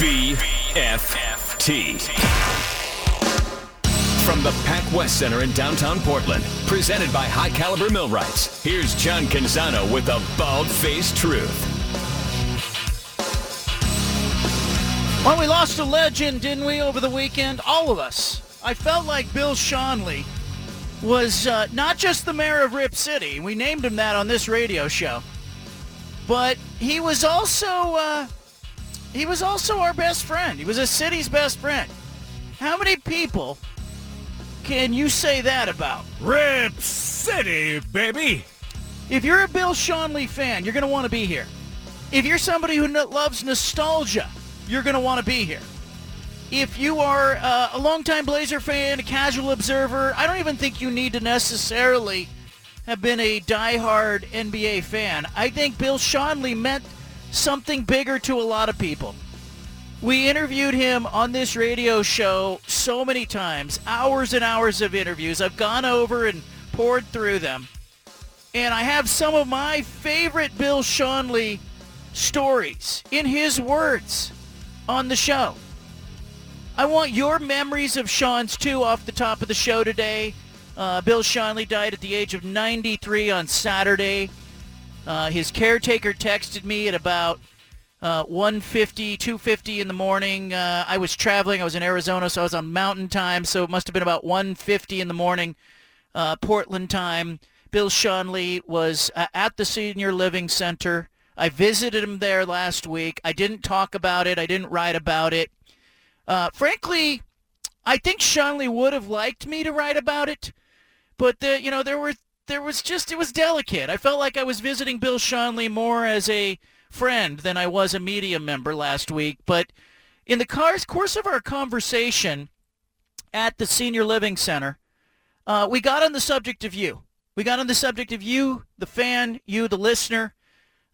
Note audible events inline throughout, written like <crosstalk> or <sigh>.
BFFT. From the Pac West Center in downtown Portland, presented by High Caliber Millwrights, here's John Canzano with the bald-faced truth. Well, we lost a legend, didn't we, over the weekend? All of us. I felt like Bill Schonely was uh, not just the mayor of Rip City. We named him that on this radio show. But he was also uh, he was also our best friend. He was a city's best friend. How many people can you say that about? Rip City, baby. If you're a Bill Schonely fan, you're going to want to be here. If you're somebody who loves nostalgia, you're going to want to be here. If you are uh, a longtime Blazer fan, a casual observer, I don't even think you need to necessarily have been a diehard NBA fan. I think Bill Schonely meant something bigger to a lot of people. We interviewed him on this radio show so many times, hours and hours of interviews. I've gone over and poured through them. And I have some of my favorite Bill Schonely stories in his words on the show. I want your memories of Schonz too off the top of the show today. Uh, Bill Schonely died at the age of 93 on Saturday. Uh, his caretaker texted me at about uh, 150, 250 in the morning. Uh, I was traveling. I was in Arizona, so I was on mountain time, so it must have been about 150 in the morning, uh, Portland time. Bill Schonely was uh, at the Senior Living Center. I visited him there last week. I didn't talk about it. I didn't write about it. Uh, frankly, I think Schonely would have liked me to write about it, but the, you know there were there was just it was delicate. I felt like I was visiting Bill Schonely more as a friend than I was a media member last week. But in the course of our conversation at the Senior Living Center, uh, we got on the subject of you. We got on the subject of you, the fan, you, the listener,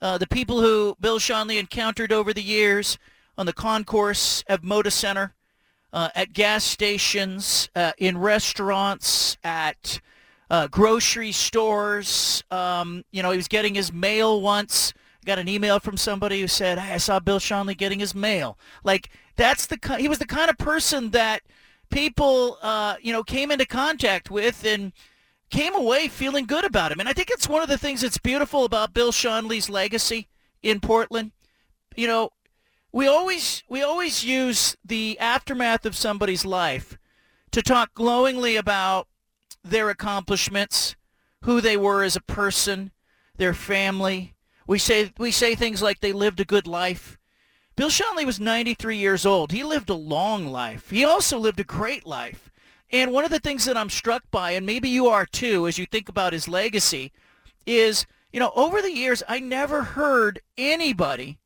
uh, the people who Bill Schonely encountered over the years on the concourse of Moda Center, uh, at gas stations, uh, in restaurants, at uh, grocery stores. Um, you know, he was getting his mail once. Got an email from somebody who said, hey, "I saw Bill Schonely getting his mail." Like that's the he was the kind of person that people uh, you know came into contact with and came away feeling good about him. And I think it's one of the things that's beautiful about Bill Schonely's legacy in Portland. You know, we always we always use the aftermath of somebody's life to talk glowingly about their accomplishments, who they were as a person, their family. We say we say things like they lived a good life. Bill Schonely was 93 years old. He lived a long life. He also lived a great life. And one of the things that I'm struck by, and maybe you are too, as you think about his legacy, is, you know, over the years, I never heard anybody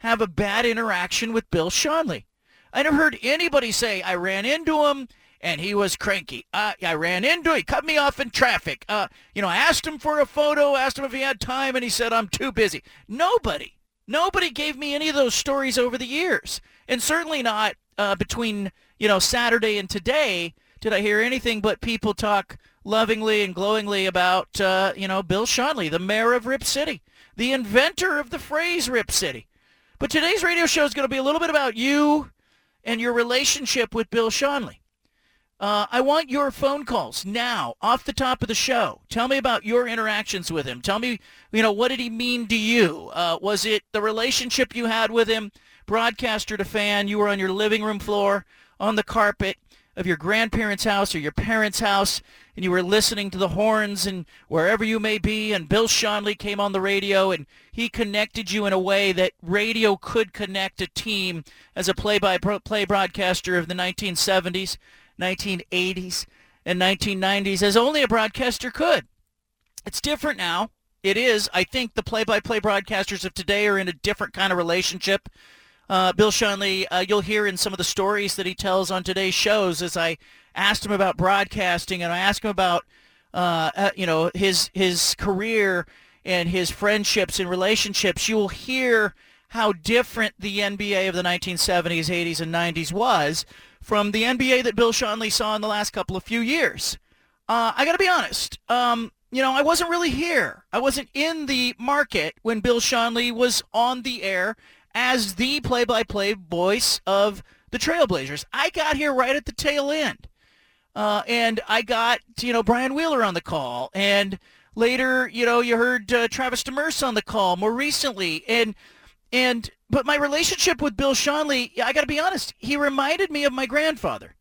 have a bad interaction with Bill Schonely. I never heard anybody say, I ran into him and he was cranky. Uh, I ran into him. He cut me off in traffic. Uh, you know, I asked him for a photo, asked him if he had time, and he said, I'm too busy. Nobody, nobody gave me any of those stories over the years. And certainly not uh, between, you know, Saturday and today did I hear anything but people talk lovingly and glowingly about, uh, you know, Bill Schonely, the mayor of Rip City, the inventor of the phrase Rip City. But today's radio show is going to be a little bit about you and your relationship with Bill Schonely. Uh, I want your phone calls now, off the top of the show. Tell me about your interactions with him. Tell me, you know, what did he mean to you? Uh, was it the relationship you had with him, broadcaster to fan? You were on your living room floor, on the carpet of your grandparents' house or your parents' house, and you were listening to the horns and wherever you may be, and Bill Schonely came on the radio, and he connected you in a way that radio could connect a team as a play-by-play broadcaster of the 1970s. 1980s and 1990s as only a broadcaster could. It's different now. It is. I think the play-by-play broadcasters of today are in a different kind of relationship. Uh, Bill Schonely, uh, you'll hear in some of the stories that he tells on today's shows as I asked him about broadcasting and I asked him about, uh, uh you know, his his career and his friendships and relationships. You will hear how different the NBA of the 1970s, 80s, and 90s was from the NBA that Bill Schonely saw in the last couple of few years. Uh, I got to be honest. Um, you know, I wasn't really here. I wasn't in the market when Bill Schonely was on the air as the play-by-play voice of the Trailblazers. I got here right at the tail end. Uh, and I got, you know, Brian Wheeler on the call. And later, you know, you heard uh, Travis Demers on the call more recently. And, and, but my relationship with Bill Schonely, I got to be honest, he reminded me of my grandfather.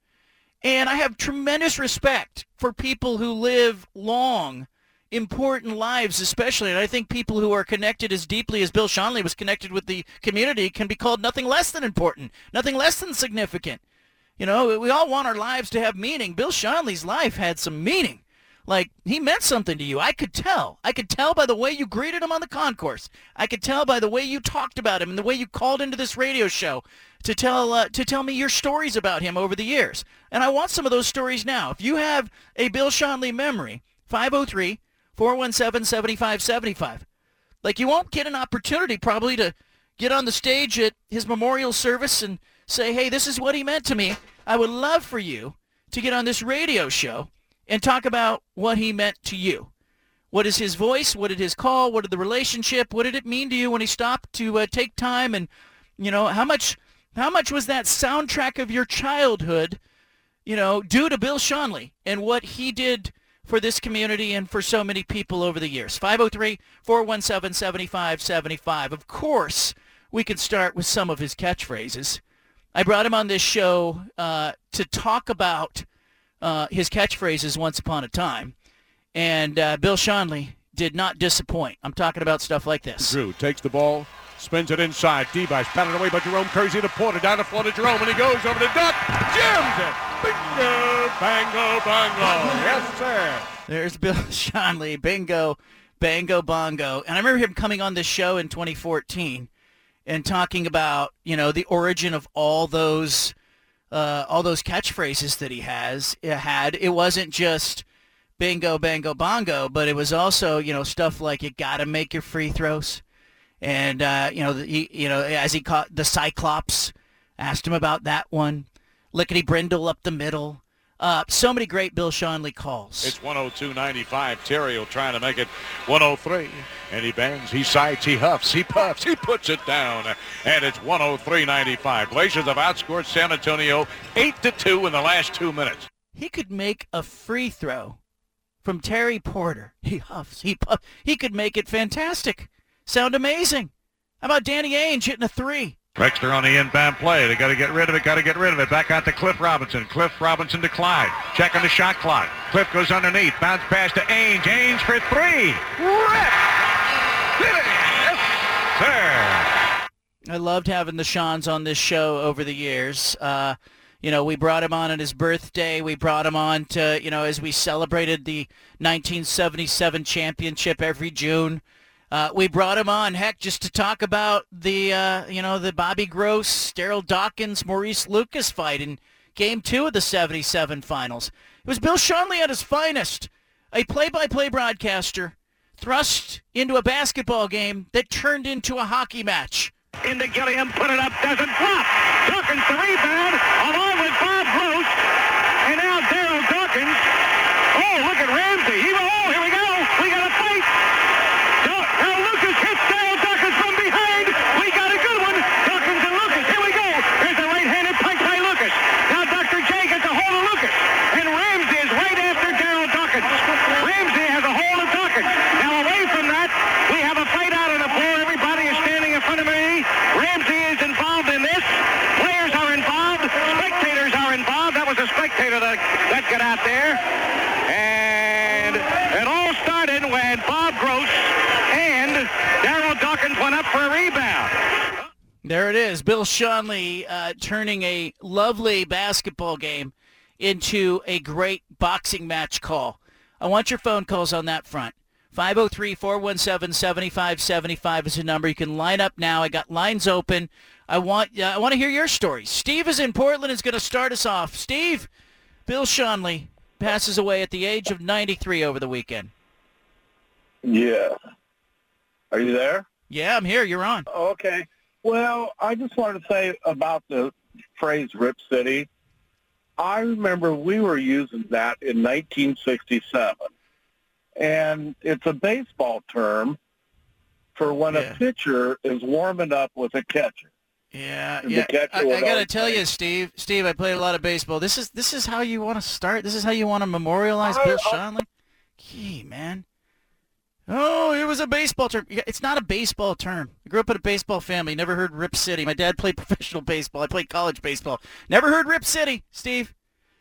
And I have tremendous respect for people who live long, important lives, especially. And I think people who are connected as deeply as Bill Schonely was connected with the community can be called nothing less than important, nothing less than significant. You know, we all want our lives to have meaning. Bill Schonely's life had some meaning. Like, he meant something to you. I could tell. I could tell by the way you greeted him on the concourse. I could tell by the way you talked about him and the way you called into this radio show to tell uh, to tell me your stories about him over the years. And I want some of those stories now. If you have a Bill Schonely memory, 503 417 7575. Like, you won't get an opportunity probably to get on the stage at his memorial service and say, hey, this is what he meant to me. I would love for you to get on this radio show and talk about what he meant to you. What is his voice? What did his call? What did the relationship? What did it mean to you when he stopped to uh, take time? And, you know, how much how much was that soundtrack of your childhood, you know, due to Bill Schonely and what he did for this community and for so many people over the years? 503-417-7575. Of course, we can start with some of his catchphrases. I brought him on this show uh, to talk about uh, his catchphrases once upon a time. And uh, Bill Schonely did not disappoint. I'm talking about stuff like this. Drew takes the ball, spins it inside. D-Bosh batted away by Jerome Kersey to Porter. Down the floor to Jerome, and he goes over the duck. Jams it. Bingo, bango, bongo. Yes, sir. There's <laughs> Bill Schonely. Bingo, bango, bongo. And I remember him coming on this show in 2014 and talking about you know the origin of all those uh, all those catchphrases that he has had. It wasn't just bingo, bango, bongo, but it was also you know stuff like you got to make your free throws, and uh, you know he, you know as he caught the Cyclops, asked him about that one, lickety brindle up the middle. Uh, so many great Bill Schonely calls. It's 102.95. Terrio trying to make it 103. And he bangs, he sights, he huffs, he puffs, he puts it down. And it's 103.95. Blazers have outscored San Antonio 8 to 2 in the last two minutes. He could make a free throw from Terry Porter. He huffs, he puffs. He could make it fantastic. Sound amazing. How about Danny Ainge hitting a three? Drexler on the inbound play. They got to get rid of it. Got to get rid of it. Back out to Cliff Robinson. Cliff Robinson to Clyde. Checking the shot clock. Cliff goes underneath. Bounce pass to Ainge. Ainge for three. Rip. Yes, sir. I loved having the Schonz on this show over the years. Uh, you know, we brought him on on his birthday. We brought him on to, you know, as we celebrated the 1977 championship every June. Uh, we brought him on, heck, just to talk about the, uh, you know, the Bobby Gross, Darryl Dawkins, Maurice Lucas fight in Game 2 of the 77 finals. It was Bill Schonely at his finest, a play-by-play broadcaster thrust into a basketball game that turned into a hockey match. Into Gilliam, put it up, doesn't drop. Dawkins the rebound, along with Bob Gross, and now Darryl Dawkins. Oh, look at Ramsay. He, oh, here we go. We got a fight. Now Lucas hits Darryl Dawkins from behind. We got a good one. Dawkins and Lucas. Here we go. Here's a right-handed punch by Lucas. Now Dr. J gets a hold of Lucas. And Ramsay is right after Darryl Dawkins. Ramsay has a hold of Dawkins. Now away from that, we have a fight out on the floor. Everybody is standing in front of me. Ramsay is involved in this. Players are involved. Spectators are involved. That was a spectator that, that got out there. And it all started when Bob Gross and Darryl Dawkins went up for a rebound. There it is. Lee uh, turning a lovely basketball game into a great boxing match call. I want your phone calls on that front. 503-417-7575 is the number. You can line up now. I got lines open. I want uh, I want to hear your story. Steve is in Portland is going to start us off. Steve, Bill Schonely passes away at the age of 93 over the weekend. Yeah. Are you there? Yeah, I'm here. You're on. Okay. Well, I just wanted to say about the phrase Rip City. I remember we were using that in 1967. And it's a baseball term for when Yeah. a pitcher is warming up with a catcher. Yeah, yeah. I, I gotta tell say- you, Steve. Steve, I played a lot of baseball. This is this is how you want to start. This is how you want to memorialize I- Bill Schonely. Gee, man. Oh, it was a baseball term. It's not a baseball term. I grew up in a baseball family. Never heard Rip City. My dad played <laughs> professional baseball. I played college baseball. Never heard Rip City. Steve.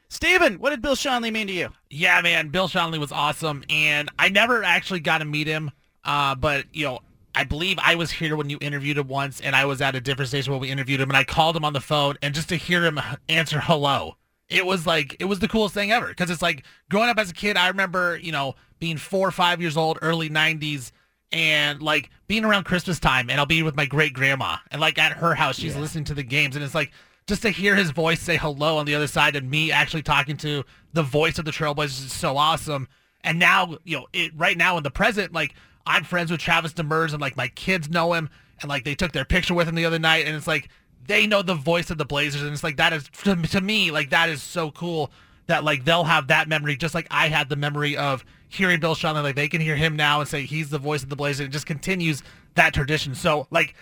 Steven, what did Bill Schonely mean to you? Yeah, man, Bill Schonely was awesome, and I never actually got to meet him. Uh, but you know, I believe I was here when you interviewed him once, and I was at a different station when we interviewed him, and I called him on the phone, and just to hear him answer hello, it was like it was the coolest thing ever. Because it's like growing up as a kid, I remember you know being four or five years old, early '90s. And like being around Christmas time, and I'll be with my great grandma, and like at her house, she's listening to the games, and it's like just to hear his voice say hello on the other side and me actually talking to the voice of the Trailblazers is so awesome. And now, you know, it right now in the present, like I'm friends with Travis Demers and like my kids know him and like they took their picture with him the other night and it's like they know the voice of the Blazers and it's like that is to, to me like that is so cool that like they'll have that memory just like I had the memory of hearing Bill Schonely like they can hear him now and say he's the voice of the Blazers. It just continues that tradition. So like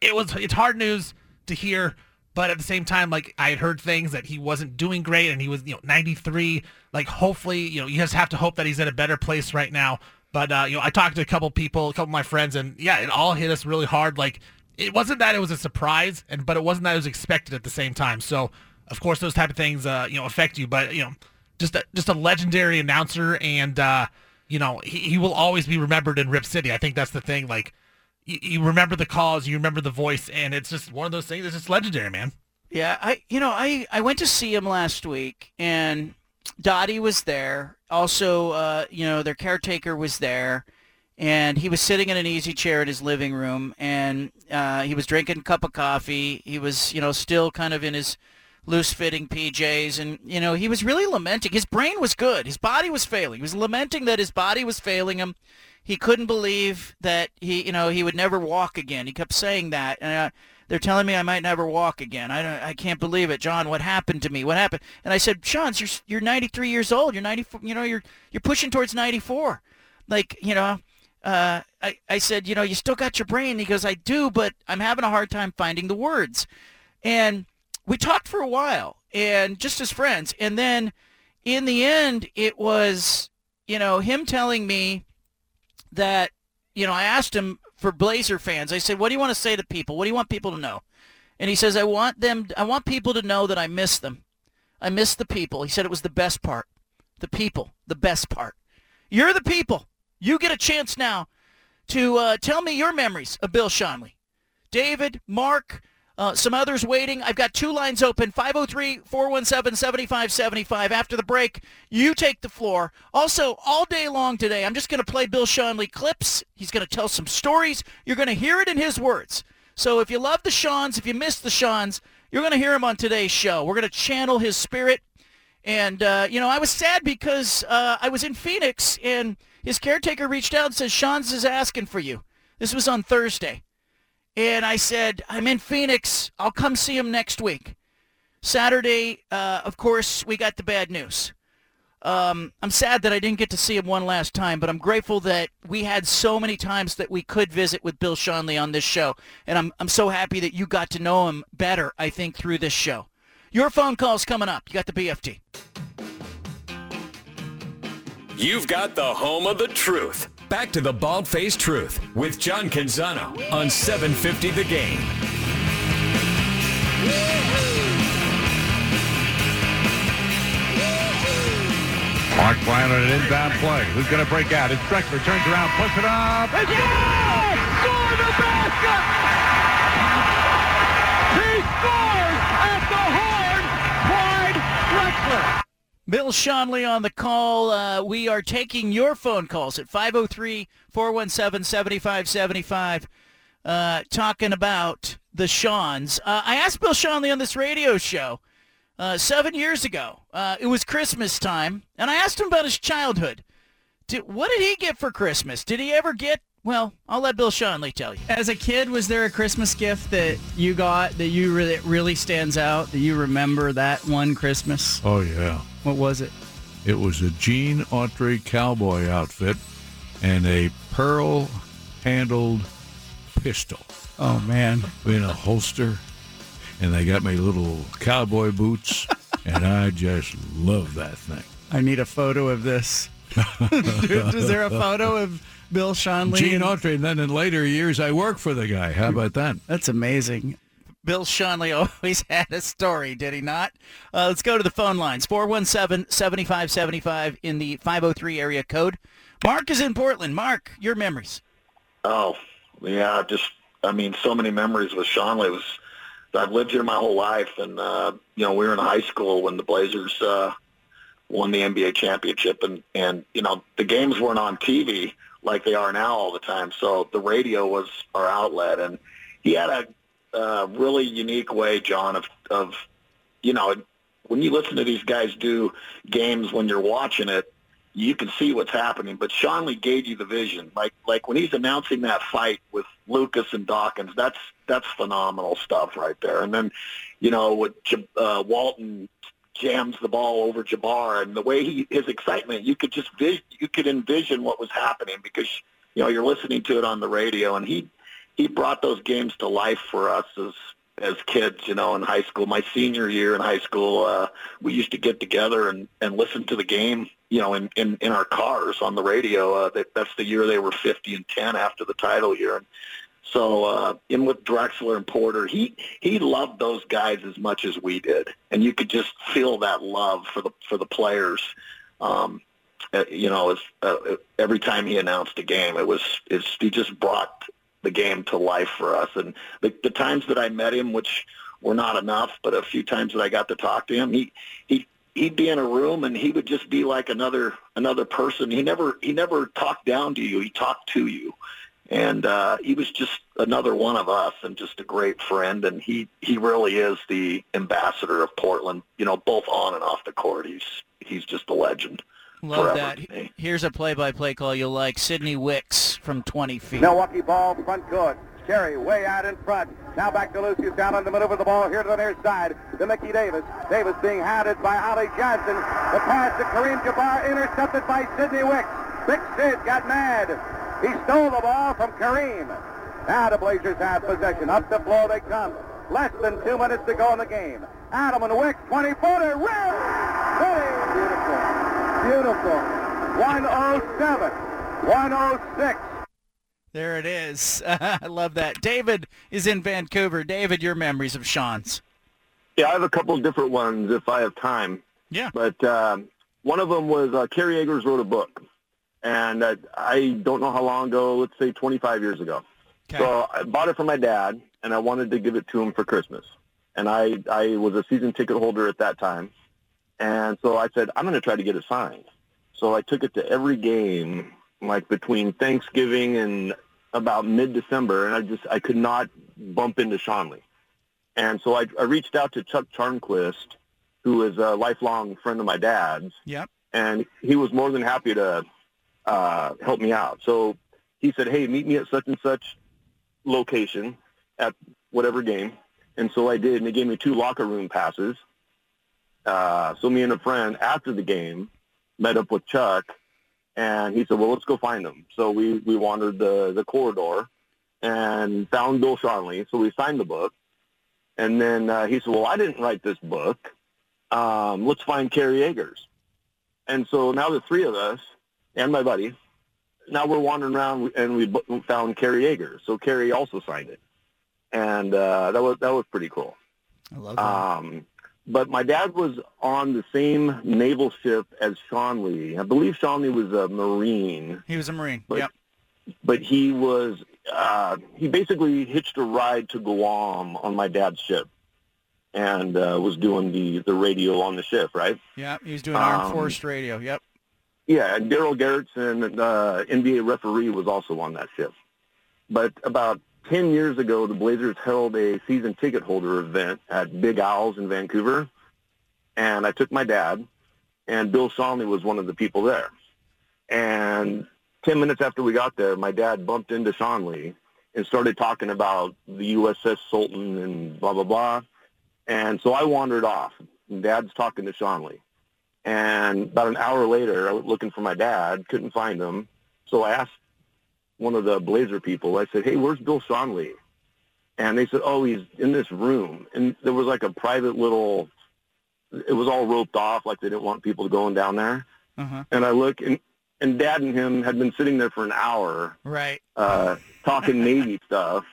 it was it's hard news to hear but at the same time like i had heard things that he wasn't doing great and he was you know 93 like hopefully you know you just have to hope that he's in a better place right now but uh you know i talked to a couple people a couple of my friends and yeah it all hit us really hard like it wasn't that it was a surprise and but it wasn't that it was expected at the same time so of course those type of things uh you know affect you but you know just a, just a legendary announcer and uh you know he, he will always be remembered in rip city i think that's the thing like you, you remember the calls, you remember the voice, and it's just one of those things. It's just legendary, man. Yeah, I you know I I went to see him last week, and Dottie was there. Also, uh, you know their caretaker was there, and he was sitting in an easy chair in his living room, and uh, he was drinking a cup of coffee. He was you know still kind of in his loose-fitting PJs, and you know he was really lamenting. His brain was good. His body was failing. He was lamenting that his body was failing him. He couldn't believe that he you know he would never walk again. He kept saying that, and. Uh, they're telling me I might never walk again. I don't. I can't believe it, John. What happened to me? What happened? And I said, Sean, you're you're 93 years old. You're 94. You know, you're you're pushing towards 94. Like, you know, uh, I I said, you know, you still got your brain. He goes, I do, but I'm having a hard time finding the words. And we talked for a while, and just as friends. And then, in the end, it was, you know, him telling me that, you know, I asked him for Blazer fans. I said, "What do you want to say to people? What do you want people to know?" And he says, "I want them. I want people to know that I miss them. I miss the people." He said it was the best part. The people, the best part. You're the people. You get a chance now to uh, tell me your memories of Bill Schonely. David, Mark, uh, some others waiting. I've got two lines open, 503-417-7575. After the break, you take the floor. Also, all day long today, I'm just going to play Bill Schonely clips. He's going to tell some stories. You're going to hear it in his words. So if you love the Schonz, if you miss the Schonz, you're going to hear him on today's show. We're going to channel his spirit. And, uh, you know, I was sad because uh, I was in Phoenix and his caretaker reached out and says, Schonz is asking for you. This was on Thursday. And I said, I'm in Phoenix. I'll come see him next week. Saturday, uh, of course, we got the bad news. Um, I'm sad that I didn't get to see him one last time, but I'm grateful that we had so many times that we could visit with Bill Schonely on this show. And I'm, I'm so happy that you got to know him better, I think, through this show. Your phone call's coming up. You got the BFT. You've got the home of the truth. Back to the Bald Faced Truth with John Canzano on 750 The Game. Mark Bryant on an inbound play. Who's going to break out? It's Drexler. Turns around, puts it up. It's good! Score the basket! He scores at the horn. Clyde Drexler. Bill Schonely on the call. Uh, we are taking your phone calls at 503-417-7575, uh, talking about the Schonz. Uh, I asked Bill Schonely on this radio show uh, seven years ago. Uh, it was Christmas time, and I asked him about his childhood. Did, what did he get for Christmas? Did he ever get, well, I'll let Bill Schonely tell you. As a kid, was there a Christmas gift that you got that you really really stands out that you remember that one Christmas? Oh, yeah. What was it? It was a Gene Autry cowboy outfit and a pearl-handled pistol Oh man. in a holster, and I got my little cowboy boots, <laughs> and I just love that thing. I need a photo of this. <laughs> Is there a photo of Bill Schonely? Gene Autry, and then in later years, I worked for the guy. How about that? That's amazing. Bill Schonely <laughs> always had a story, did he not? Uh, let's go to the phone lines. 417-7575 in the 503 area code. Mark is in Portland. Mark, your memories. Oh, yeah, just I mean, so many memories with Schonely. It was I've lived here my whole life, and uh, you know, we were in high school when the Blazers uh, won the NBA championship, and and you know, the games weren't on TV like they are now all the time. So the radio was our outlet, and he had a uh, really unique way, John, of of you know, when you listen to these guys do games when you're watching it, you can see what's happening. But Schonely gave you the vision. Like like when he's announcing that fight with Lucas and Dawkins, that's that's phenomenal stuff right there. And then, you know, with uh, Walton jams the ball over Jabbar, and the way he his excitement, you could just vis- you could envision what was happening because you know you're listening to it on the radio, and he he brought those games to life for us as as kids, you know, in high school. My senior year in high school, uh, we used to get together and, and listen to the game, you know, in, in, in our cars on the radio. Uh, that, that's the year they were 50 and 10 after the title year. And so uh, in with Drexler and Porter, he, he loved those guys as much as we did. And you could just feel that love for the, for the players. Um, uh, you know, as, uh, every time he announced a game, it was, it's, he just brought the game to life for us. And the, the times that I met him, which were not enough, but a few times that I got to talk to him, he he he'd be in a room and he would just be like another another person. He never he never talked down to you. He talked to you. And uh, he was just another one of us, and just a great friend. And he he really is the ambassador of Portland. You know, both on and off the court. He's he's just a legend. Love that. Here's a play-by-play call you'll like. Sidney Wicks from 20 feet. Milwaukee ball front court. Cherry way out in front. Now back to Lucius down in the middle of the ball here to the near side to Mickey Davis. Davis being hounded by Ollie Johnson. The pass to Kareem Jabbar intercepted by Sidney Wicks. Big Sid got mad. He stole the ball from Kareem. Now the Blazers have possession. Up the floor they come. Less than two minutes to go in the game. Adam and Wicks, 20-footer. Rim! Really beautiful. Beautiful. 107. 106. There it is. <laughs> I love that. David is in Vancouver. David, your memories of Schonz. Yeah, I have a couple of different ones if I have time. Yeah. But um, one of them was uh, Kerry Eggers wrote a book. And uh, I don't know how long ago, let's say 25 years ago. Okay. So I bought it for my dad, and I wanted to give it to him for Christmas. And I, I was a season ticket holder at that time. And so I said, I'm going to try to get it signed. So I took it to every game, like between Thanksgiving and about mid-December, and I just I could not bump into Schonely. And so I, I reached out to Chuck Charnquist, who is a lifelong friend of my dad's. Yep. And he was more than happy to uh, help me out. So he said, hey, meet me at such and such location at whatever game. And so I did, and he gave me two locker room passes. Uh, so me and a friend after the game met up with Chuck, and he said, "Well, let's go find him." So we we wandered the the corridor and found Bill Schonely. So we signed the book, and then uh, he said, "Well, I didn't write this book. Um, let's find Kerry Eggers." And so now the three of us and my buddy, now we're wandering around and we found Kerry Eggers. So Kerry also signed it, and uh, that was that was pretty cool. I love that. Um, but my dad was on the same naval ship as Schonely. I believe Schonely was a Marine. He was a Marine. But, yep. But he was uh, he basically hitched a ride to Guam on my dad's ship, and uh, was doing the the radio on the ship, right? Yeah, he was doing Armed Um, Force Radio. Yep. Yeah, and Darell Garretson, uh, NBA referee, was also on that ship. But about 10 years ago, the Blazers held a season ticket holder event at Big Al's in Vancouver. And I took my dad, and Bill Schonely was one of the people there. And 10 minutes after we got there, my dad bumped into Schonely and started talking about the USS Sultan and blah, blah, blah. And so I wandered off. And Dad's talking to Schonely. And about an hour later, I was looking for my dad, couldn't find him. So I asked one of the Blazer people. I said, "Hey, where's Bill Schonely?" And they said, "Oh, he's in this room." And there was like a private little. It was all roped off, like they didn't want people going down there. Uh-huh. And I look, and and Dad and him had been sitting there for an hour Right. uh, talking Navy <laughs> stuff,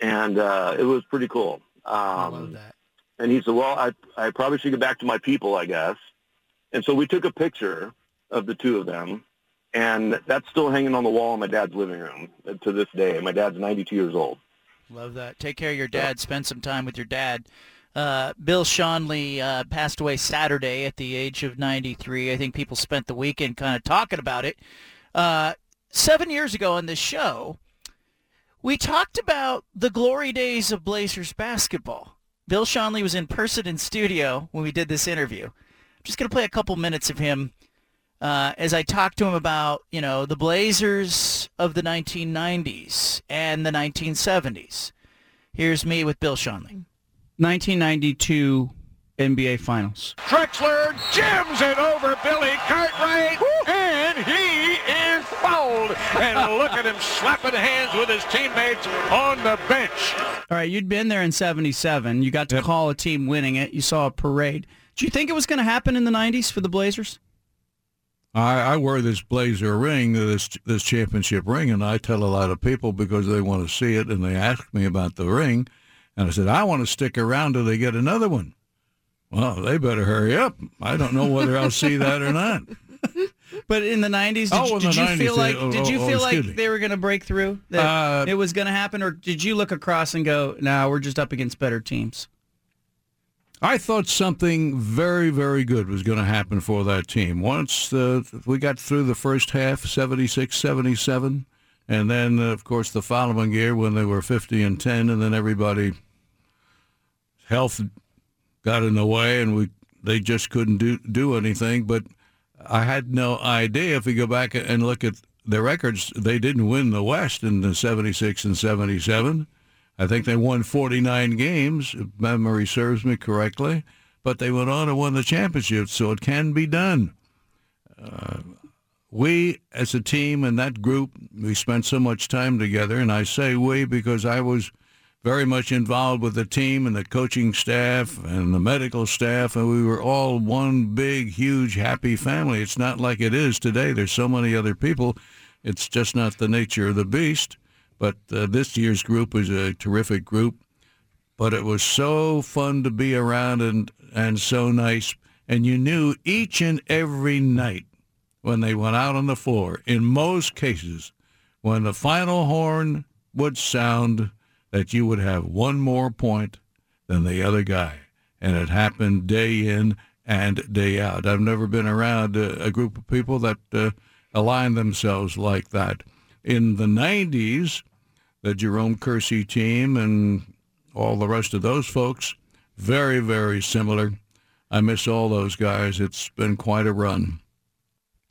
and uh, it was pretty cool. Um, I love that. and he said, "Well, I I probably should get back to my people, I guess." And so we took a picture of the two of them, and that's still hanging on the wall in my dad's living room to this day. My dad's 92 years old. Love that. Take care of your dad. Spend some time with your dad. Uh, Bill Schonely uh, passed away Saturday at the age of 93. I think people spent the weekend kind of talking about it. Uh, seven years ago on this show, we talked about the glory days of Blazers basketball. Bill Schonely was in person in studio when we did this interview. I'm just going to play a couple minutes of him uh, as I talked to him about, you know, the Blazers of the 1990s and the 1970s. Here's me with Bill Schonely. 1992 NBA Finals. Drexler jams it over Billy Cartwright, and he is fouled. And <laughs> look at him slapping hands with his teammates on the bench. All right, you'd been there in 77. You got to call a team winning it. You saw a parade. Do you think it was going to happen in the 90s for the Blazers? I, I wear this Blazer ring, this this championship ring, and I tell a lot of people because they want to see it, and they ask me about the ring, and I said I want to stick around till they get another one. Well, they better hurry up. I don't know whether I'll see that or not. <laughs> But in the 90s, did, Oh, did the you 90s, feel like oh, did you oh, feel like they were going to break through? That Uh, it was going to happen, or did you look across and go, "Nah, we're just up against better teams"? I thought something very, very good was going to happen for that team. Once uh, we got through the first half, 76 77, and then, uh, of course, the following year when they were 50 and 10, and then everybody, health got in the way, and we they just couldn't do, do anything. But I had no idea if we go back and look at the records, they didn't win the West in the 76 and 77. I think they won 49 games, if memory serves me correctly, but they went on and won the championship, so it can be done. Uh, we, as a team and that group, we spent so much time together, and I say we because I was very much involved with the team and the coaching staff and the medical staff, and we were all one big, huge, happy family. It's not like it is today. There's so many other people. It's just not the nature of the beast. But uh, this year's group was a terrific group. But it was so fun to be around and, and so nice. And you knew each and every night when they went out on the floor, in most cases, when the final horn would sound, that you would have one more point than the other guy. And it happened day in and day out. I've never been around a, a group of people that uh, align themselves like that. In the 90s, the Jerome Kersey team and all the rest of those folks, very, very similar. I miss all those guys. It's been quite a run.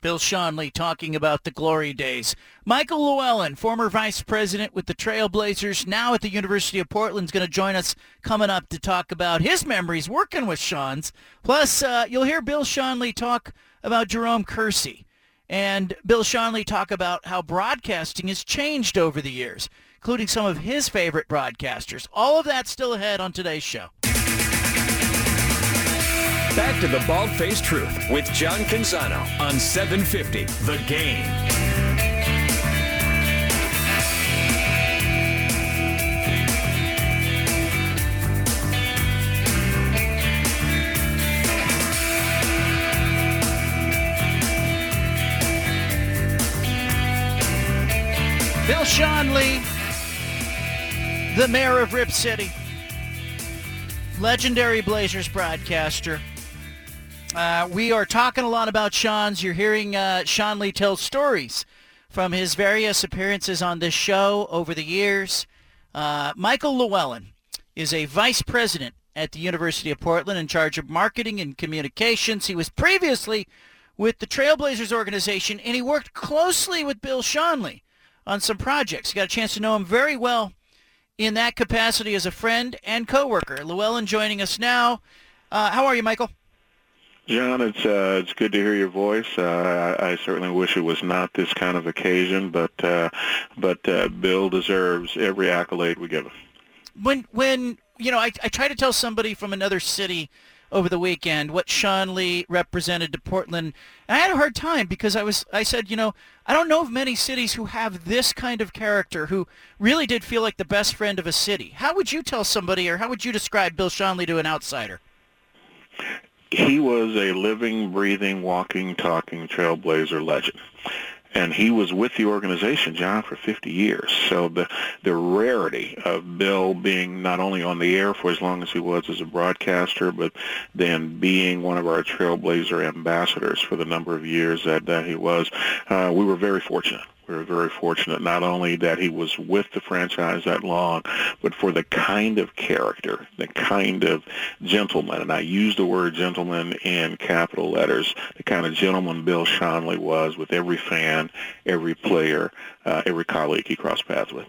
Bill Schonely talking about the glory days. Michael Llewellyn, former vice president with the Trailblazers, now at the University of Portland, is going to join us coming up to talk about his memories working with Schonz. Plus, uh, you'll hear Bill Schonely talk about Jerome Kersey. And Bill Schonely talk about how broadcasting has changed over the years, including some of his favorite broadcasters. All of that still ahead on today's show. Back to the Bald Faced Truth with John Canzano on 750 The Game. Bill Schonely, the mayor of Rip City, legendary Blazers broadcaster. Uh, we are talking a lot about Schonz. You're hearing uh, Schonely tell stories from his various appearances on this show over the years. Uh, Michael Llewellyn is a vice president at the University of Portland in charge of marketing and communications. He was previously with the Trailblazers organization, and he worked closely with Bill Schonely on some projects. You got a chance to know him very well in that capacity as a friend and coworker. Llewellyn joining us now. Uh, how are you, Michael? John, it's uh, it's good to hear your voice. Uh, I, I certainly wish it was not this kind of occasion, but uh, but uh, Bill deserves every accolade we give him. When when you know, I, I try to tell somebody from another city over the weekend what Schonely represented to Portland. And I had a hard time because I was I said, you know, I don't know of many cities who have this kind of character who really did feel like the best friend of a city. How would you tell somebody or how would you describe Bill Schonely to an outsider? he was a living, breathing, walking, talking trailblazer legend. And he was with the organization, John, for 50 years. So the the rarity of Bill being not only on the air for as long as he was as a broadcaster, but then being one of our trailblazer ambassadors for the number of years that, that he was, uh, we were very fortunate we were very fortunate not only that he was with the franchise that long, but for the kind of character, the kind of gentleman, and I use the word gentleman in capital letters, the kind of gentleman Bill Schonely was with every fan, every player, uh, every colleague he crossed paths with.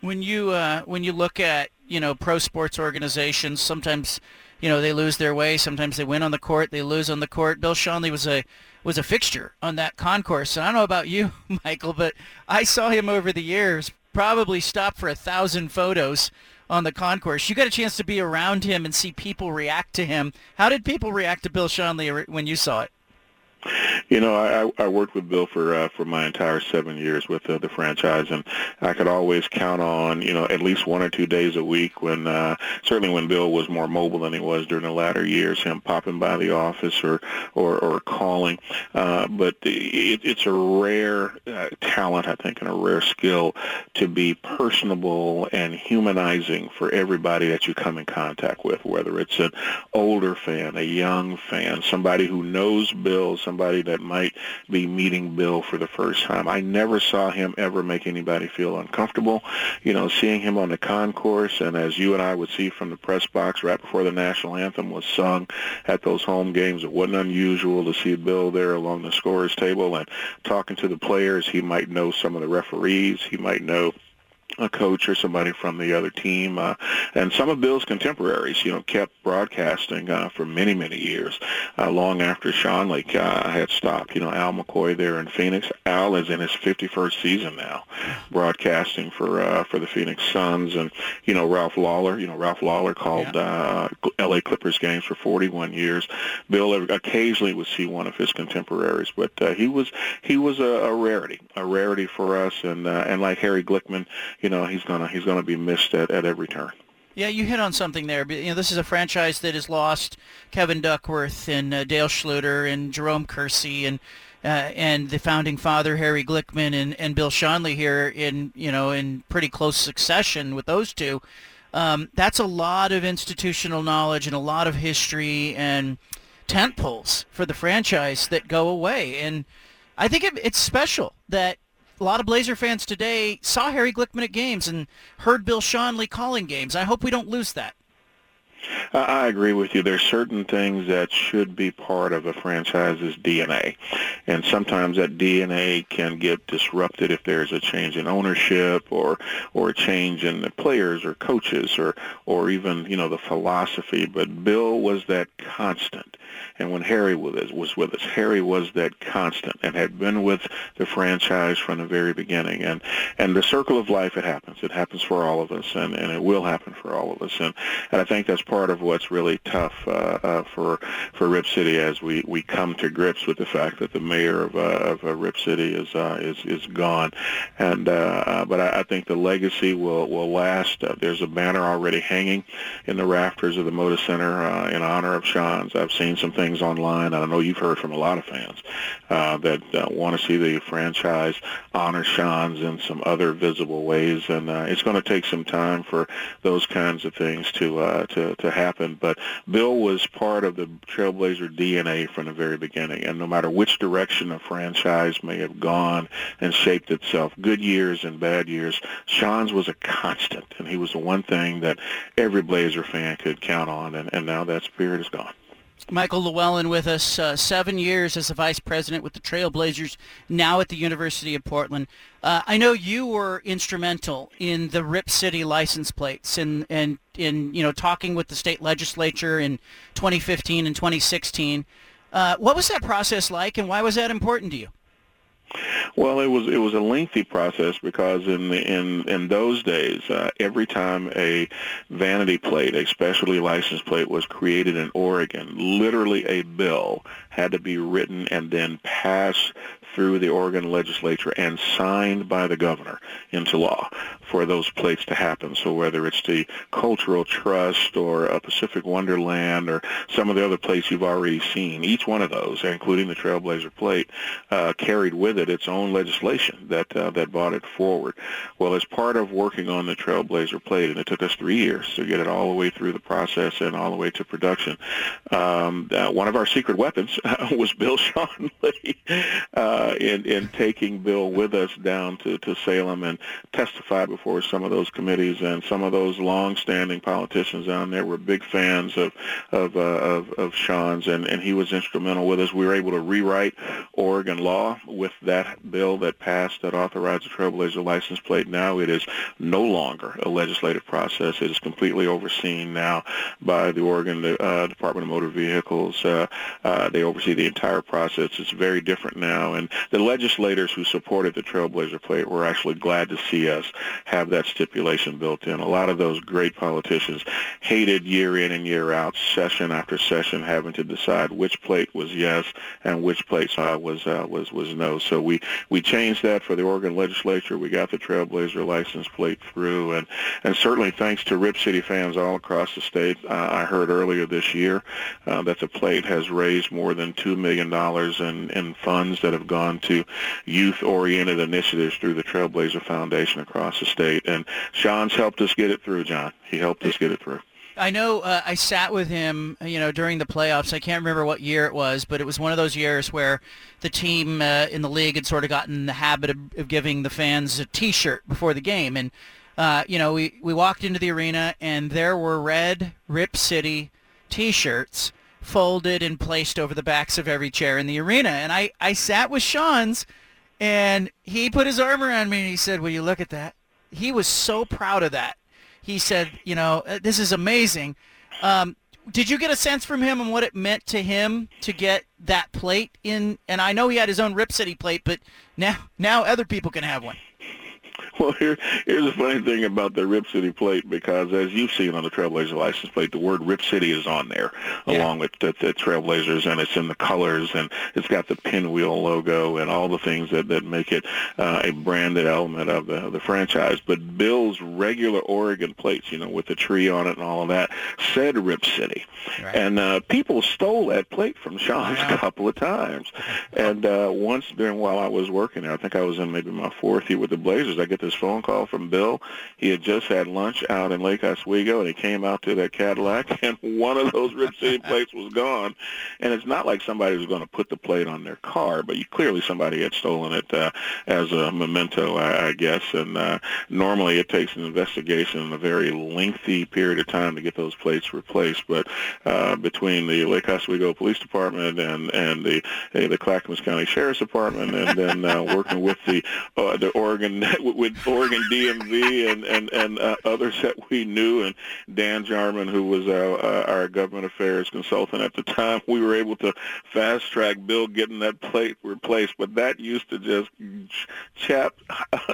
When you uh, when you look at you know pro sports organizations, sometimes you know they lose their way, sometimes they win on the court, they lose on the court. Bill Schonely was a was a fixture on that concourse. And I don't know about you, <laughs> Michael, but I saw him over the years probably stop for a thousand photos on the concourse. You got a chance to be around him and see people react to him. How did people react to Bill Schonely when you saw it? You know, I, I worked with Bill for uh, for my entire seven years with uh, the franchise, and I could always count on you know at least one or two days a week when uh, certainly when Bill was more mobile than he was during the latter years, him popping by the office or or, or calling. Uh, but it, it's a rare uh, talent, I think, and a rare skill to be personable and humanizing for everybody that you come in contact with, whether it's an older fan, a young fan, somebody who knows Bill somebody that might be meeting Bill for the first time. I never saw him ever make anybody feel uncomfortable. You know, seeing him on the concourse, and as you and I would see from the press box right before the national anthem was sung at those home games, it wasn't unusual to see Bill there along the scorer's table and talking to the players. He might know some of the referees. He might know a coach or somebody from the other team. Uh, and some of Bill's contemporaries, you know, kept broadcasting uh, for many, many years, uh, long after Schonely uh, had stopped. You know, Al McCoy there in Phoenix. Al is in his 51st season now, broadcasting for uh, for the Phoenix Suns. And, you know, Ralph Lawler, you know, Ralph Lawler called yeah. uh, L.A. Clippers games for 41 years. Bill occasionally would see one of his contemporaries, but uh, he was he was a, a rarity, a rarity for us. And uh, and like Harry Glickman, you know, he's gonna he's gonna be missed at, at every turn. Yeah, you hit on something there. You know, this is a franchise that has lost Kevin Duckworth and uh, Dale Schlueter and Jerome Kersey and uh, and the founding father Harry Glickman and, and Bill Schonely here in you know in pretty close succession with those two. Um, that's a lot of institutional knowledge and a lot of history and tent poles for the franchise that go away. And I think it, it's special that a lot of Blazer fans today saw Harry Glickman at games and heard Bill Schonely calling games. I hope we don't lose that. I agree with you. There's certain things that should be part of a franchise's DNA, and sometimes that DNA can get disrupted if there's a change in ownership or or a change in the players or coaches or or even you know the philosophy. But Bill was that constant, and when Harry was with us, Harry was that constant and had been with the franchise from the very beginning. And and the circle of life, it happens. It happens for all of us, and and it will happen for all of us. And and I think that's part of what's really tough uh, uh, for for Rip City as we, we come to grips with the fact that the mayor of, uh, of uh, Rip City is uh, is is gone, and uh, uh, but I, I think the legacy will will last. Uh, there's a banner already hanging in the rafters of the Moda Center uh, in honor of Schonz. I've seen some things online, and I know you've heard from a lot of fans uh, that uh, want to see the franchise honor Schonz in some other visible ways, and uh, it's going to take some time for those kinds of things to uh, to to happen. But Bill was part of the Trailblazer DNA from the very beginning, and no matter which direction a franchise may have gone and shaped itself, good years and bad years, Schonz was a constant, and he was the one thing that every Blazer fan could count on, and, and now that spirit is gone. Michael Llewellyn with us, uh, seven years as a vice president with the Trailblazers, now at the University of Portland. Uh, I know you were instrumental in the Rip City license plates and, and in you know talking with the state legislature in 2015 and 2016. Uh, what was that process like, and why was that important to you? Well, it was it was a lengthy process because in the, in in those days, uh, every time a vanity plate, a specialty license plate, was created in Oregon, literally a bill had to be written and then passed through the Oregon legislature and signed by the governor into law for those plates to happen. So whether it's the Cultural Trust or a Pacific Wonderland or some of the other plates you've already seen, each one of those, including the Trailblazer plate, uh, carried with it its own legislation that uh, that brought it forward. Well, as part of working on the Trailblazer plate, and it took us three years to get it all the way through the process and all the way to production, um, uh, one of our secret weapons <laughs> was Bill Schonely. <laughs> Uh, uh, in in taking Bill with us down to to Salem and testify before some of those committees and some of those long-standing politicians down there were big fans of of uh, of, of Schonz and and he was instrumental with us. We were able to rewrite Oregon law with that bill that passed that authorized the Trailblazer license plate. Now it is no longer a legislative process. It is completely overseen now by the Oregon uh, Department of Motor Vehicles. Uh, uh, they oversee the entire process. It's very different now, and the legislators who supported the Trailblazer plate were actually glad to see us have that stipulation built in. A lot of those great politicians hated year in and year out, session after session, having to decide which plate was yes and which plate uh, was uh, was was no. So we we changed that for the Oregon legislature. We got the Trailblazer license plate through, and and certainly thanks to Rip City fans all across the state. Uh, I heard earlier this year uh, that the plate has raised more than two million dollars in in funds that have gone on to youth-oriented initiatives through the Trailblazer Foundation across the state. And Schonz helped us get it through, John. He helped us get it through. I know uh, I sat with him, you know, during the playoffs. I can't remember what year it was, but it was one of those years where the team uh, in the league had sort of gotten the habit of, of giving the fans a T-shirt before the game, and uh, you know, we we walked into the arena and there were red Rip City T-shirts folded and placed over the backs of every chair in the arena. And I, I sat with Schonz and he put his arm around me and he said, will you look at that? He was so proud of that. He said, you know, uh, this is amazing. Um, did you get a sense from him on what it meant to him to get that plate in? And I know he had his own Rip City plate, but now now other people can have one. <laughs> Well, here, here's the funny thing about the Rip City plate, because as you've seen on the Trailblazer license plate, the word Rip City is on there, yeah. along with the, the Trailblazers, and it's in the colors, and it's got the pinwheel logo and all the things that, that make it uh, a branded element of the, of the franchise. But Bill's regular Oregon plates, you know, with the tree on it and all of that, said Rip City. Right. And uh, people stole that plate from Schonz wow. a <laughs> couple of times. And uh, once during while I was working there, I think I was in maybe my fourth year with the Blazers, I get this phone call from Bill. He had just had lunch out in Lake Oswego, and he came out to that Cadillac, <laughs> and one of those Rip City plates was gone. And it's not like somebody was going to put the plate on their car, but you, clearly somebody had stolen it uh, as a memento, I, I guess. And uh, normally it takes an investigation and a very lengthy period of time to get those plates replaced. But uh, between the Lake Oswego Police Department and and the the Clackamas County Sheriff's Department, and then uh, working with the uh, the Oregon <laughs> with Oregon DMV and and and uh, others that we knew, and Dan Jarman, who was our, uh, our government affairs consultant at the time, we were able to fast track Bill getting that plate replaced. But that used to just chap <laughs>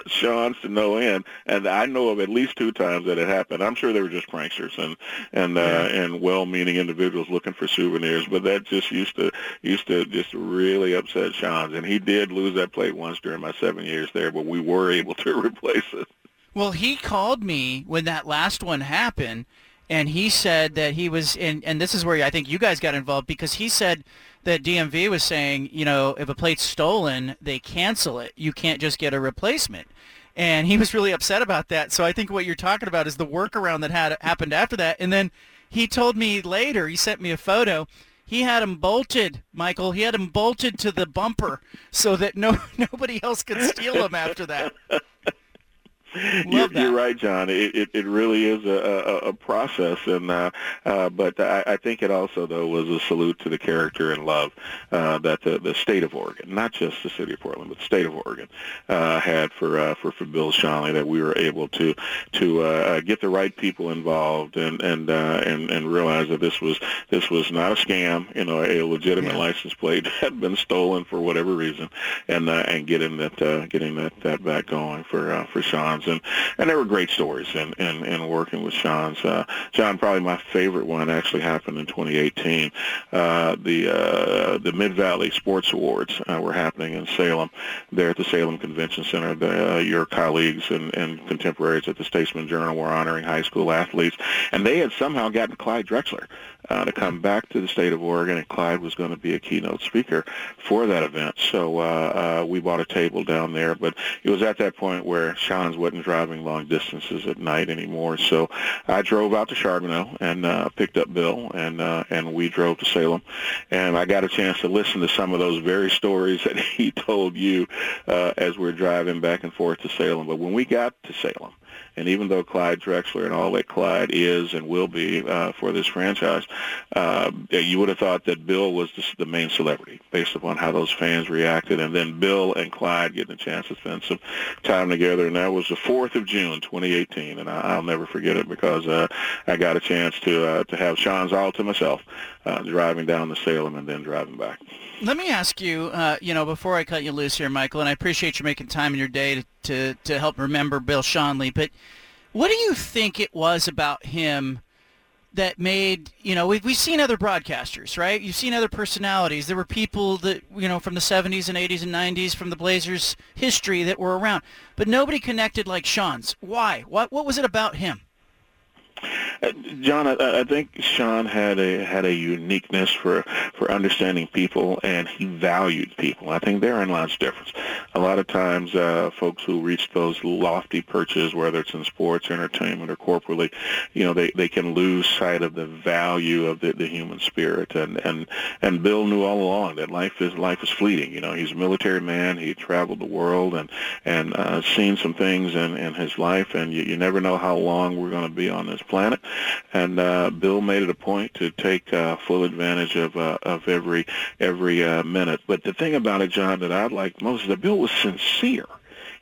Schonz to no end, and I know of at least two times that it happened. I'm sure they were just pranksters and and uh, and well-meaning individuals looking for souvenirs, but that just used to used to just really upset Schonz, and he did lose that plate once during my seven years there, but we were able to replace it. Well, he called me when that last one happened, and he said that he was in, and this is where I think you guys got involved because he said that DMV was saying, you know, if a plate's stolen, they cancel it. You can't just get a replacement. And he was really upset about that. So I think what you're talking about is the workaround that had happened after that. And then he told me later, he sent me a photo. He had him bolted, Michael. He had him bolted to the bumper so that no <laughs> nobody else could steal him after that. <laughs> <laughs> you're, you're, right, John. It, it, it really is a, a, a process, and uh, uh, but I, I think it also though was a salute to the character and love uh, that the, the state of Oregon, not just the city of Portland, but the state of Oregon, uh, had for uh, for for Bill Schonely. That we were able to to uh, get the right people involved and and uh, and and realize that this was this was not a scam. You know, a legitimate yeah. license plate <laughs> had been stolen for whatever reason, and uh, and getting that uh, getting that that back going for uh, for Schonz and and there were great stories in working with Schonz. Uh, John, probably my favorite one actually happened in 2018. Uh, the uh, the Mid Valley Sports Awards uh, were happening in Salem, there at the Salem Convention Center. The, uh, your colleagues and, and contemporaries at the Statesman Journal were honoring high school athletes, and they had somehow gotten Clyde Drexler uh, to come back to the state of Oregon, and Clyde was going to be a keynote speaker for that event. So uh, uh, we bought a table down there, but it was at that point where Schonz wasn't driving long distances at night anymore. So I drove out to Charbonneau and uh, picked up Bill, and uh, and we drove to Salem, and I got a chance to listen to some of those very stories that <laughs> he told you uh, as we're driving back and forth to Salem. But when we got to Salem, and even though Clyde Drexler and all that Clyde is and will be uh, for this franchise, uh, you would have thought that Bill was the, the main celebrity based upon how those fans reacted. And then Bill and Clyde getting a chance to spend some time together. And that was the 4th of June, 2018. And I, will never forget it because uh, I got a chance to uh, to have Schonz all to myself uh, driving down to Salem and then driving back. Let me ask you, uh, you know, before I cut you loose here, Michael, and I appreciate you making time in your day to, to, to help remember Bill Schonely, but what do you think it was about him that made, you know, we've, we've seen other broadcasters, right? You've seen other personalities. There were people that, you know, from the 70s and 80s and 90s, from the Blazers history that were around, but nobody connected like Schonz. Why? What, what was it about him? Uh, John, I, I think Schonz had a had a uniqueness for for understanding people, and he valued people. I think therein lies the difference. A lot of times, uh, folks who reach those lofty perches, whether it's in sports, entertainment, or corporately, you know, they they can lose sight of the value of the, the human spirit. And and and Bill knew all along that life is life is fleeting. You know, he's a military man. He traveled the world and and uh, seen some things in in his life, and you, you never know how long we're going to be on this planet. And uh, Bill made it a point to take uh, full advantage of uh, of every every uh, minute. But the thing about it, John, that I liked most is that Bill was sincere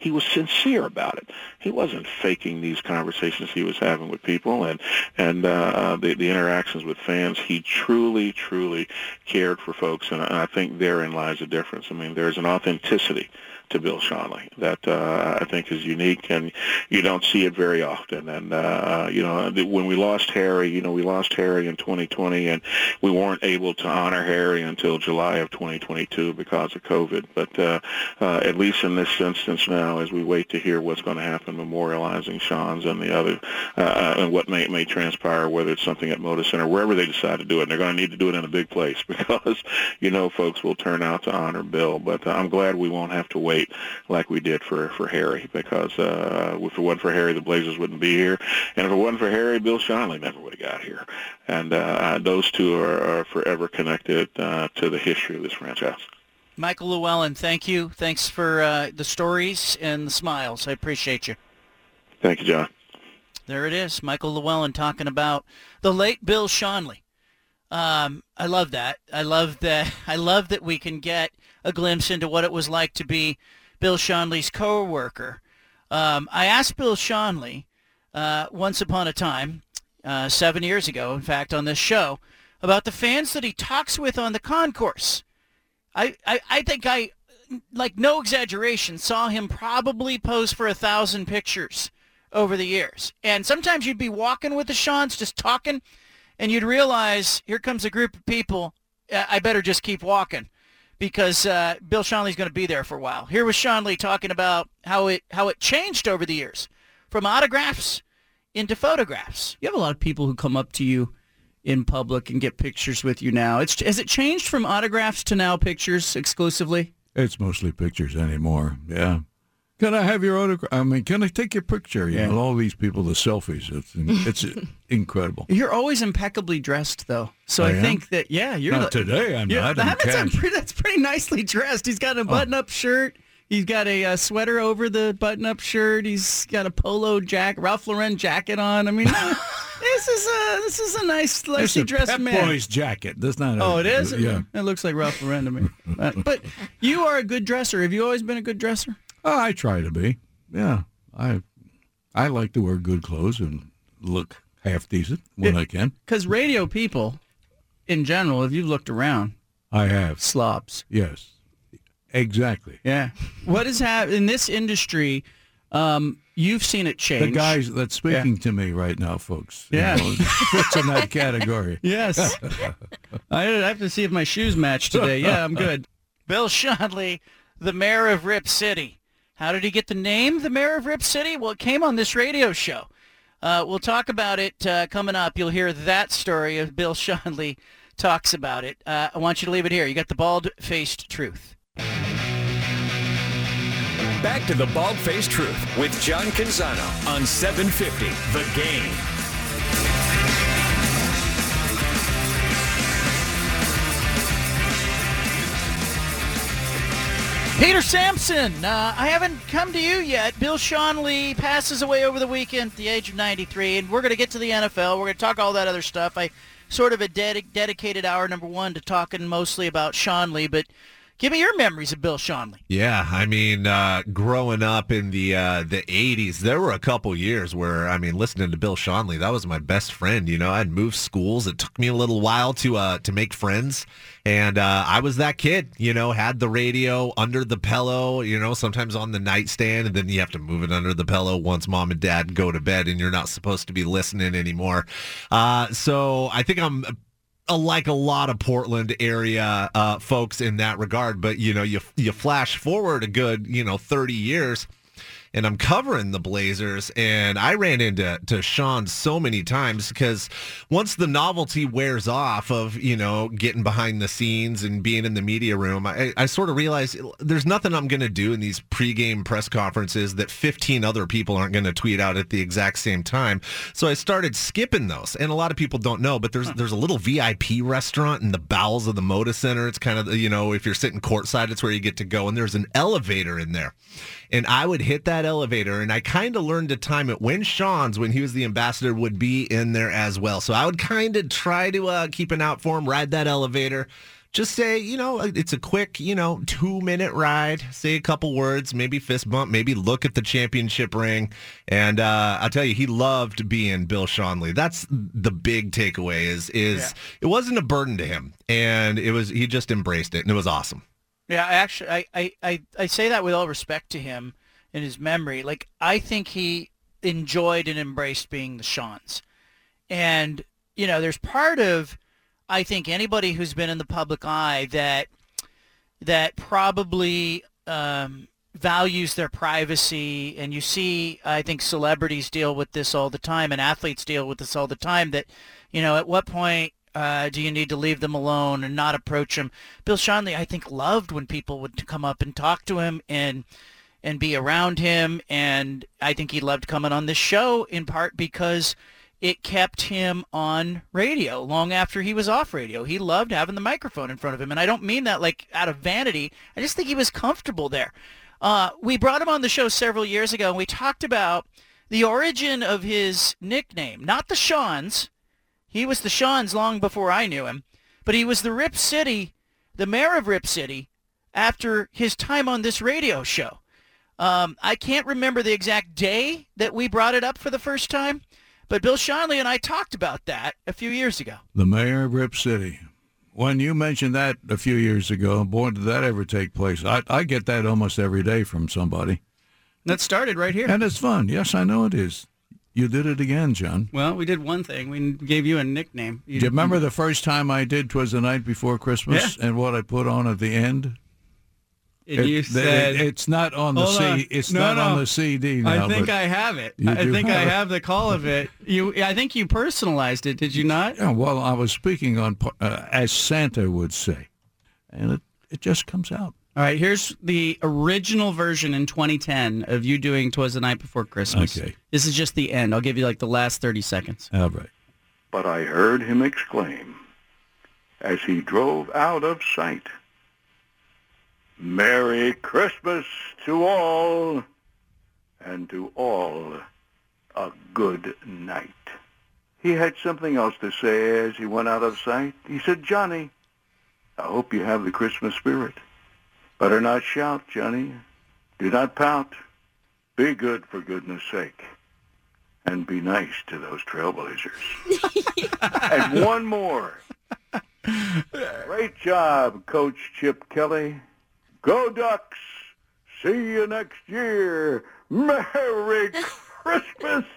he was sincere about it. He wasn't faking these conversations he was having with people and and uh, the the interactions with fans. He truly, truly cared for folks, and I think therein lies the difference. I mean, there's an authenticity to Bill Schonely that uh, I think is unique, and you don't see it very often. And uh, you know, when we lost Harry, you know, we lost Harry in 2020, and we weren't able to honor Harry until July of 2022 because of COVID. But uh, uh, at least in this instance now, as we wait to hear what's going to happen, memorializing Schonz and the other, uh, uh, and what may may transpire, whether it's something at Moda Center, wherever they decide to do it, and they're going to need to do it in a big place <laughs> because you know folks will turn out to honor Bill. But I'm glad we won't have to wait wait like we did for for Harry because uh, if it wasn't for Harry, the Blazers wouldn't be here, and if it wasn't for Harry, Bill Schonely never would have got here. And uh, those two are, are forever connected uh, to the history of this franchise. Michael Llewellyn, thank you. Thanks for uh, the stories and the smiles. I appreciate you. Thank you, John. There it is, Michael Llewellyn talking about the late Bill Schonely. Um, I love that. I love that. <laughs> I love that we can get a glimpse into what it was like to be Bill Schonely's co-worker. Um, I asked Bill Schonely uh, once upon a time, uh, seven years ago, in fact, on this show, about the fans that he talks with on the concourse. I, I, I think I, like no exaggeration, saw him probably pose for a thousand pictures over the years. And sometimes you'd be walking with the Schonz, just talking, and you'd realize here comes a group of people. I better just keep walking because uh, Bill Schonely's going to be there for a while. Here was Schonely talking about how it how it changed over the years, from autographs into photographs. You have a lot of people who come up to you in public and get pictures with you now. It's has it changed from autographs to now pictures exclusively? It's mostly pictures anymore. Yeah. Can I have your autograph? I mean, can I take your picture? You yeah. know, all these people, the selfies. It's it's <laughs> incredible. You're always impeccably dressed, though. So I, I think that yeah, you're not the, today. I'm not. That's, pretty, that's pretty nicely dressed. He's got a oh. button-up oh. shirt. He's got a uh, sweater over the button-up shirt. He's got a polo jacket, Ralph Lauren jacket on. I mean, <laughs> this is a this is a nice, nicely dressed Pep man. Boys jacket. That's not. A, Oh, it is. Yeah. it looks like Ralph Lauren to me. Uh, but you are a good dresser. Have you always been a good dresser? Oh, I try to be. Yeah, I I like to wear good clothes and look half decent when I can. Because radio people, in general, if you've looked around, I have. slobs. Yes, exactly. Yeah. What is happening in this industry? Um, you've seen it change. The guys that's speaking to me right now, folks. you Yeah. know, fits in that category. <laughs> Yes. <laughs> I have to see if my shoes match today. Yeah, I'm good. <laughs> Bill Schonely, the mayor of Rip City. How did he get the name, the mayor of Rip City? Well, it came on this radio show. Uh, we'll talk about it uh, coming up. You'll hear that story of Bill <laughs> Schonely talks about it. Uh, I want you to leave it here. You got the bald-faced truth. Back to the Bald Faced Truth with John Canzano on 750 The Game. Peter Sampson, uh, I haven't come to you yet. Bill Schonely passes away over the weekend at the age of 93, and we're going to get to the NFL. We're going to talk all that other stuff. I sort of a dedi- dedicated hour number one to talking mostly about Schonely, but give me your memories of Bill Schonely. Yeah, I mean, uh, growing up in the uh, the '80s, there were a couple years where I mean, listening to Bill Schonely, that was my best friend. You know, I'd moved schools. It took me a little while to uh, to make friends, and uh, I was that kid. You know, had the radio under the pillow. You know, sometimes on the nightstand, and then you have to move it under the pillow once mom and dad go to bed, and you're not supposed to be listening anymore. Uh, so I think I'm like a lot of Portland area uh, folks in that regard. But you know, you you flash forward a good you know thirty years, and I'm covering the Blazers, and I ran into to Schonz so many times because once the novelty wears off of you know getting behind the scenes and being in the media room, I, I sort of realized there's nothing I'm going to do in these pregame press conferences that 15 other people aren't going to tweet out at the exact same time. So I started skipping those, and a lot of people don't know, but there's there's a little VIP restaurant in the bowels of the Moda Center. It's kind of you know if you're sitting courtside, it's where you get to go, and there's an elevator in there and I would hit that elevator and I kind of learned to time it when Schonz when he was the ambassador would be in there as well. So I would kind of try to uh, keep an out for him, ride that elevator. Just say, you know, it's a quick, you know, two minute ride. Say a couple words, maybe fist bump, maybe look at the championship ring. And uh, I'll tell you, he loved being Bill Schonely. That's the big takeaway. Is is it wasn't a burden to him, and it was he just embraced it, and it was awesome. Yeah, I actually, I, I, I, I say that with all respect to him and his memory. Like, I think he enjoyed and embraced being the Schonz. And, you know, there's part of, I think, anybody who's been in the public eye that, that probably um, values their privacy. And you see, I think, celebrities deal with this all the time and athletes deal with this all the time that, you know, at what point uh, do you need to leave them alone and not approach them? Bill Schonely, I think, loved when people would come up and talk to him and and be around him, and I think he loved coming on this show in part because it kept him on radio long after he was off radio. He loved having the microphone in front of him, and I don't mean that like out of vanity. I just think he was comfortable there. Uh, we brought him on the show several years ago, and we talked about the origin of his nickname, not the Schonz. He was the Schonz long before I knew him, but he was the Rip City, the mayor of Rip City, after his time on this radio show. Um, I can't remember the exact day that we brought it up for the first time, but Bill Schonely and I talked about that a few years ago. The mayor of Rip City. When you mentioned that a few years ago, boy, did that ever take place. I, I get that almost every day from somebody. That started right here. And it's fun. Yes, I know it is. You did it again, John. Well, we did one thing. We gave you a nickname. Do you remember the first time I did "Twas the Night Before Christmas" and what I put on at the end? And It- you said, it's not on the C. on. It's No, not on no. the CD now. I think I have it. I think I have it. have the call of it. You, I think you personalized it. Did you not? Yeah, well, I was speaking on uh, as Santa would say, and it it just comes out. All right, here's the original version in 2010 of you doing "Twas the Night Before Christmas." Okay. This is just the end. I'll give you like the last 30 seconds. All right. But I heard him exclaim as he drove out of sight, Merry Christmas to all, and to all a good night. He had something else to say as he went out of sight. He said, Johnny, I hope you have the Christmas spirit. Better not shout, Johnny. Do not pout. Be good for goodness sake. And be nice to those trailblazers. <laughs> and one more. Great job, Coach Chip Kelly. Go Ducks. See you next year. Merry Christmas. <laughs>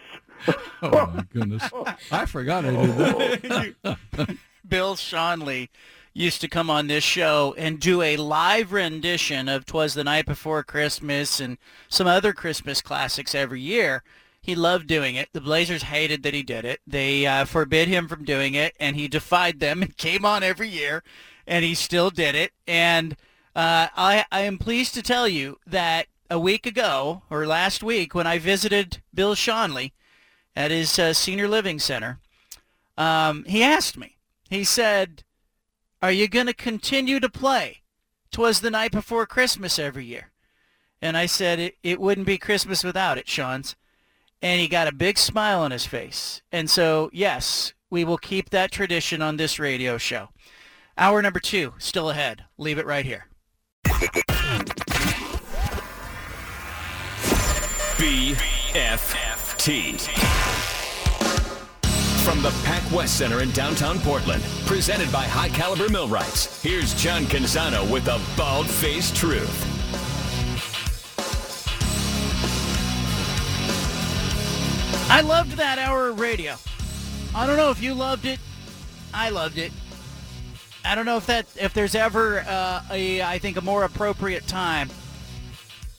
Oh my goodness! I forgot I did that. <laughs> Bill Schonely used to come on this show and do a live rendition of "Twas the Night Before Christmas" and some other Christmas classics every year. He loved doing it. The Blazers hated that he did it. They uh, forbid him from doing it, and he defied them <laughs> and came on every year, and he still did it. And uh, I, I am pleased to tell you that a week ago, or last week, when I visited Bill Schonely at his uh, senior living center, um, he asked me. He said, "Are you going to continue to play? Twas the night before Christmas every year." And I said, "It, it wouldn't be Christmas without it, Schonz." And he got a big smile on his face. And so, yes, we will keep that tradition on this radio show. Hour number two, still ahead. Leave it right here. BFFT. From the Pac West Center in downtown Portland, presented by High Caliber Millwrights, here's John Canzano with the bald-faced truth. I loved that hour of radio. I don't know if you loved it. I loved it. I don't know if that if there's ever uh, a I think a more appropriate time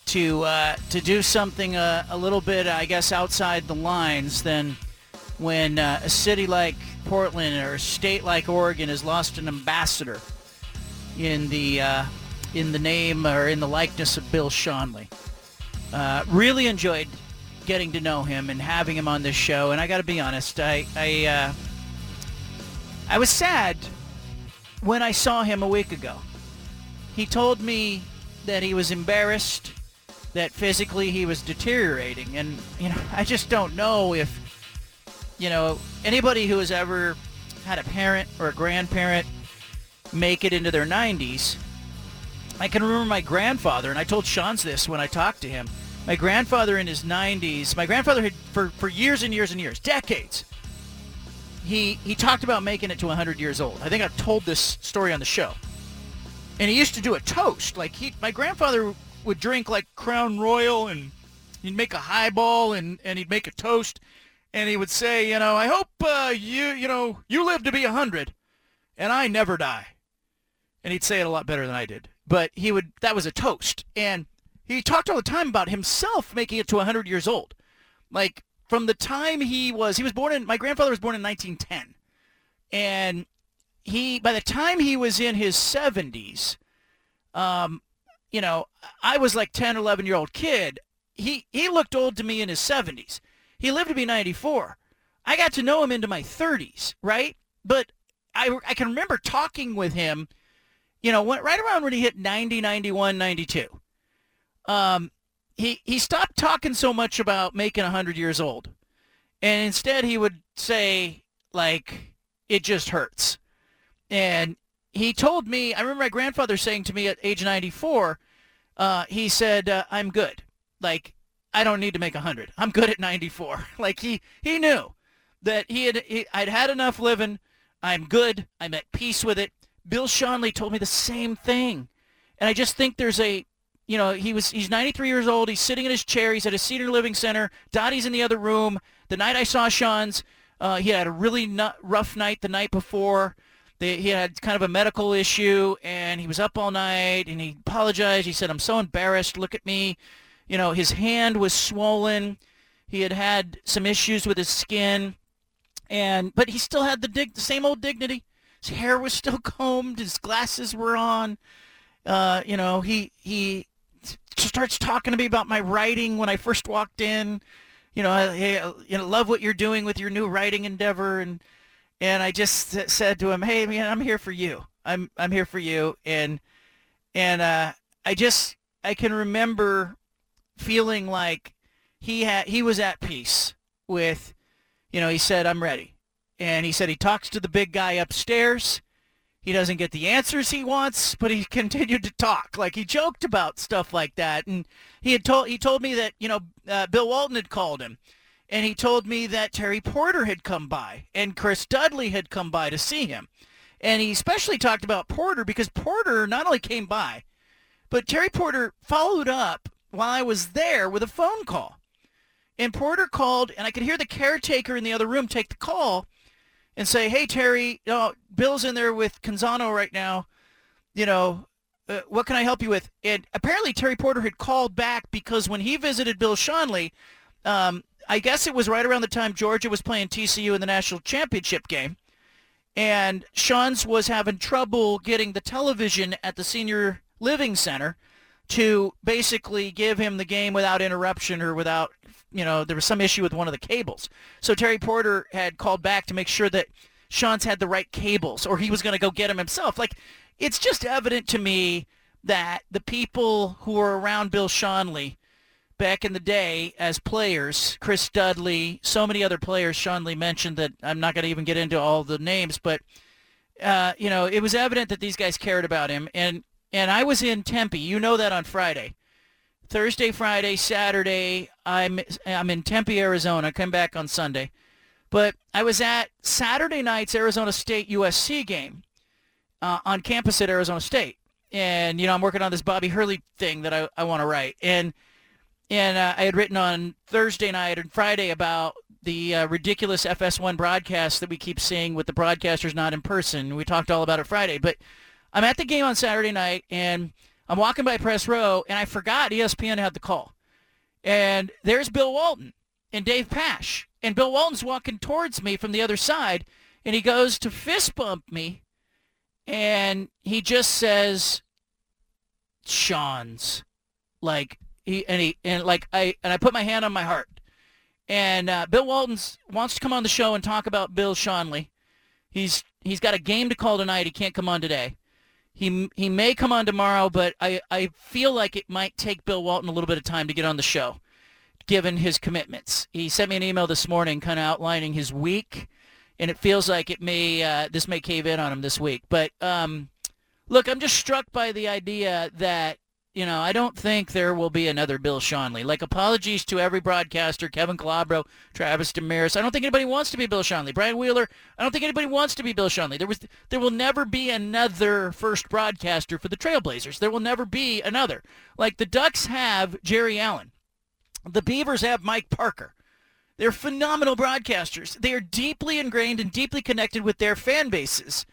to uh, to do something uh, a little bit I guess outside the lines than when uh, a city like Portland or a state like Oregon has lost an ambassador in the uh, in the name or in the likeness of Bill Schonely. Uh, really enjoyed getting to know him and having him on this show. And I got to be honest, I I, uh, I was sad when I saw him a week ago. He told me that he was embarrassed, that physically he was deteriorating, and you know I just don't know if you know anybody who has ever had a parent or a grandparent make it into their 90s. I can remember my grandfather, and I told Schonz this when I talked to him my grandfather in his 90s, my grandfather had, for, for years and years and years, decades, he, he talked about making it to 100 years old. I think I've told this story on the show. And he used to do a toast. Like he, my grandfather would drink like Crown Royal and he'd make a highball and, and he'd make a toast. And he would say, you know, I hope uh, you, you know, you live to be a 100 and I never die. And he'd say it a lot better than I did. But he would, that was a toast. And he talked all the time about himself making it to a 100 years old. Like from the time he was, he was born in, my grandfather was born in 1910. And he, by the time he was in his 70s, um, you know, I was like 10, 11 year old kid. He, he looked old to me in his 70s. He lived to be 94. I got to know him into my 30s, right? But I, I can remember talking with him, you know, right around when he hit 90, 91, 92 um, he he stopped talking so much about making a hundred years old, and instead he would say like it just hurts, and he told me. I remember my grandfather saying to me at age ninety four, uh, he said, uh, "I'm good. Like I don't need to make a hundred. I'm good at ninety four. <laughs> like he he knew that he had he, I'd had enough living. I'm good. I'm at peace with it. Bill Schonely told me the same thing, and I just think there's a you know, he was he's 93 years old. He's sitting in his chair. He's at a senior living center. Dottie's in the other room. The night I saw Schonz, uh, he had a really rough night the night before. They, he had kind of a medical issue, and he was up all night, and he apologized. He said, "I'm so embarrassed. Look at me." You know, his hand was swollen. He had had some issues with his skin, and but he still had the dig, the same old dignity. His hair was still <laughs> combed. His glasses were on. Uh, you know, he he starts talking to me about my writing when I first walked in. You know, hey, you know, love what you're doing with your new writing endeavor, and and I just said to him, hey man, I'm here for you. I'm I'm here for you, and and uh, I just I can remember feeling like he had he was at peace with, you know, he said I'm ready, and he said he talks to the big guy upstairs. He doesn't get the answers he wants, but he <laughs> continued to talk. Like he joked about stuff like that, and he had told he told me that you know uh, Bill Walton had called him, and he told me that Terry Porter had come by and Chris Dudley had come by to see him, and he especially talked about Porter because Porter not only came by, but Terry Porter followed up while I was there with a phone call, and Porter called, and I could hear the caretaker in the other room take the call and say, "Hey Terry, you know, Bill's in there with Canzano right now. You know, uh, what can I help you with?" And apparently Terry Porter had called back because when he visited Bill Schonely, um, I guess it was right around the time Georgia was playing TCU in the national championship game, and Schonz was having trouble getting the television at the senior living center to basically give him the game without interruption or without you know, there was some issue with one of the cables. So Terry Porter had called back to make sure that Schonz had the right cables or he was going to go get them himself. Like, it's just evident to me that the people who were around Bill Schonely back in the day as players, Chris Dudley, so many other players Schonely mentioned that I'm not going to even get into all the names, but, uh, you know, it was evident that these guys cared about him. And, and I was in Tempe. You know that on Friday. Thursday, Friday, Saturday, I'm I'm in Tempe, Arizona. Come back on Sunday. But I was at Saturday night's Arizona State USC game uh, on campus at Arizona State. And, you know, I'm working on this Bobby Hurley thing that I, I want to write. And and uh, I had written on Thursday night and Friday about the uh, ridiculous FS1 broadcast that we keep seeing with the broadcasters not in person. We talked all about it Friday. But I'm at the game on Saturday night, and – I'm walking by press row, and I forgot ESPN had the call. And there's Bill Walton and Dave Pasch, And Bill Walton's walking towards me from the other side, and he goes to fist bump me, and he just says, Schonz. Like, he, and he, and like, I, and I put my hand on my heart. And uh, Bill Walton wants to come on the show and talk about Bill Schonely. He's, he's got a game to call tonight. He can't come on today. He he may come on tomorrow, but I, I feel like it might take Bill Walton a little bit of time to get on the show, given his commitments. He sent me an email this morning, kind of outlining his week, and it feels like it may uh, this may cave in on him this week. But um, look, I'm just struck by the idea that you know, I don't think there will be another Bill Schonely. Like, apologies to every broadcaster, Kevin Calabro, Travis Demers. I don't think anybody wants to be Bill Schonely. Brian Wheeler, I don't think anybody wants to be Bill Schonely. There was, there will never be another first broadcaster for the Trailblazers. There will never be another. Like, the Ducks have Jerry Allen. The Beavers have Mike Parker. They're phenomenal broadcasters. They are deeply ingrained and deeply connected with their fan bases.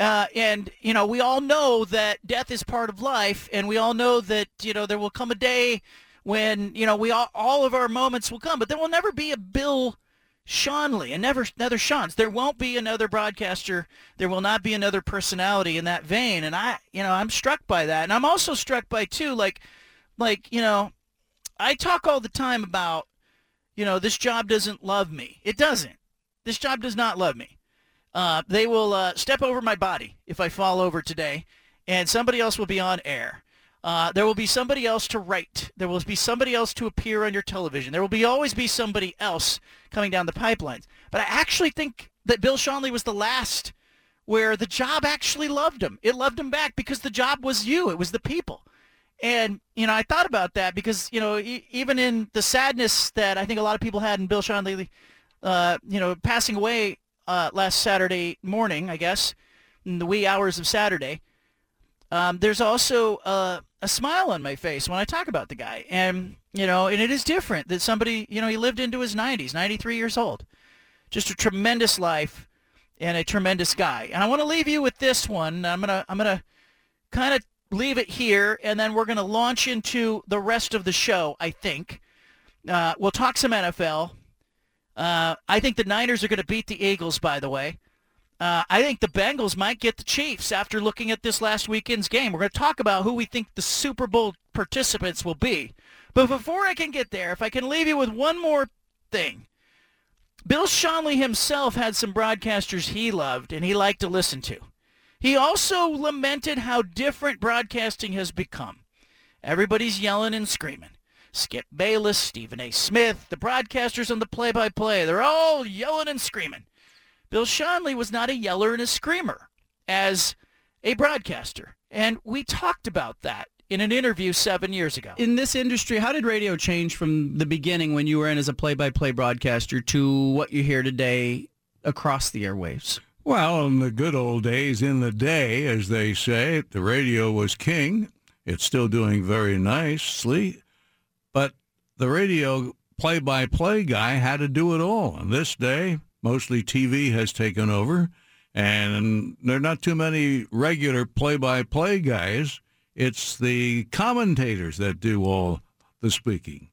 Uh, and you know, we all know that death is part of life, and we all know that you know there will come a day when you know we all all of our moments will come, but there will never be a Bill Schonely and never another Schonz. There won't be another broadcaster. There will not be another personality in that vein, and I you know I'm struck by that, and I'm also struck by too like like you know I talk all the time about you know this job doesn't love me. It doesn't. This job does not love me. Uh, they will uh, step over my body if I fall over today, and somebody else will be on air. Uh, there will be somebody else to write. There will be somebody else to appear on your television. There will be always be somebody else coming down the pipelines. But I actually think that Bill Schonely was the last where the job actually loved him. It loved him back because the job was you. It was the people. And, you know, I thought about that because, you know, e- even in the sadness that I think a lot of people had in Bill Schonely, uh, you know, passing away uh, last Saturday morning, I guess, in the wee hours of Saturday, um, there's also a, a smile on my face when I talk about the guy. And, you know, and it is different that somebody, you know, he lived into his 90s, 93 years old. Just a tremendous life and a tremendous guy. And I want to leave you with this one. I'm going to I'm going to kind of leave it here and then we're going to launch into the rest of the show, I think. Uh, we'll talk some NFL. Uh, I think the Niners are going to beat the Eagles, by the way. Uh, I think the Bengals might get the Chiefs after looking at this last weekend's game. We're going to talk about who we think the Super Bowl participants will be. But before I can get there, if I can leave you with one more thing. Bill Schonely himself had some broadcasters he loved and he liked to listen to. He also lamented how different broadcasting has become. Everybody's yelling and screaming. Skip Bayless, Stephen A. Smith, the broadcasters on the play-by-play, they're all yelling and screaming. Bill Schonely was not a yeller and a screamer as a broadcaster. And we talked about that in an interview seven years ago. In this industry, how did radio change from the beginning when you were in as a play-by-play broadcaster to what you hear today across the airwaves? Well, in the good old days, in the day, as they say, the radio was king. It's still doing very nicely, but the radio play-by-play guy had to do it all. And this day, mostly TV has taken over, and there are not too many regular play-by-play guys. It's the commentators that do all the speaking.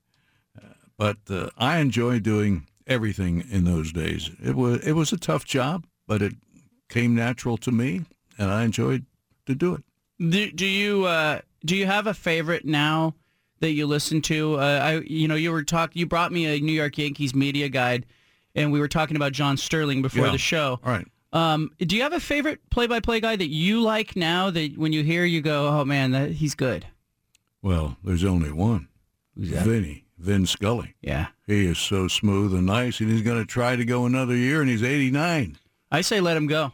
Uh, but uh, I enjoy doing everything in those days. It was it was a tough job, but it came natural to me, and I enjoyed to do it. Do, do you uh, do you have a favorite now that you listen to? Uh, I you know you were talk you brought me a New York Yankees media guide, and we were talking about John Sterling before Yeah. the show. All right. Um, do you have a favorite play-by-play guy that you like now that when you hear you go, oh man, that, he's good? Well, there's only one. Who's that? Vinny, Vin Scully. Yeah. He is so smooth and nice, and he's going to try to go another year, and he's 89. I say let him go.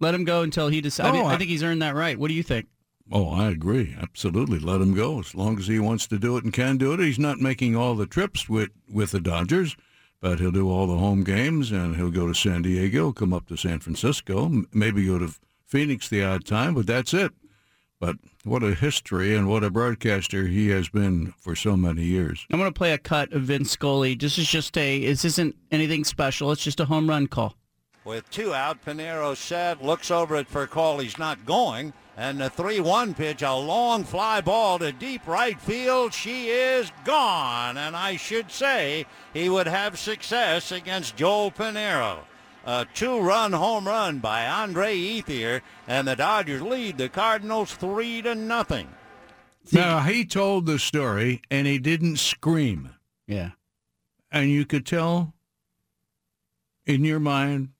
Let him go until he decides. I, mean, Oh, I I- think he's earned that right. What do you think? Oh, I agree. Absolutely. Let him go as long as he wants to do it and can do it. He's not making all the trips with, with the Dodgers, but he'll do all the home games, and he'll go to San Diego, come up to San Francisco, m- maybe go to Phoenix the odd time, but that's it. But what a history and what a broadcaster he has been for so many years. I'm going to play a cut of Vince Scully. This is just a. This isn't anything special. It's just a home run call. With two out, Piñeiro said, looks over it for a call. He's not going. And the 3-1 pitch, a long fly ball to deep right field. She is gone. And I should say he would have success against Joel Piñeiro. A two-run home run by Andre Ethier, and the Dodgers lead the Cardinals three to nothing. Now, he told the story, and he didn't scream. Yeah. And you could tell in your mind,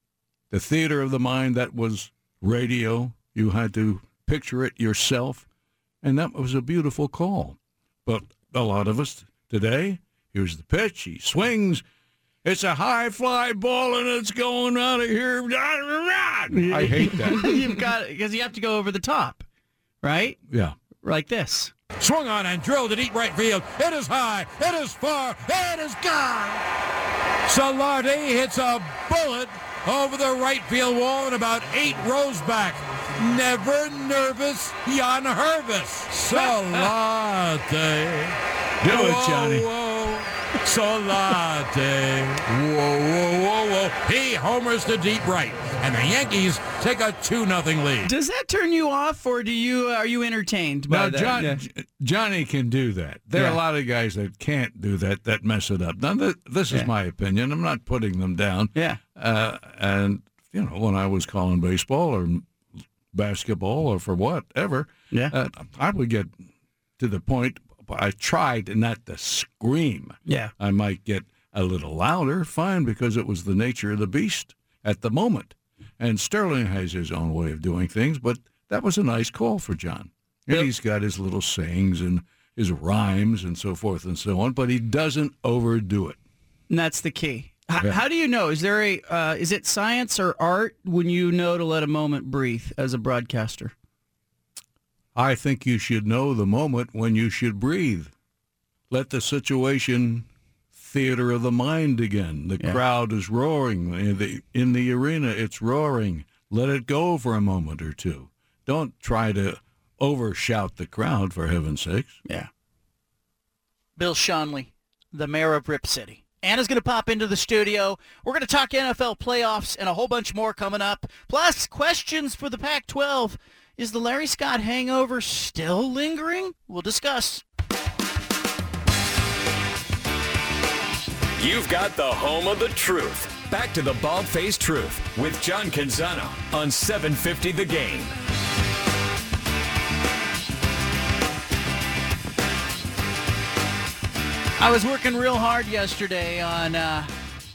the theater of the mind, that was radio. You had to picture it yourself. And that was a beautiful call. But a lot of us today, here's the pitch. He swings. It's a high fly ball, and it's going out of here. I hate that. <laughs> You've got because you have to go over the top, right? Yeah. Like this. Swung on and drilled to deep right field. It is high. It is far. It is gone. Solarte hits a bullet over the right field wall and about eight rows back. Never nervous Yangervis. Solarte. Do it, Johnny. Whoa. Solarte. Whoa, whoa, whoa, whoa. He homers to deep right. And the Yankees take a 2 nothing lead. Does that turn you off, or do you are you entertained by Now, that? John, Yeah. Johnny can do that. There are a lot of guys that can't do that, that mess it up. Now, th- this is Yeah. my opinion. I'm not putting them down. Yeah. Uh, and, you know, when I was calling baseball or basketball or for whatever, Yeah. uh, I would get to the point, I tried not to scream. Yeah. I might get a little louder, fine, because it was the nature of the beast at the moment. And Sterling has his own way of doing things, but that was a nice call for John. And Yep. he's got his little sayings and his rhymes and so forth and so on, but he doesn't overdo it. And that's the key. H-. How do you know? Is there a uh, is it science or art when you know to let a moment breathe as a broadcaster? I think you should know the moment when you should breathe. Let the situation theater of the mind again. The Yeah. crowd is roaring in the in the arena. It's roaring. Let it go for a moment or two. Don't try to overshout the crowd for heaven's sakes. Yeah. Bill Schonely, the mayor of Rip City. Anna's going to pop into the studio. We're going to talk NFL playoffs and a whole bunch more coming up. Plus, questions for the Pac-12. Is the Larry Scott hangover still lingering? We'll discuss. You've got the home of the truth. Back to the Bald Faced Truth with John Canzano on 750 The Game. I was working real hard yesterday on uh,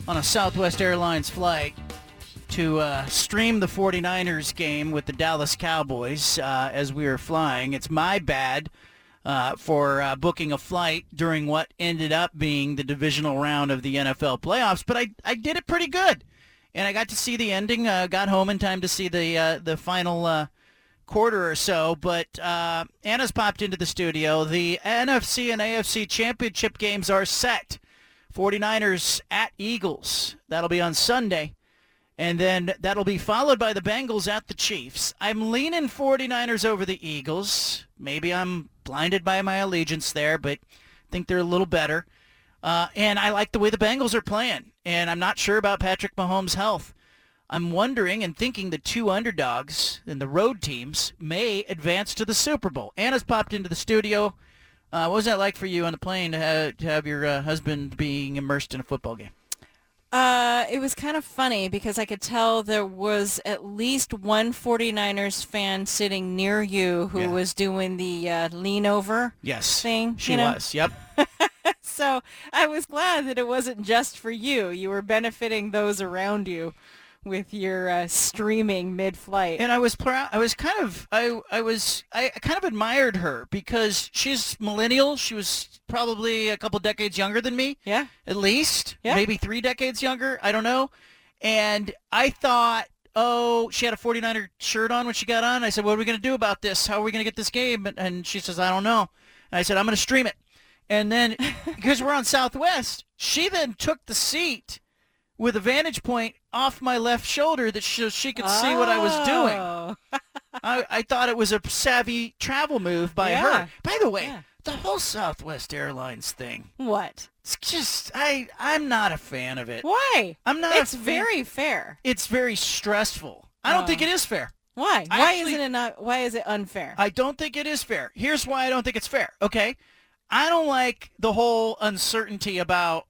on a Southwest Airlines flight to uh, stream the 49ers game with the Dallas Cowboys uh, as we were flying. It's my bad. uh, for uh, booking a flight during what ended up being the divisional round of the NFL playoffs. But I, I did it pretty good, and I got to see the ending. Uh, got home in time to see the the final quarter or so. But uh, Anna's popped into the studio. The NFC and AFC championship games are set. 49ers at Eagles. That'll be on Sunday. And then that'll be followed by the Bengals at the Chiefs. I'm leaning 49ers over the Eagles. Maybe I'm blinded by my allegiance there, but I think they're a little better. Uh, and I like the way the Bengals are playing. And I'm not sure about Patrick Mahomes' health. I'm wondering and thinking the two underdogs and the road teams may advance to the Super Bowl. Anna's popped into the studio. Uh, what was that like for you on the plane to have, to have your uh, husband being immersed in a football game? Uh, it was kind of funny because I could tell there was at least one 49ers fan sitting near you who Yeah. was doing the uh, lean over Yes, thing. she you know? was. Yep. <laughs> so I was glad that it wasn't just for you. You were benefiting those around you with your uh, streaming mid-flight. And I was proud. I was kind of. I. I was. I kind of admired her because she's millennial. She was probably a couple decades younger than me. Yeah. At least. Yeah. Maybe three decades younger. I don't know. And I thought, oh, she had a 49er shirt on when she got on. I said, what are we going to do about this? How are we going to get this game? And, and she says, I don't know. And I said, I'm going to stream it. And then, <laughs> because we're on Southwest, she then took the seat with a vantage point off my left shoulder that she, she could see what I was doing. Oh. <laughs> I, I thought it was a savvy travel move by Yeah. her. By the way, Yeah. the whole Southwest Airlines thing. What? It's just I I'm not a fan of it. Why? I'm not. It's very fair. It's very stressful. I don't Oh. think it is fair. Why? I why actually- isn't it not? Why is it unfair? I don't think it is fair. Here's why I don't think it's fair. Okay, I don't like the whole uncertainty about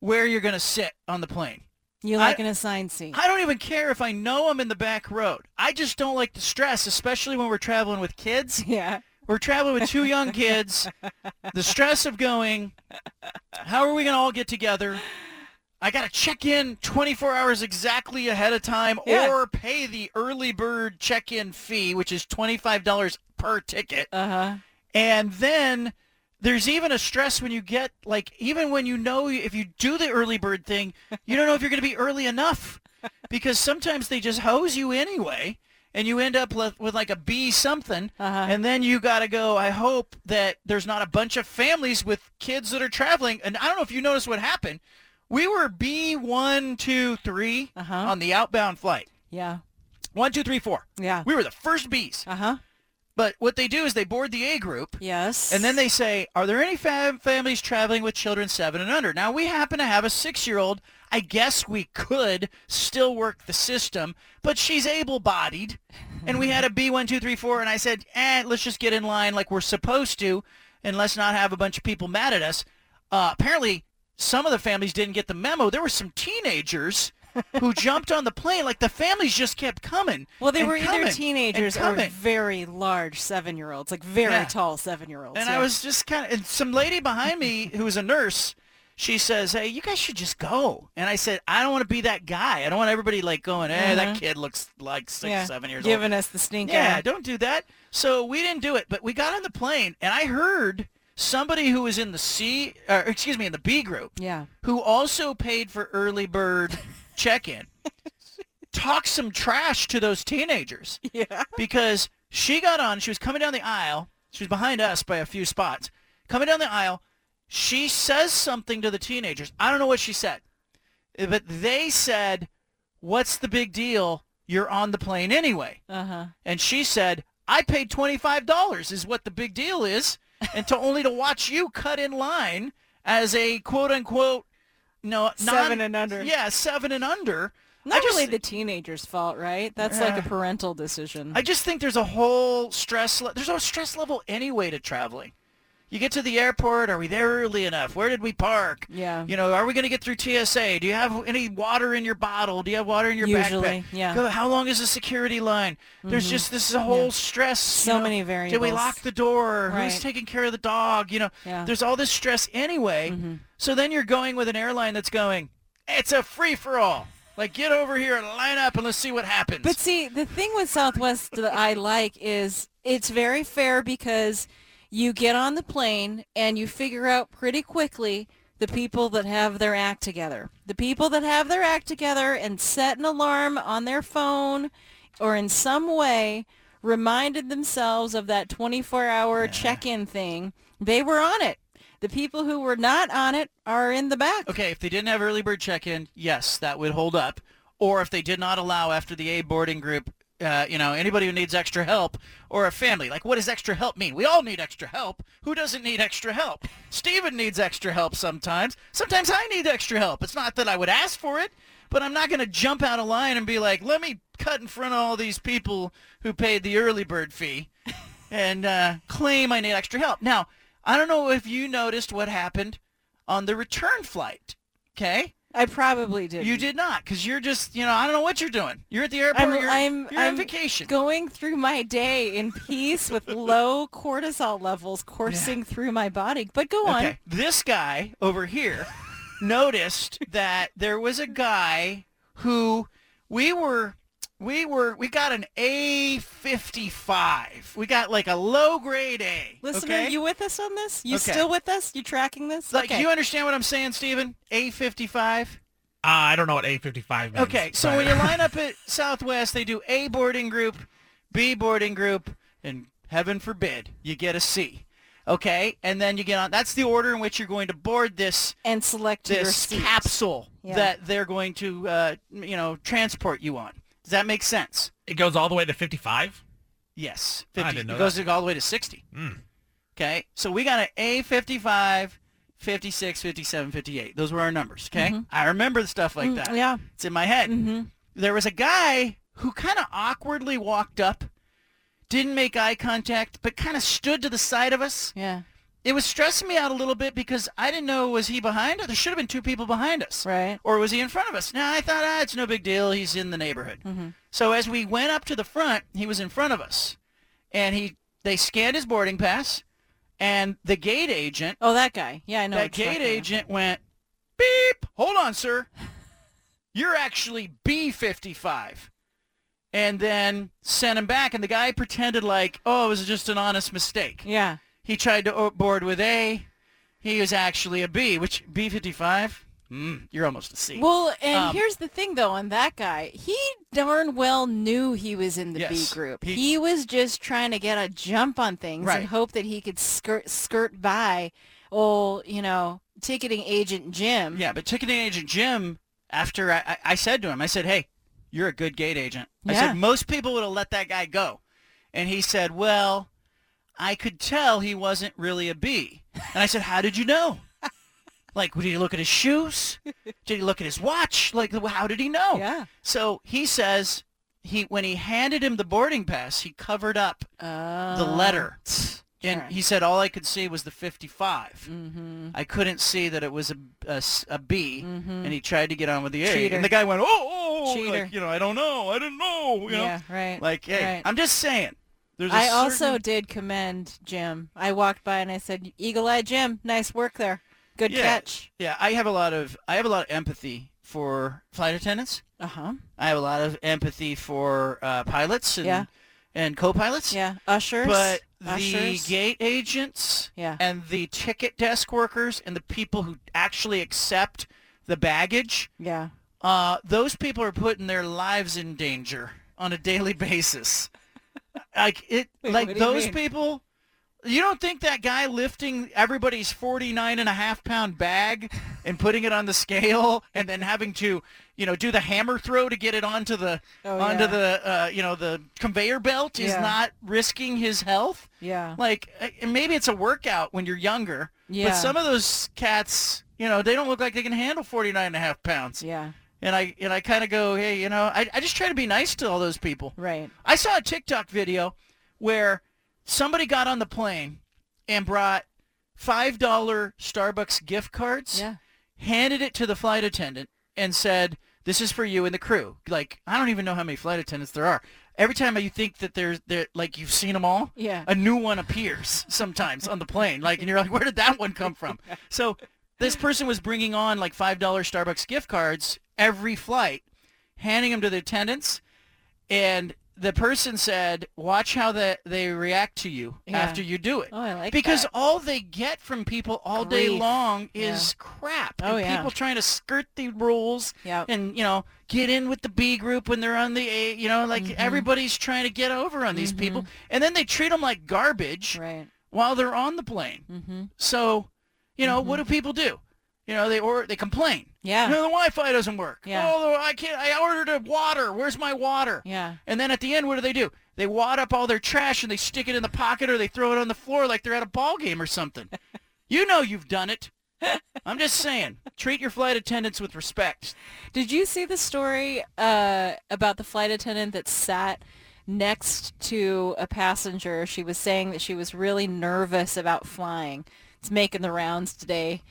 where you're going to sit on the plane. You like an assigned seat. I don't even care if I know I'm in the back road. I just don't like the stress, especially when we're traveling with kids. <laughs> Yeah. We're traveling with two young kids. The stress of going, how are we going to all get together? I got to check in 24 hours exactly ahead of time Yeah. or pay the early bird check-in fee, which is $25 per ticket. Uh-huh. And then there's even a stress when you get like even when you know if you do the early bird thing, you don't know if you're going to be early enough because sometimes they just hose you anyway and you end up with, like a B something Uh-huh. and then you got to go I hope that there's not a bunch of families with kids that are traveling and I don't know if you noticed what happened. We were B1 2 3 Uh-huh. on the outbound flight. Yeah. One, two, three, four. Yeah. We were the first Bs. Uh-huh. But what they do is they board the A group. Yes. And then they say, are there any fam- families traveling with children seven and under? Now, we happen to have a six-year-old. I guess we could still work the system, but she's able-bodied. and we had a B1234, and I said, eh, let's just get in line like we're supposed to, and let's not have a bunch of people mad at us. Uh, apparently, some of the families didn't get the memo. There were some teenagers who jumped on the plane. Like, the families just kept coming. Well, they were coming either teenagers or very large seven-year-olds, like very Yeah. tall seven-year-olds. And yeah. I was just kind of, and some lady behind me who was a nurse, she says, "Hey, you guys should just go." And I said, "I don't want to be that guy. I don't want everybody like going, "Hey, that Uh-huh. kid looks like six, yeah. seven years giving old." Giving us the stink yeah, eye. don't do that. So we didn't do it, but we got on the plane, and I heard somebody who was in the C, or excuse me, in the B group, Yeah. who also paid for early bird check-in, talk some trash to those teenagers <laughs> Yeah. because she got on. She was coming down the aisle. She was behind us by a few spots. Coming down the aisle, she says something to the teenagers. I don't know what she said, eh, but they said, "What's the big deal? You're on the plane anyway." Uh-huh. And she said, "I paid twenty five dollars. Is what the big deal is, and to only to watch you cut in line as a quote unquote." No, Seven non- and under. Yeah, seven and under. Not just- really the teenager's fault, right? That's like a <sighs> parental decision. I just think there's a whole stress. Le- there's a stress level anyway to traveling. You get to the airport. Are we there early enough? Where did we park? Yeah. You know, are we going to get through TSA? Do you have any water in your bottle? Do you have water in your Usually, backpack? yeah. Go, how long is the security line? There's Mhm. just this is a whole Yeah. stress. So know, many Did we lock the door? Right. Who's taking care of the dog? You know, Yeah. Mm-hmm. there's all this stress anyway. So then you're going with an airline that's going, it's a free for all. Like get over here and line up and let's see what happens. But see, the thing with Southwest that I like is it's very fair because you get on the plane and you figure out pretty quickly the people that have their act together. The people that have their act together and set an alarm on their phone or in some way reminded themselves of that 24-hour check-in thing, they were on it. The people who were not on it are in the back. Okay, if they didn't have early bird check-in, yes, that would hold up. Or if they did not allow after the A boarding group, uh, you know, anybody who needs extra help or a family. Like, what does extra help mean? We all need extra help. Who doesn't need extra help? Steven needs extra help sometimes. Sometimes I need extra help. It's not that I would ask for it, but I'm not going to jump out of line and be like, let me cut in front of all these people who paid the early bird fee <laughs> and uh, claim I need extra help. Now, I don't know if you noticed what happened on the return flight. Okay? I probably did. You did not, because you're just, you know, I don't know what you're doing. You're at the airport. I'm, you're, I'm, you're I'm on vacation. going through my day in peace with <laughs> low cortisol levels coursing through my body. But go on. Okay. This guy over here <laughs> noticed that there was a guy who we were we were we got an A55. We got like a low grade A. Listener, okay? you with us on this? You Okay. still with us? You tracking this? like okay. you understand what I'm saying, Stephen? A55. Uh, I don't know what A55 means. Okay, so but- when you line up <laughs> at Southwest, they do A boarding group, B boarding group, and heaven forbid you get a C. Okay, and then you get on. That's the order in which you're going to board this and select this seat. capsule Yeah. that they're going to, uh, you know, transport you on. Does that make sense? It goes all the way to 55? Yes, I 50. didn't know it goes that. all the way to 60. Mm. Okay, so we got an A55, 56, 57, 58. Those were our numbers. Okay, Mhm. I remember the stuff like Mm, that. yeah. it's in my head. Mm-hmm. There was a guy who kind of awkwardly walked up, didn't make eye contact, but kind of stood to the side of us. Yeah. It was stressing me out a little bit because I didn't know was he behind us? There should have been two people behind us, right? Or was he in front of us? Now I thought, ah, it's no big deal. He's in the neighborhood. Mm-hmm. So as we went up to the front, he was in front of us, and he they scanned his boarding pass, and the gate agent. Oh, that guy. Yeah, I know. That gate talking about. agent went beep. Hold on, sir. You're actually B55. And then sent him back, and the guy pretended like, oh, it was just an honest mistake. Yeah. He tried to board with A. He was actually a B, which B55. Mm, you're almost a C. Well, and Um, here's the thing, though, on that guy, he darn well knew he was in the Yes. B group. He- He, was just trying to get a jump on things Right. and hope that he could skirt skirt by, oh, you know, ticketing agent Jim. Yeah, but ticketing agent Jim, after I, I, I said to him, I said, hey, you're a good gate agent. Yeah. I said, most people would have let that guy go. And he said, well, I could tell he wasn't really a B. And I said, how did you know? <laughs> Like, did he look at his shoes? Did he look at his watch? Like, how did he know? Yeah. So he says he when he handed him the boarding pass, he covered up the letter. And Sure. he said all I could see was the 55. Mm-hmm. I couldn't see that it was a, a a B, and he tried to get on with the A. Cheater. And the guy went, oh, oh, oh," Cheater. like, you know, I don't know, I didn't know, you know. Yeah, right. Like, hey, right. I'm just saying. I also did commend Jim. I walked by and I said, "Eagle Eye Jim, nice work there. Good yeah, catch." Yeah, I have a lot of I have a lot of empathy for flight attendants. Uh huh. I have a lot of empathy for uh, pilots and Yeah. and co-pilots. Yeah, ushers. But the ushers. gate agents Yeah. and the ticket desk workers and the people who actually accept the baggage, Yeah. uh, those people are putting their lives in danger on a daily <laughs> basis. Like it, Wait, like you those people. You don't think that guy lifting everybody's 49 and a half pound bag and putting it on the scale and then having to, you know, do the hammer throw to get it onto the Oh, onto yeah. the uh, you know, the conveyor belt is Yeah. not risking his health? Yeah. Like uh, and maybe it's a workout when you're younger, Yeah. but some of those cats, you know, they don't look like they can handle 49 and a half pounds. Yeah. And I and I kind of go, hey, you know, I, I just try to be nice to all those people. Right. I saw a TikTok video where somebody got on the plane and brought five dollar Starbucks gift cards. Yeah. Handed it to the flight attendant and said, "This is for you and the crew." Like I don't even know how many flight attendants there are. Every time you think that there's there like you've seen them all, Yeah. a new one appears sometimes on the plane. Like and you're like, where did that one come from? <laughs> So this person was bringing on like five dollar Starbucks gift cards every flight, handing them to the attendants, and the person said, "Watch how the, they react to you Yeah. after you do it." Oh, I like because that. all they get from people all day Grief. long Yeah. is crap. Oh, and yeah. people trying to skirt the rules Yep. and you know get in with the B group when they're on the A. You know, like Mhm. everybody's trying to get over on these people, and then they treat them like garbage Right. while they're on the plane. Mm-hmm. So, you know, what do people do? You know, they or they complain. Yeah. You know, the Wi-Fi doesn't work. Yeah. Oh, I can't. I ordered a water. Where's my water? Yeah. And then at the end, what do they do? They wad up all their trash and they stick it in the pocket or they throw it on the floor like they're at a ball game or something. <laughs> you know you've done it. I'm just saying, treat your flight attendants with respect. Did you see the story uh, about the flight attendant that sat next to a passenger? She was saying that she was really nervous about flying. It's making the rounds today.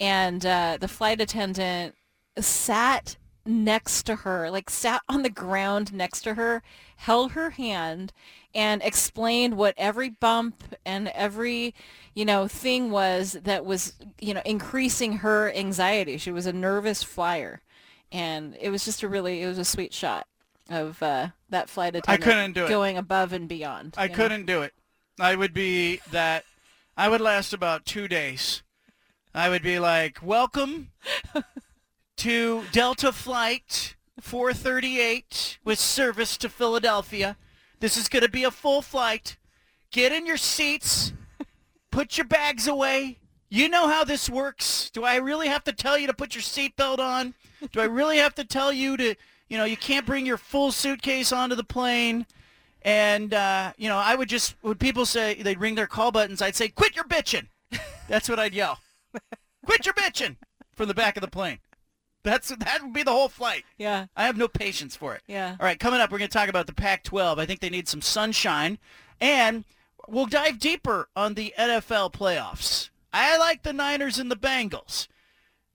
And uh, the flight attendant sat next to her, like sat on the ground next to her, held her hand, and explained what every bump and every, you know, thing was that was, you know, increasing her anxiety. She was a nervous flyer. And it was just a really, it was a sweet shot of uh, that flight attendant couldn't do it. going above and beyond. I you know? couldn't do it. I would be that. I would last about two days. I would be like, "Welcome to Delta Flight 438 with service to Philadelphia. This is going to be a full flight. Get in your seats. Put your bags away. You know how this works. Do I really have to tell you to put your seatbelt on? Do I really have to tell you to, you know, you can't bring your full suitcase onto the plane? And uh, you know, I would just when people say they'd ring their call buttons, I'd say, "Quit your bitching." That's what I'd yell. <laughs> Quit your bitching from the back of the plane. That's that would be the whole flight. Yeah. I have no patience for it. Yeah. All right, coming up, we're going to talk about the Pac-12. I think they need some sunshine, and we'll dive deeper on the NFL playoffs. I like the Niners and the Bengals.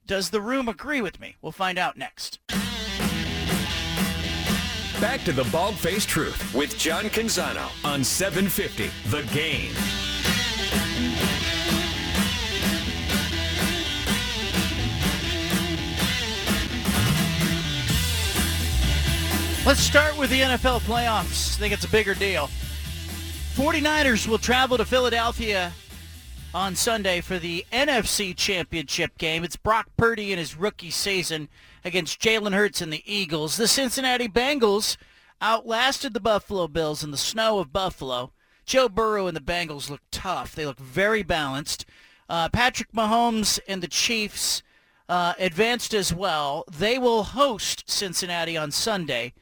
Does the room agree with me? We'll find out next. Back to the Bald Faced Truth with John Canzano on 750 The Game. Let's start with the NFL playoffs. I think it's a bigger deal. 49ers will travel to Philadelphia on Sunday for the NFC Championship game. It's Brock Purdy in his rookie season against Jalen Hurts and the Eagles. The Cincinnati Bengals outlasted the Buffalo Bills in the snow of Buffalo. Joe Burrow and the Bengals look tough. They look very balanced. Uh, Patrick Mahomes and the Chiefs uh, advanced as well. They will host Cincinnati on Sunday,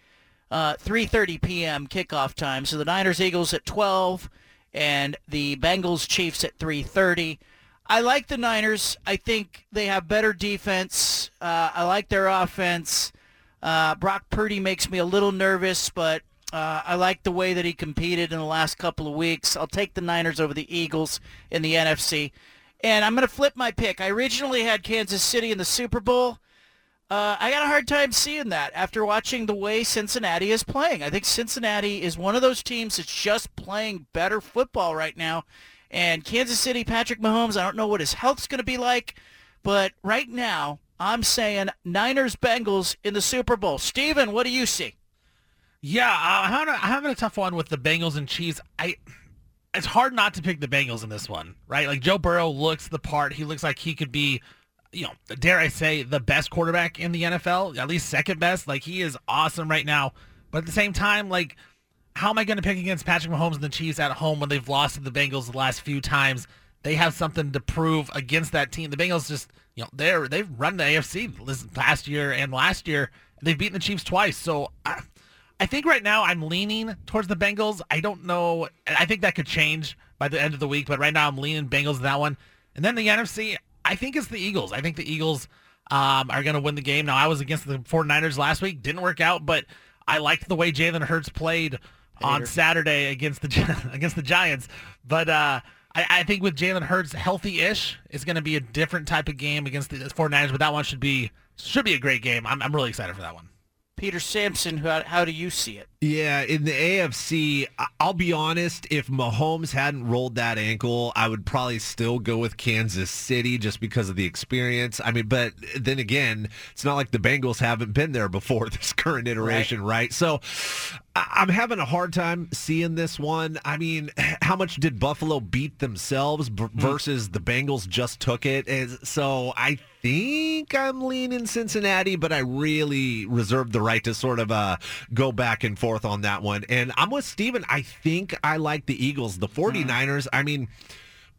uh, 3:30 p.m. kickoff time. So the Niners Eagles at 12, and the Bengals Chiefs at 3:30. I like the Niners. I think they have better defense. Uh, I like their offense. Uh, Brock Purdy makes me a little nervous, but uh, I like the way that he competed in the last couple of weeks. I'll take the Niners over the Eagles in the NFC. And I'm going to flip my pick. I originally had Kansas City in the Super Bowl. Uh, I got a hard time seeing that after watching the way Cincinnati is playing. I think Cincinnati is one of those teams that's just playing better football right now. And Kansas City, Patrick Mahomes, I don't know what his health's going to be like, but right now I'm saying Niners Bengals in the Super Bowl. Steven, what do you see? Yeah, I'm having a tough one with the Bengals and Chiefs. I it's hard not to pick the Bengals in this one, right? Like Joe Burrow looks the part. He looks like he could be, you know, dare I say, the best quarterback in the NFL, at least second best. Like he is awesome right now. But at the same time, like, how am I going to pick against Patrick Mahomes and the Chiefs at home when they've lost to the Bengals the last few times? They have something to prove against that team. The Bengals just, you know, they're they've run the AFC past year and last year. They've beaten the Chiefs twice. So I, I think right now I'm leaning towards the Bengals. I don't know. I think that could change by the end of the week, but right now I'm leaning Bengals in that one. And then the NFC, I think it's the Eagles. I think the Eagles um, are going to win the game. Now, I was against the 49ers last week. Didn't work out, but I liked the way Jalen Hurts played on Hater. Saturday against the <laughs> against the Giants. But uh, I, I think with Jalen Hurts healthy-ish, it's going to be a different type of game against the 49ers, but that one should be should be a great game. I'm, I'm really excited for that one. Peter Sampson, how, how do you see it? Yeah, in the AFC, I'll be honest, if Mahomes hadn't rolled that ankle, I would probably still go with Kansas City just because of the experience. I mean, but then again, it's not like the Bengals haven't been there before <laughs> this current iteration, right? So I- I'm having a hard time seeing this one. I mean, <laughs> how much did Buffalo beat themselves b- hmm. versus the Bengals just took it? And so I think I'm leaning Cincinnati, but I really reserve the right to sort of uh, go back and forth on that one. And I'm with Steven. I think I like the Eagles. The 49ers, I mean,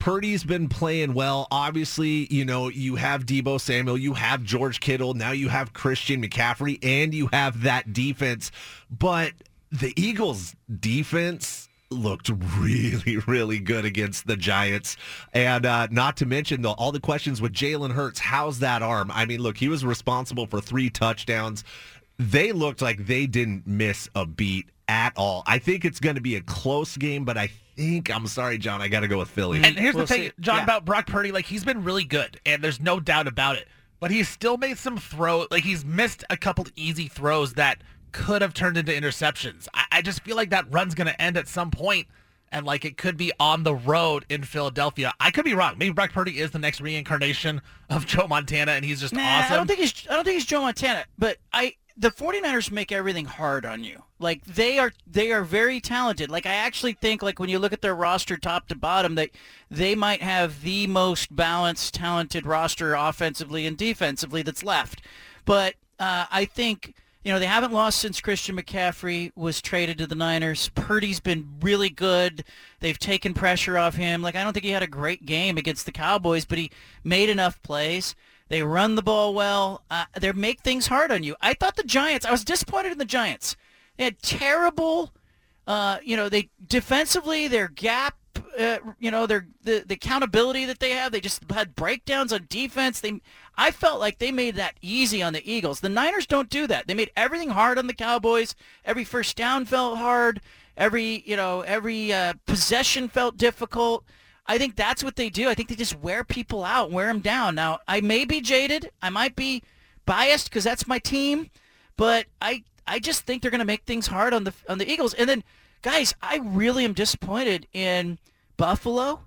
Purdy's been playing well. Obviously, you know, you have Deebo Samuel, you have George Kittle, now you have Christian McCaffrey, and you have that defense. But the Eagles' defense looked really, <laughs> really good against the Giants. And uh, not to mention the, all the questions with Jalen Hurts. How's that arm? I mean, look, he was responsible for three touchdowns. They looked like they didn't miss a beat at all. I think it's going to be a close game, but I think, I'm sorry, John, I got to go with Philly. And here's the thing, John, about Brock Purdy. Like he's been really good, and there's no doubt about it. But he's still made some throw. Like he's missed a couple easy throws that could have turned into interceptions. I, I just feel like that run's going to end at some point, and like it could be on the road in Philadelphia. I could be wrong. Maybe Brock Purdy is the next reincarnation of <laughs> Joe Montana, and he's just Nah, awesome. I don't think he's I don't think he's Joe Montana, but I the 49ers make everything hard on you. Like they are they are very talented. Like I actually think like when you look at their roster top to bottom that they might have the most balanced talented roster offensively and defensively that's left. But uh, I think you know, they haven't lost since Christian McCaffrey was traded to the Niners. Purdy's been really good. They've taken pressure off him. Like I don't think he had a great game against the Cowboys, but he made enough plays. They run the ball well. Uh, they make things hard on you. I thought the Giants. I was disappointed in the Giants. They had terrible. Uh, you know, they defensively their gap. Uh, you know, their the, the accountability that they have. They just had breakdowns on defense. They, I felt like they made that easy on the Eagles. The Niners don't do that. They made everything hard on the Cowboys. Every first down felt hard. Every you know every uh, possession felt difficult. I think that's what they do. I think they just wear people out, wear them down. Now, I may be jaded. I might be biased because that's my team, but I I just think they're going to make things hard on the on the Eagles. And then, guys, I really am disappointed in Buffalo.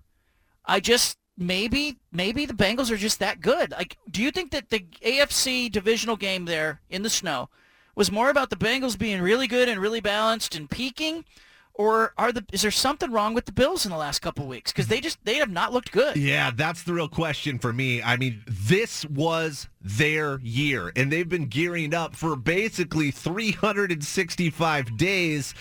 I just maybe maybe the Bengals are just that good. Like, do you think that the AFC divisional game there in the snow was more about the Bengals being really good and really balanced and peaking? Or are the is there something wrong with the Bills in the last couple weeks? Because they just they have not looked good. Yeah, that's the real question for me. I mean, this was their year, and they've been gearing up for basically 365 days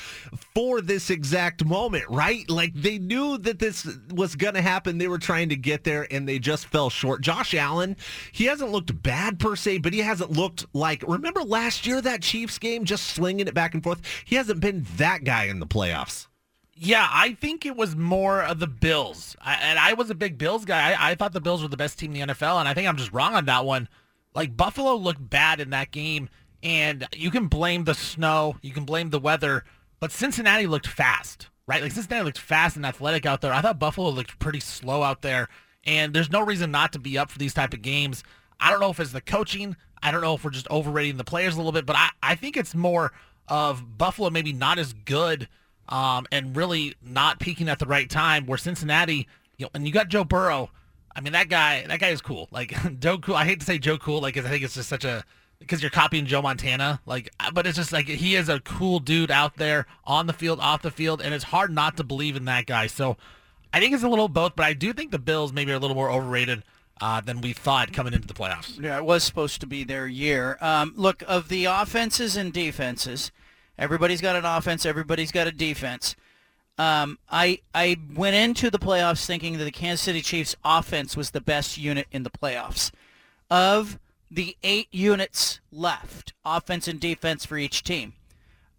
for this exact moment, right? Like they knew that this was going to happen. They were trying to get there, and they just fell short. Josh Allen, he hasn't looked bad per se, but he hasn't looked like. Remember last year that Chiefs game, just slinging it back and forth. He hasn't been that guy in the playoffs. Yeah, I think it was more of the Bills. I, and I was a big Bills guy. I, I thought the Bills were the best team in the NFL, and I think I'm just wrong on that one. Like, Buffalo looked bad in that game, and you can blame the snow, you can blame the weather, but Cincinnati looked fast, right? Like, Cincinnati looked fast and athletic out there. I thought Buffalo looked pretty slow out there, and there's no reason not to be up for these type of games. I don't know if it's the coaching. I don't know if we're just overrating the players a little bit, but I, I think it's more of Buffalo maybe not as good um, and really not peaking at the right time. Where Cincinnati, you know, and you got Joe Burrow. I mean, that guy, that guy is cool. Like <laughs> Joe Cool. I hate to say Joe Cool, like 'cause I think it's just such a because you're copying Joe Montana. Like, but it's just like he is a cool dude out there on the field, off the field, and it's hard not to believe in that guy. So I think it's a little both, but I do think the Bills maybe are a little more overrated uh, than we thought coming into the playoffs. Yeah, it was supposed to be their year. Um, look, of the offenses and defenses, everybody's got an offense, everybody's got a defense. Um, I I went into the playoffs thinking that the Kansas City Chiefs offense was the best unit in the playoffs. Of the eight units left, offense and defense for each team,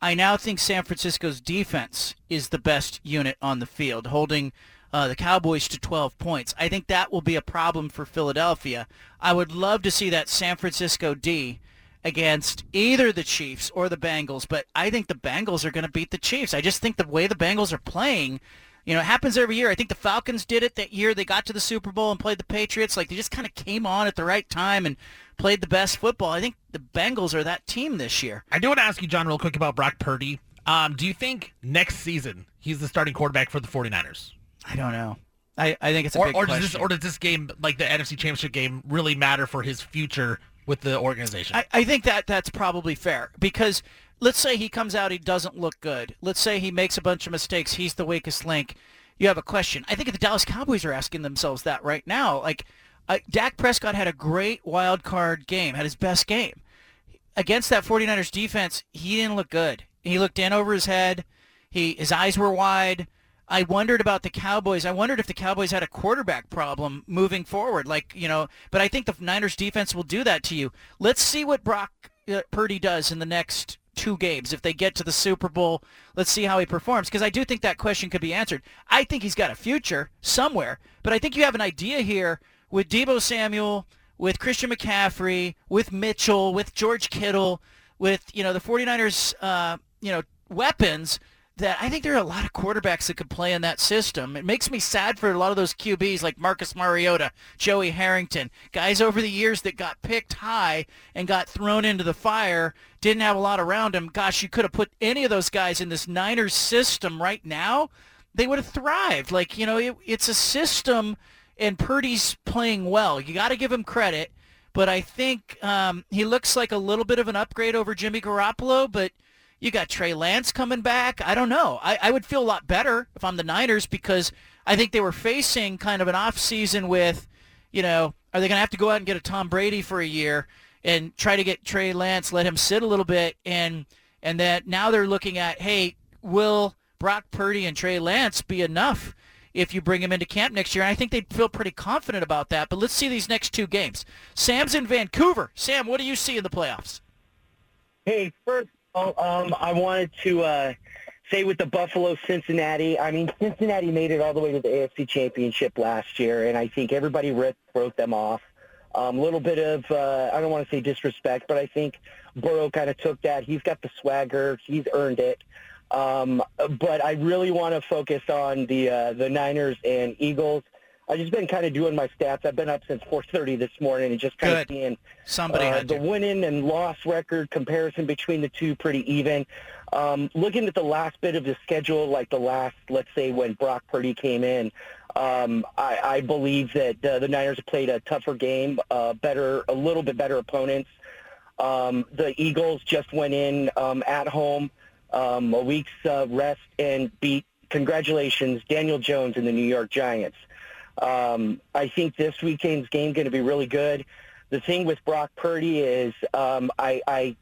I now think San Francisco's defense is the best unit on the field, holding uh, the Cowboys to 12 points. I think that will be a problem for Philadelphia. I would love to see that San Francisco D against either the Chiefs or the Bengals, but I think the Bengals are going to beat the Chiefs. I just think the way the Bengals are playing, You know, it happens every year. I think the Falcons did it that year. They got to the Super Bowl and played the Patriots. Like they just kind of came on at the right time and played the best football. I think the Bengals are that team this year. I do want to ask you, John, real quick about Brock Purdy. Um, do you think next season he's the starting quarterback for the 49ers? I don't know. I, I think it's a or, big or does question. this or does this game, like the NFC Championship game, really matter for his future with the organization? I, I think that that's probably fair because let's say he comes out, he doesn't look good. Let's say he makes a bunch of mistakes. He's the weakest link. You have a question. I think the Dallas Cowboys are asking themselves that right now. Like, uh, Dak Prescott had a great wild card game, had his best game. Against that 49ers defense, he didn't look good. He looked in over his head. He His eyes were wide. I wondered about the Cowboys. I wondered if the Cowboys had a quarterback problem moving forward. Like, you know, but I think the Niners defense will do that to you. Let's see what Brock uh, Purdy does in the next two games. If they get to the Super Bowl, let's see how he performs because I do think that question could be answered. I think he's got a future somewhere, but I think you have an idea here with Deebo Samuel, with Christian McCaffrey, with Mitchell, with George Kittle, with, you know, the 49ers, uh, you know, weapons that I think there are a lot of quarterbacks that could play in that system. It makes me sad for a lot of those QBs like Marcus Mariota, Joey Harrington, guys over the years that got picked high and got thrown into the fire, didn't have a lot around them. Gosh, you could have put any of those guys in this Niners system right now. They would have thrived. Like, you know, it, it's a system and Purdy's playing well. You got to give him credit. But I think um, he looks like a little bit of an upgrade over Jimmy Garoppolo, but – you got Trey Lance coming back. I don't know. I, I would feel a lot better if I'm the Niners because I think they were facing kind of an off season with, you know, are they going to have to go out and get a Tom Brady for a year and try to get Trey Lance, let him sit a little bit, and and that now they're looking at, hey, will Brock Purdy and Trey Lance be enough if you bring him into camp next year? And I think they'd feel pretty confident about that. But let's see these next two games. Sam's in Vancouver. Sam, what do you see in the playoffs? Hey, first well, um, I wanted to uh, say with the Buffalo Cincinnati. I mean, Cincinnati made it all the way to the AFC Championship last year, and I think everybody wrote, wrote them off. A um, little bit of uh, I don't want to say disrespect, but I think Burrow kind of took that. He's got the swagger. He's earned it. Um, but I really want to focus on the uh, the Niners and Eagles. I've just been kind of doing my stats. I've been up since 4:30 this morning and just kind Good. of seeing Somebody uh, the winning and loss record comparison between the two pretty even. Um, looking at the last bit of the schedule, like the last, let's say when Brock Purdy came in, um, I, I believe that uh, the Niners have played a tougher game, uh, better, a little bit better opponents. Um, the Eagles just went in um, at home, um, a week's uh, rest, and beat. Congratulations, Daniel Jones and the New York Giants. Um, I think this weekend's game going to be really good. The thing with Brock Purdy is um, I, I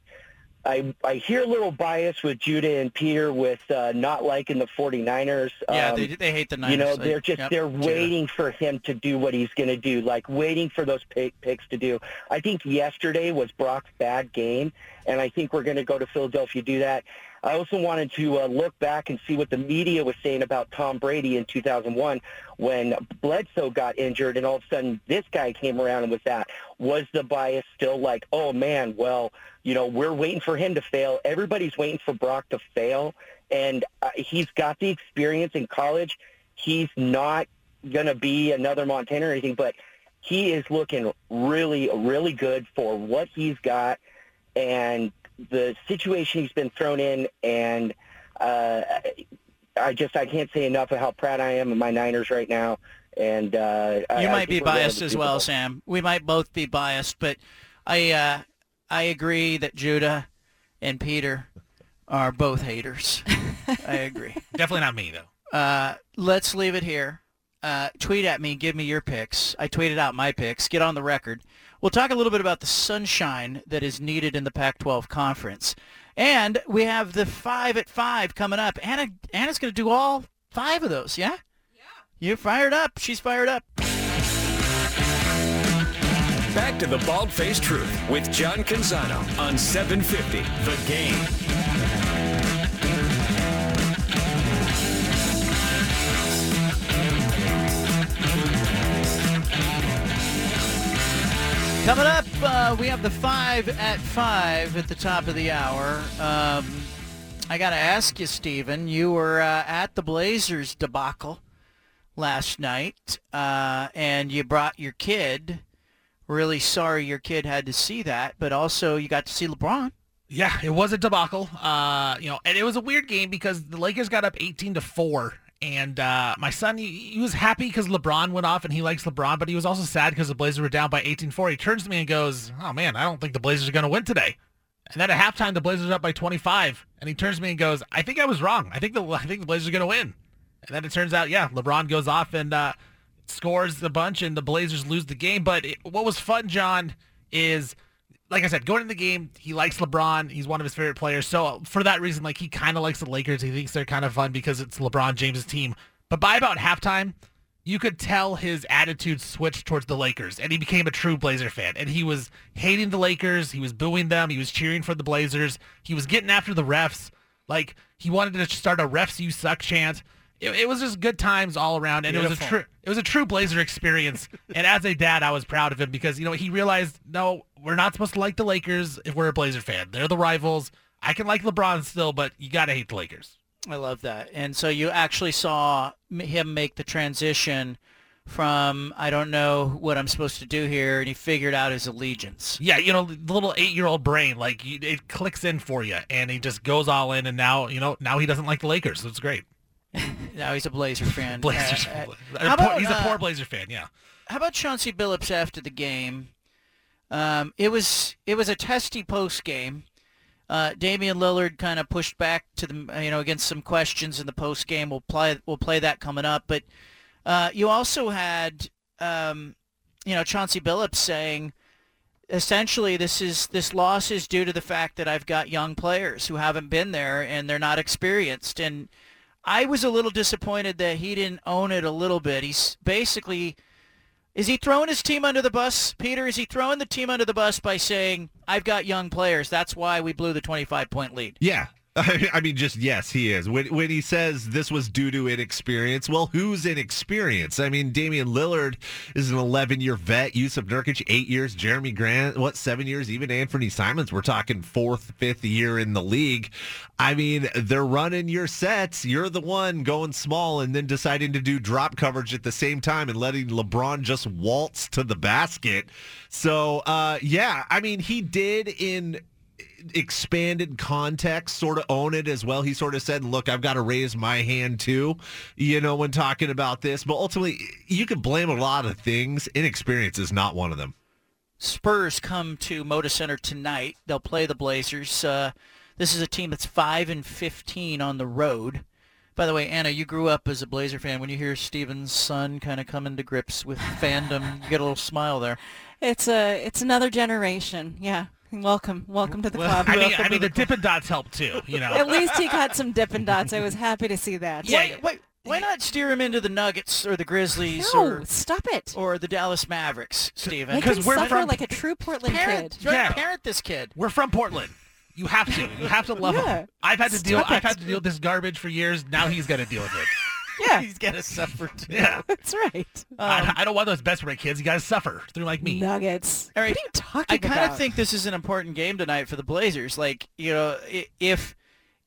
I I hear a little bias with Judah and Peter with uh, not liking the 49ers. Yeah, Um, they, they hate the Niners. You know, They- they're just yep, they're waiting for him to do what he's going to do, like waiting for those pick, picks to do. I think yesterday was Brock's bad game, and I think we're going to go to Philadelphia do that. I also wanted to uh, look back and see what the media was saying about Tom Brady in 2001 when Bledsoe got injured, and all of a sudden this guy came around and was that. Was the bias still like, oh man, well, you know, we're waiting for him to fail. Everybody's waiting for Brock to fail, and uh, he's got the experience in college. He's not going to be another Montana or anything, but he is looking really, really good for what he's got and the situation he's been thrown in. And uh, I just I can't say enough of how proud I am of my Niners right now. And uh, You I might think be biased as well, Bowl. Sam. We might both be biased, but I uh, I agree that Judah and Peter are both haters. <laughs> I agree. Definitely not me though. Uh, let's leave it here. Uh, tweet at me. Give me your picks. I tweeted out my picks. Get on the record. We'll talk a little bit about the sunshine that is needed in the Pac-12 conference, and we have the five at five coming up. Anna Anna's going to do all five of those. Yeah. Yeah. You're fired up. She's fired up. Back to the Bald Faced Truth with John Canzano on 750 The Game. Coming up, uh, we have the five at five at the top of the hour. Um, I got to ask you, Steven, you were uh, at the Blazers debacle last night, uh, and you brought your kid. Really sorry your kid had to see that, but also you got to see LeBron. Yeah, it was a debacle. Uh, you know, and it was a weird game because the Lakers got up 18 to 4 and uh, my son, he, he was happy because LeBron went off and he likes LeBron, but he was also sad because the Blazers were down by 18-4. He turns to me and goes, oh man, I don't think the Blazers are going to win today. And then at halftime, the Blazers are up by 25. And he turns to me and goes, I think I was wrong. I think the, I think the Blazers are going to win. And then it turns out, yeah, LeBron goes off and uh, scores a bunch and the Blazers lose the game. But it, what was fun, John, is – like I said, going into the game, he likes LeBron. He's one of his favorite players. So for that reason, like he kind of likes the Lakers. He thinks they're kind of fun because it's LeBron James's team. But by about halftime, you could tell his attitude switched towards the Lakers, and he became a true Blazer fan. And he was hating the Lakers. He was booing them. He was cheering for the Blazers. He was getting after the refs. Like he wanted to start a "refs you suck" chant it, it, was just good times all around, and Beautiful. it was a true it was a true Blazer experience. <laughs> and as a dad, I was proud of him because you know he realized no, we're not supposed to like the Lakers if we're a Blazer fan. They're the rivals. I can like LeBron still, but you got to hate the Lakers. I love that. And so you actually saw him make the transition from I don't know what I'm supposed to do here, and he figured out his allegiance. Yeah, you know, the little eight-year-old brain, like it clicks in for you, and he just goes all in. And now, you know, now he doesn't like the Lakers. So it's great. Now he's a Blazer fan. Blazers. Uh, uh, about, he's a poor uh, Blazer fan. Yeah. How about Chauncey Billups after the game? Um, it was it was a testy post game. Uh, Damian Lillard kind of pushed back to the you know against some questions in the post game. We'll play we'll play that coming up. But uh, you also had um, you know Chauncey Billups saying essentially this is this loss is due to the fact that I've got young players who haven't been there and they're not experienced and I was a little disappointed that he didn't own it a little bit. He's basically, is he throwing his team under the bus, Peter? Is he throwing the team under the bus by saying, I've got young players. That's why we blew the 25-point lead. Yeah, <laughs> I mean, just yes, he is. When when he says this was due to inexperience, well, who's inexperienced? I mean, Damian Lillard is an 11 year vet. Jusuf Nurkic, eight years. Jerami Grant, what seven years? Even Anthony Simons, we're talking fourth, fifth year in the league. I mean, they're running your sets. You're the one going small and then deciding to do drop coverage at the same time and letting LeBron just waltz to the basket. So, uh, yeah, I mean, he did in expanded context sort of own it as well. He sort of said, look, I've got to raise my hand too, you know, when talking about this. But ultimately, you can blame a lot of things. Inexperience is not one of them. Spurs come to Moda Center tonight. They'll play the Blazers. Uh, this is a team that's 5 and 15 on the road. By the way, Anna, you grew up as a Blazer fan. When you hear Steven's son kind of coming to grips with fandom, you get a little smile there. <laughs> It's a it's another generation. Yeah. Welcome, welcome to the well, club. I mean, I mean, the, the Dippin' Dots help too. You know, at least he got some Dippin' Dots. I was happy to see that. Yeah, wait, why not steer him into the Nuggets or the Grizzlies? No, or, stop it. Or the Dallas Mavericks, Steven. Because we're suffer from, like a true Portland parent, kid. Yeah, parent this kid. We're from Portland. You have to. You have to love yeah. him. I've had to deal. It. I've had to deal with this garbage for years. Now he's got to deal with it. Yeah, <laughs> he's got to suffer too. Yeah, <laughs> that's right. Um, I, I, don't want those best for my kids. You got to suffer through like me. Nuggets. All right. What are you talking I kind of think this is an important game tonight for the Blazers. Like, you know, if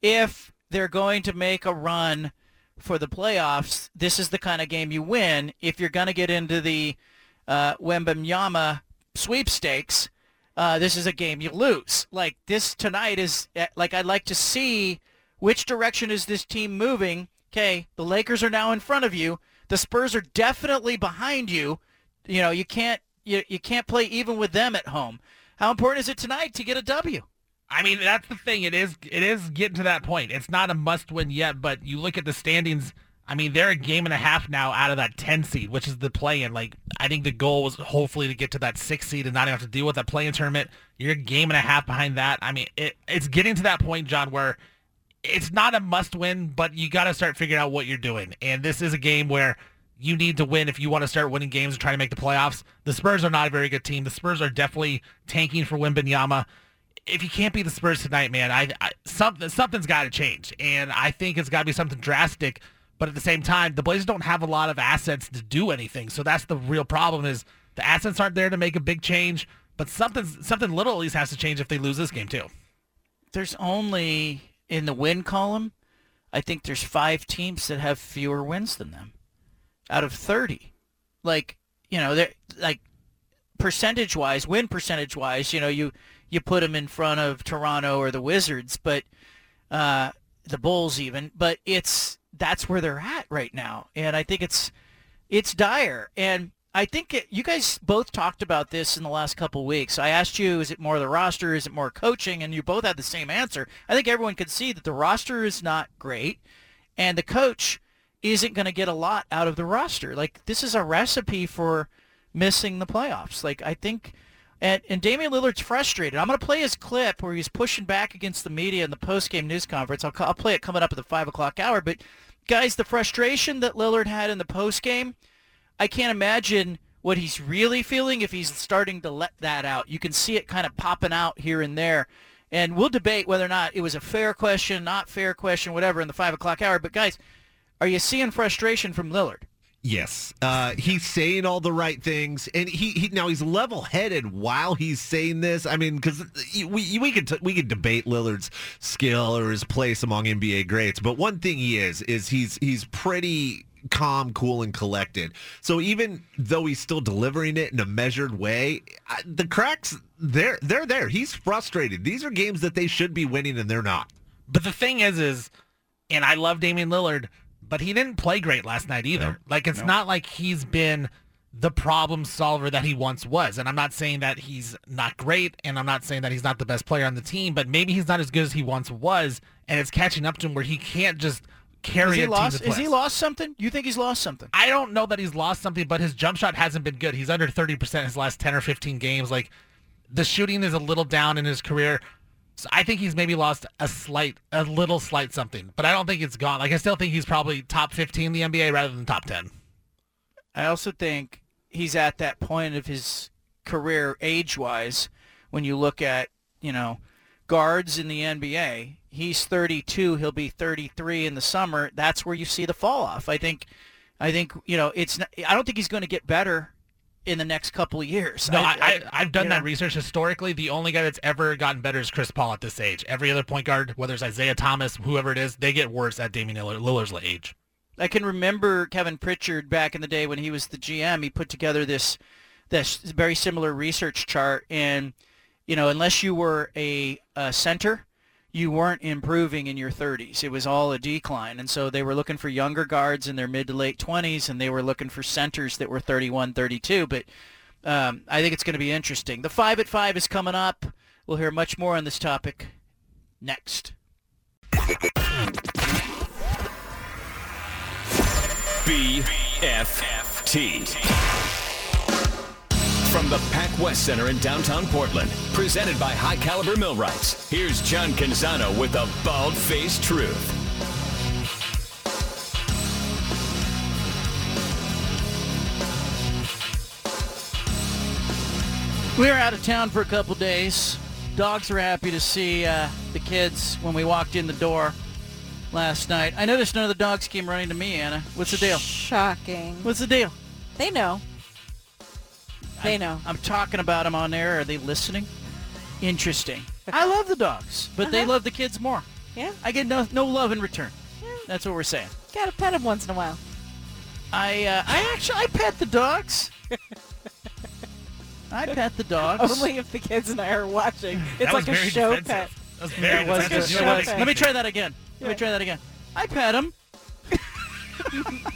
if they're going to make a run for the playoffs, this is the kind of game you win. If you're going to get into the uh, Wembanyama sweepstakes, uh, this is a game you lose. Like this tonight is eh, like I'd like to see which direction is this team moving Okay, the Lakers are now in front of you. The Spurs are definitely behind you. You know, you can't you, you can't play even with them at home. How important is it tonight to get a W? I mean, that's the thing. It is it is getting to that point. It's not a must win yet, but you look at the standings. I mean, they're a game and a half now out of that 10 seed, which is the play-in. Like, I think the goal was hopefully to get to that six seed and not have to deal with that play-in tournament. You're a game and a half behind that. I mean, it, it's getting to that point, John, where it's not a must win, but you got to start figuring out what you're doing. And this is a game where you need to win if you want to start winning games and try to make the playoffs. The Spurs are not a very good team. The Spurs are definitely tanking for Wembanyama. If you can't beat the Spurs tonight, man, I, I something something's got to change, and I think it's got to be something drastic. But at the same time, the Blazers don't have a lot of assets to do anything, so that's the real problem. Is the assets aren't there to make a big change, but something something little at least has to change if they lose this game too. There's only in the win column, I think there's five teams that have fewer wins than them out of 30. Like, you know, they're like percentage wise, win percentage wise, you know, you you put them in front of Toronto or the Wizards, but uh, the Bulls even, but it's that's where they're at right now, and I think it's it's dire. And I think it, you guys both talked about this in the last couple weeks. I asked you, is it more the roster? Is it more coaching? And you both had the same answer. I think everyone could see that the roster is not great, and the coach isn't going to get a lot out of the roster. Like this is a recipe for missing the playoffs. Like I think, and and Damian Lillard's frustrated. I'm going to play his clip where he's pushing back against the media in the post-game news conference. I'll I'll play it coming up at the five o'clock hour. But guys, the frustration that Lillard had in the post-game, I can't imagine what he's really feeling if he's starting to let that out. You can see it kind of popping out here and there. And we'll debate whether or not it was a fair question, not fair question, whatever, in the 5 o'clock hour. But, guys, are you seeing frustration from Lillard? Yes, uh, he's saying all the right things, and he, he now he's level-headed while he's saying this. I mean, because we we could t- we could debate Lillard's skill or his place among NBA greats, but one thing he is is he's he's pretty calm, cool, and collected. So even though he's still delivering it in a measured way, I, the cracks they're they're there. He's frustrated. These are games that they should be winning, and they're not. But the thing is, is, and I love Damian Lillard, but he didn't play great last night either. Like it's No. not like he's been the problem solver that he once was. And I'm not saying that he's not great, and I'm not saying that he's not the best player on the team, but maybe he's not as good as he once was, and it's catching up to him where he can't just carry Has he lost? Is he lost something? You think he's lost something? I don't know that he's lost something, but his jump shot hasn't been good. He's under 30% his last 10 or 15 games. Like the shooting is a little down in his career. So I think he's maybe lost a slight, a little slight something, but I don't think it's gone. Like I still think he's probably top 15 in the NBA rather than top 10. I also think he's at that point of his career age-wise when you look at, you know, guards in the NBA. He's 32, he'll be 33 in the summer. That's where you see the fall off. I think I think, you know, it's not, I don't think he's going to get better in the next couple of years. No, I, I, have done that know. research historically. The only guy that's ever gotten better is Chris Paul at this age. Every other point guard, whether it's Isaiah Thomas, whoever it is, they get worse at Damian Lillard's age. I can remember Kevin Pritchard back in the day when he was the GM. He put together this this very similar research chart, and you know, unless you were a, a center, you weren't improving in your 30s. It was all a decline, and so they were looking for younger guards in their mid to late 20s, and they were looking for centers that were 31, 32. But um, I think it's going to be interesting. The five at five is coming up. We'll hear much more on this topic next. BFFT. From the Pac West Center in downtown Portland, presented by High Caliber Millwrights, here's John Canzano with the bald faced truth. We were out of town for a couple days. Dogs were happy to see uh, the kids when we walked in the door last night. I noticed none of the dogs came running to me, Anna. What's the deal? Shocking. What's the deal? They know. They know. I'm talking about them on air. Are they listening? Interesting. <laughs> I love the dogs, but they Uh-huh. love the kids more. Yeah. I get no no love in return. That's what we're saying. Gotta pet them once in a while. I uh, I actually I pet the dogs. <laughs> I pet the dogs. Only if the kids and I are watching. <laughs> It's like a show defensive. pet. That was Yeah, was defensive. Show pet. Let me try that again. Let me try that again. I pet him.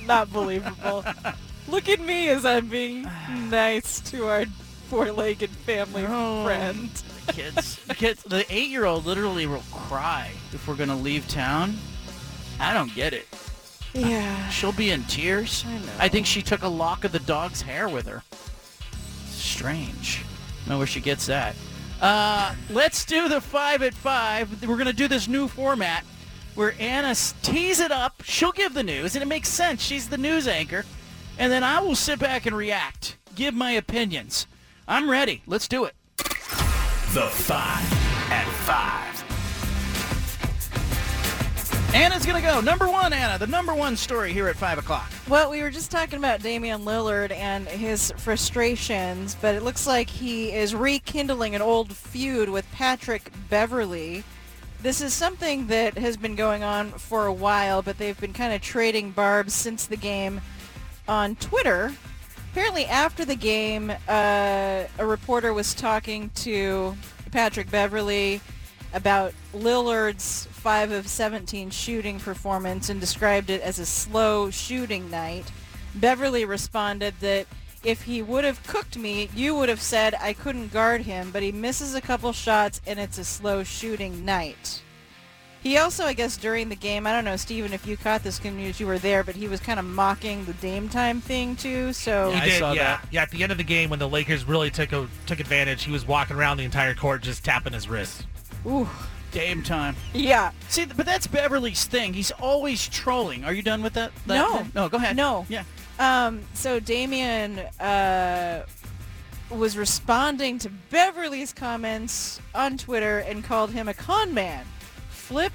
Not believable. Look at me as I'm being <sighs> nice to our four-legged family Oh. friend. The kids, the kids, the eight-year-old literally will cry if we're gonna leave town. I don't get it. Yeah. She'll be in tears. I know. I think she took a lock of the dog's hair with her. Strange. Know where she gets that. Uh, let's do the five at five. We're gonna do this new format where Anna s- tees it up. She'll give the news, and it makes sense. She's the news anchor, and then I will sit back and react, give my opinions. I'm ready. Let's do it. The five at five. Anna's gonna go. Number one, Anna, the number one story here at five o'clock. Well, we were just talking about Damian Lillard and his frustrations, but it looks like he is rekindling an old feud with Patrick Beverley. This is something that has been going on for a while, but they've been kind of trading barbs since the game on Twitter. Apparently, after the game, uh, a reporter was talking to Patrick Beverley about Lillard's 5 of 17 shooting performance and described it as a slow shooting night. Beverley responded that if he would have cooked me, you would have said I couldn't guard him, but he misses a couple shots and it's a slow shooting night. He also, I guess, during the game, I don't know, Steven, if you caught this news, you were there, but he was kind of mocking the Dame time thing too. So He did, yeah. Yeah, at the end of the game when the Lakers really took a, took advantage, he was walking around the entire court just tapping his wrist. Ooh. Dame time. Yeah. See, but that's Beverley's thing. He's always trolling. Are you done with that? that no. thing? No, go ahead. No. Yeah. Um, so Damian. uh, was responding to Beverley's comments on Twitter and called him a con man. Flip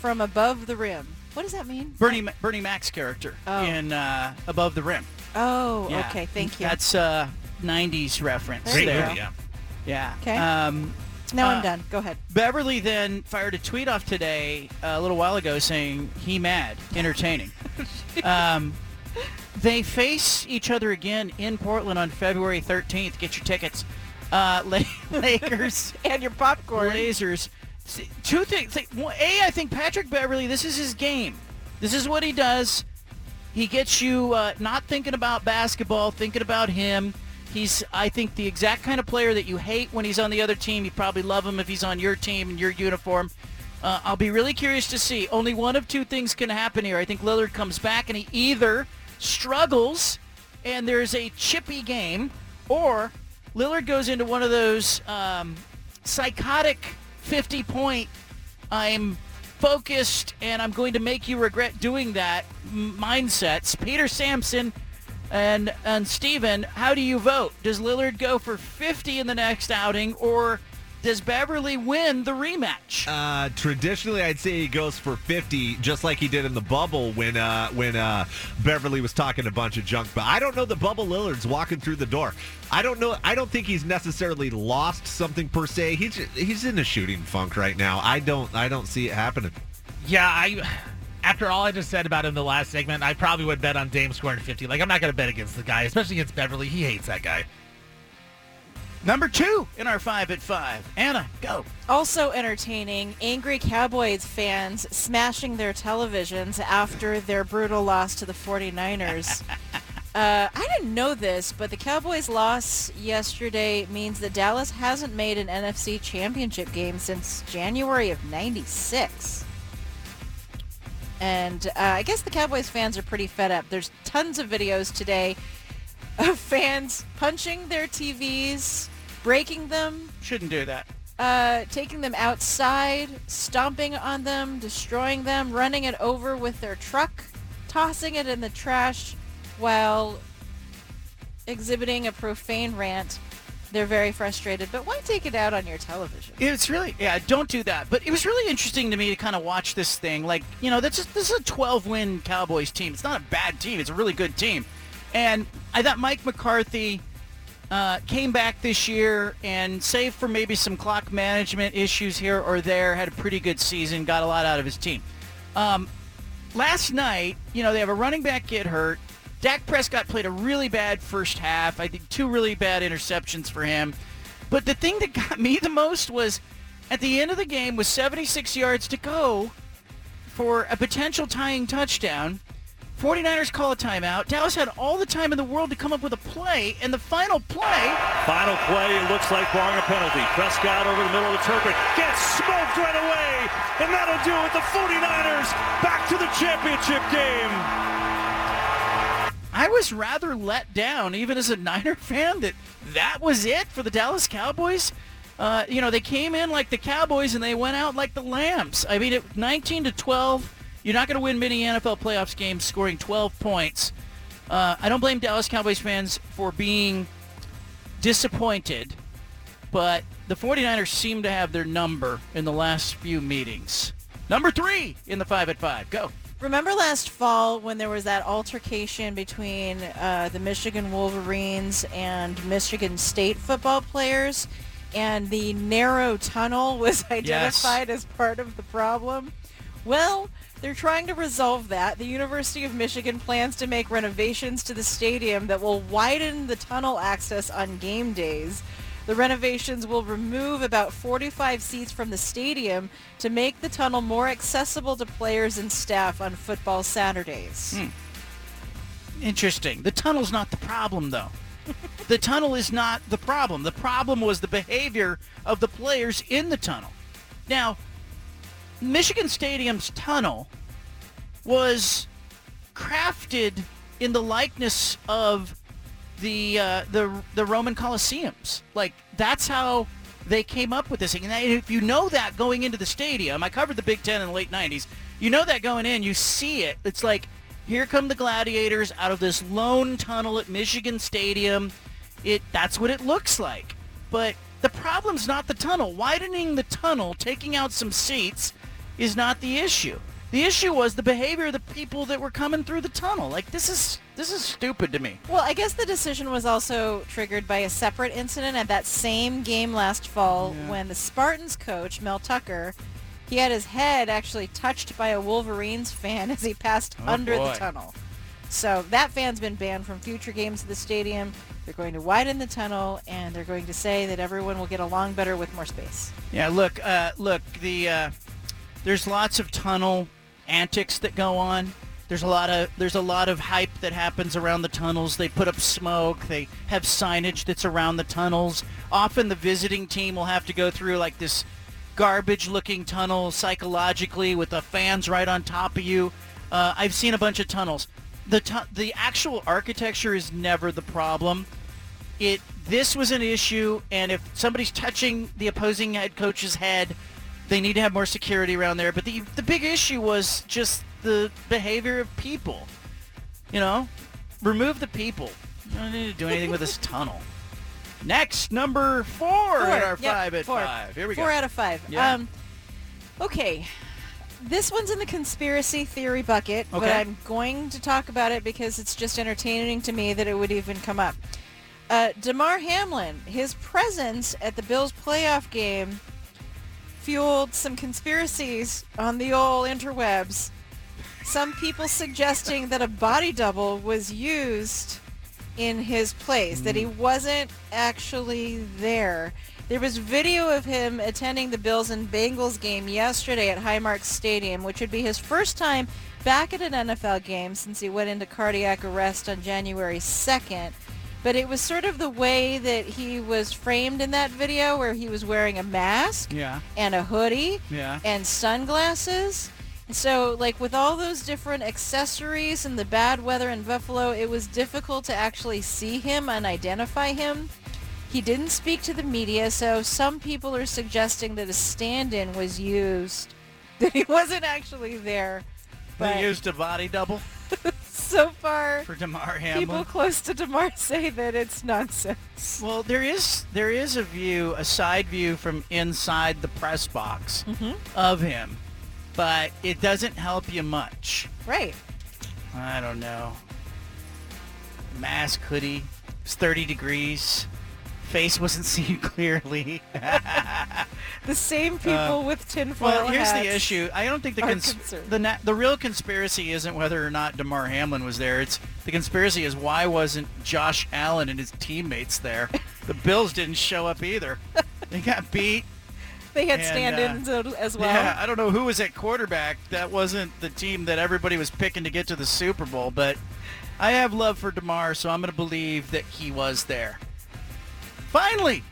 from above the rim. What does that mean? Bernie Ma- Bernie Mac's character Oh. in uh, Above the Rim. Oh, Yeah. okay. Thank you. That's uh, 90s reference There you there. go. Yeah. Yeah. Okay. Um, now uh, I'm done. Go ahead. Beverley then fired a tweet off today uh, a little while ago saying he mad, entertaining. <laughs> um, they face each other again in Portland on February 13th. Get your tickets. Uh, <laughs> Lakers <laughs> and your popcorn. Blazers. See, Two things. One- A, I think Patrick Beverley. This is his game. This is what he does. He gets you uh, not thinking about basketball, thinking about him. He's, I think, the exact kind of player that you hate when he's on the other team. You probably love him if he's on your team in your uniform. Uh, I'll be really curious to see. Only one of two things can happen here. I think Lillard comes back and he either struggles and there's a chippy game, or Lillard goes into one of those um, psychotic 50 point, I'm focused and I'm going to make you regret doing that mindsets. Peter Sampson and and Steven, how do you vote? Does Lillard go for 50 in the next outing or does Beverley win the rematch? Uh, traditionally, I'd say he goes for 50, just like he did in the bubble when uh, when uh, Beverley was talking a bunch of junk. But I don't know that Bubble Lillard's walking through the door. I don't know. I don't think he's necessarily lost something per se. He's he's in a shooting funk right now. I don't I don't see it happening. Yeah, I. After all I just said about him in the last segment, I probably would bet on Dame scoring 50. Like, I'm not going to bet against the guy, especially against Beverly. He hates that guy. Number two in our five at five. Anna, go. Also entertaining, angry Cowboys fans smashing their televisions after their brutal loss to the 49ers. <laughs> uh, I didn't know this, but the Cowboys' loss yesterday means that Dallas hasn't made an NFC championship game since January of 96. And uh, I guess the Cowboys fans are pretty fed up. There's tons of videos today of fans punching their TVs, breaking them, Shouldn't do that. uh, taking them outside, stomping on them, destroying them, running it over with their truck, tossing it in the trash while exhibiting a profane rant. They're very frustrated, but why take it out on your television? It's really yeah. Don't do that. But it was really interesting to me to kind of watch this thing. Like you know, this is this is a 12 win Cowboys team. It's not a bad team. It's a really good team. And I thought Mike McCarthy uh, came back this year and, save for maybe some clock management issues here or there, had a pretty good season. Got a lot out of his team. Um, last night, you know, they have a running back get hurt. Dak Prescott played a really bad first half. I think two really bad interceptions for him. But the thing that <laughs> got me the most was at the end of the game with 76 yards to go for a potential tying touchdown. 49ers call a timeout. Dallas had all the time in the world to come up with a play, and the final play Final play it looks like barring a penalty. Prescott over the middle of the turret gets smoked right away, and that'll do it. The 49ers back to the championship game. I was rather let down, even as a Niner fan, that that was it for the Dallas Cowboys. Uh, you know, they came in like the Cowboys and they went out like the Lambs. I mean, it, 19 to 12. You're not going to win many NFL playoffs games scoring 12 points. Uh, I don't blame Dallas Cowboys fans for being disappointed, but the 49ers seem to have their number in the last few meetings. Number three in the 5 at 5. Go. Remember last fall when there was that altercation between uh, the Michigan Wolverines and Michigan State football players? and the narrow tunnel was <laughs> identified as part of the problem. Well, they're trying to resolve that. The University of Michigan plans to make renovations to the stadium that will widen the tunnel access on game days. The renovations will remove about 45 seats from the stadium to make the tunnel more accessible to players and staff on football Saturdays. Hmm. Interesting. The tunnel's not the problem, though. <laughs> the tunnel is not the problem. The problem was the behavior of the players in the tunnel. Now, Michigan Stadium's tunnel was crafted in the likeness of the uh, the the Roman Colosseums. Like that's how they came up with this thing. And if you know that going into the stadium, I covered the Big Ten in the late '90s. You know that going in, you see it. It's like here come the gladiators out of this lone tunnel at Michigan Stadium. It that's what it looks like. But the problem's not the tunnel. Widening the tunnel, taking out some seats, is not the issue. The issue was the behavior of the people that were coming through the tunnel. Like this is this is stupid to me. Well, I guess the decision was also triggered by a separate incident at that same game last fall Yeah. when the Spartans coach, Mel Tucker, he had his head actually touched by a Wolverines fan as he passed Oh, under boy. the tunnel. So that fan's been banned from future games of the stadium. They're going to widen the tunnel, and they're going to say that everyone will get along better with more space. Yeah, look, uh, look, the uh, there's lots of tunnel antics that go on. There's a lot of there's a lot of hype that happens around the tunnels. They put up smoke. They have signage that's around the tunnels. Often the visiting team will have to go through like this garbage-looking tunnel psychologically with the fans right on top of you. Uh, I've seen a bunch of tunnels. The tu- the actual architecture is never the problem it this was an issue and if somebody's touching the opposing head coach's head they need to have more security around there but the the big issue was just the behavior of people you know remove the people you don't need to do anything with this <laughs> tunnel next number four, in our Yep, five at four. five here we Four go out of five. Yeah. Um, okay. This one's in the conspiracy theory bucket, but I'm going to talk about it because it's just entertaining to me that it would even come up. Uh, Damar Hamlin, his presence at the Bills playoff game fueled some conspiracies on the old interwebs. Some people suggesting that a body double was used in his place, that he hmm. wasn't actually there. There was video of him attending the Bills and Bengals game yesterday at Highmark Stadium, which would be his first time back at an NFL game since he went into cardiac arrest on January 2nd. But it was sort of the way that he was framed in that video where he was wearing a mask yeah and a hoodie yeah and sunglasses. So, like with all those different accessories and the bad weather in Buffalo, it was difficult to actually see him and identify him. He didn't speak to the media, so some people are suggesting that a stand-in was used, <laughs> that he wasn't actually there. But they used a body double <laughs> so far, for Damar Hamlin people close to Damar say that it's nonsense. Well, there is there is a view, a side view from inside the press box Mhm. of him, but it doesn't help you much. Right. I don't know. Mask, hoodie, it's 30 degrees. Face wasn't <laughs> seen clearly. <laughs> The same people Uh, with tinfoil well, here's the issue. I don't think the cons- the na- the real conspiracy isn't whether or not Damar Hamlin was there. It's the conspiracy is why wasn't Josh Allen and his teammates there? <laughs> the Bills didn't show up either. They got beat. They had And, stand-ins uh, as well. Yeah, I don't know who was at quarterback. That wasn't the team that everybody was picking to get to the Super Bowl, but I have love for Damar, so I'm going to believe that he was there. Finally,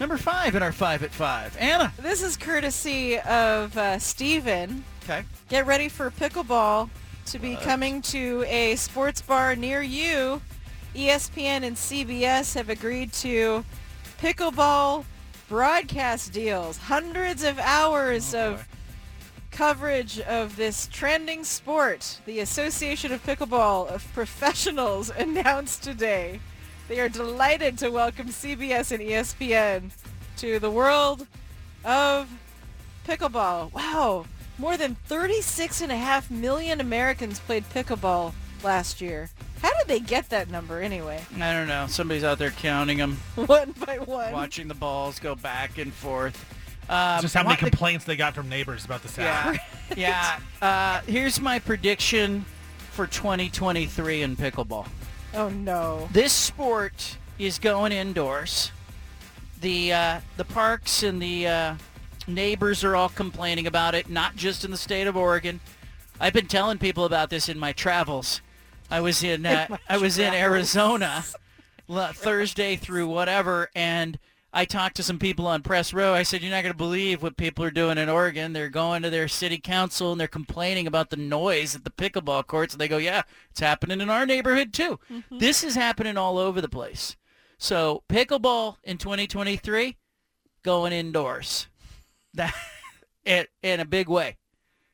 number five in our five at five. Anna. This is courtesy of uh, Steven. Okay. Get ready for pickleball to be What? coming to a sports bar near you. ESPN and CBS have agreed to pickleball broadcast deals. Hundreds of hours of coverage of this trending sport. The Association of Pickleball of Professionals <laughs> announced today they are delighted to welcome CBS and ESPN to the world of pickleball. Wow. More than 36 and a half million Americans played pickleball last year. How did they get that number anyway? I don't know. Somebody's out there counting them, <laughs> One by one. watching the balls go back and forth. Um, Just how many what the- complaints they got from neighbors about the sound. Yeah. <laughs> yeah. Uh, here's my prediction for 2023 in pickleball. Oh no. This sport is going indoors. The uh, the parks and the uh, neighbors are all complaining about it, not just in the state of Oregon. I've been telling people about this in my travels. I was in uh, I was in. Arizona Thursday through whatever, and I talked to some people on press row. I said, "You're not going to believe what people are doing in Oregon. They're going to their city council and they're complaining about the noise at the pickleball courts." And they go, "Yeah, it's happening in our neighborhood too. Mm-hmm. This is happening all over the place." So pickleball in 2023 going indoors, that <laughs> in, in a big way.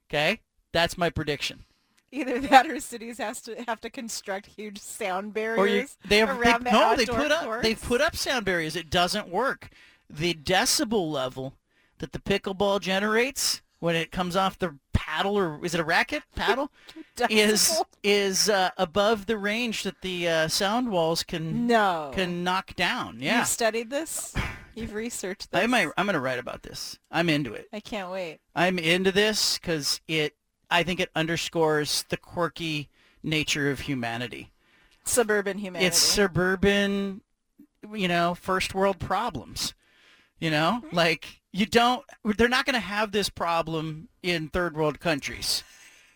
Okay, that's my prediction. Either that or cities has to have to construct huge sound barriers Or you, they have around they, the no, they put up courts. they put up sound barriers. It doesn't work. The decibel level that the pickleball generates when it comes off the paddle or is it a racket <laughs> paddle is is uh, above the range that the uh, sound walls can No. can knock down. Yeah, You've studied this? You've researched this? I might, I'm going to write about this. I'm into it. I can't wait. I'm into this because it I think it underscores the quirky nature of humanity. Suburban humanity. It's suburban, you know, first world problems. You know, mm-hmm. like you don't. They're not going to have this problem in third world countries.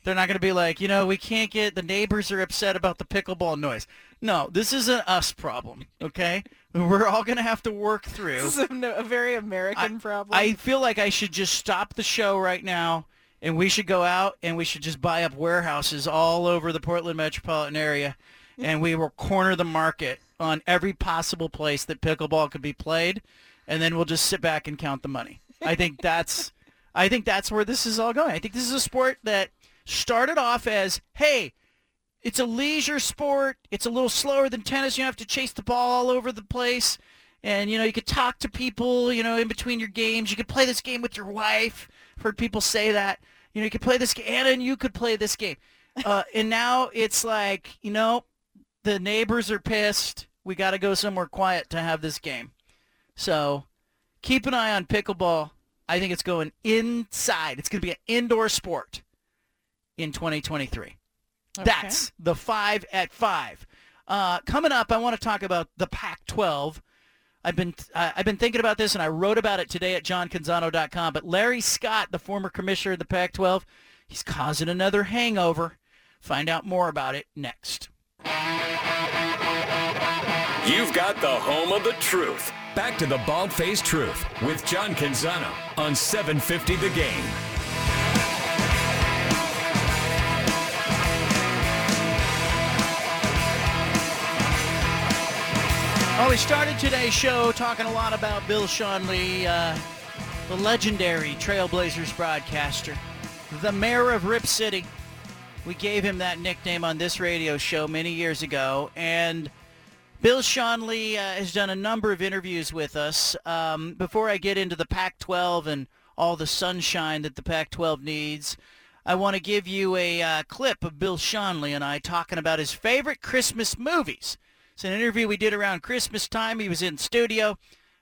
They're not going to be like, you know, we can't get the neighbors are upset about the pickleball noise. No, this is an us problem. Okay, we're all going to have to work through. This is a, a very American problem. I feel like I should just stop the show right now and we should go out and we should just buy up warehouses all over the Portland metropolitan area and we will corner the market on every possible place that pickleball could be played and then we'll just sit back and count the money. I think that's <laughs> I think that's where this is all going. I think this is a sport that started off as, hey, it's a leisure sport. It's a little slower than tennis. You don't have to chase the ball all over the place. And, you know, you could talk to people, you know, in between your games. You could play this game with your wife. I've heard people say that. You know, you could play this game. Anna and you could play this game. Uh, and now it's like, you know, the neighbors are pissed. We got to go somewhere quiet to have this game. So keep an eye on pickleball. I think it's going inside. It's going to be an indoor sport in 2023. That's the five at five. Uh, coming up, I want to talk about the Pac-12. I've been uh, I've been thinking about this, and I wrote about it today at johncanzano.com. But Larry Scott, the former commissioner of the Pac-12, he's causing another hangover. Find out more about it next. You've got the home of the truth. Back to the Bald Faced Truth with John Canzano on 750 The Game. Well, we started today's show talking a lot about Bill Schonely, uh, the legendary Trailblazers broadcaster, the mayor of Rip City. We gave him that nickname on this radio show many years ago, and Bill Schonely uh, has done a number of interviews with us. Um, before I get into the Pac-12 and all the sunshine that the Pac-12 needs, I want to give you a uh, clip of Bill Schonely and I talking about his favorite Christmas movies. It's an interview we did around Christmas time. He was in studio.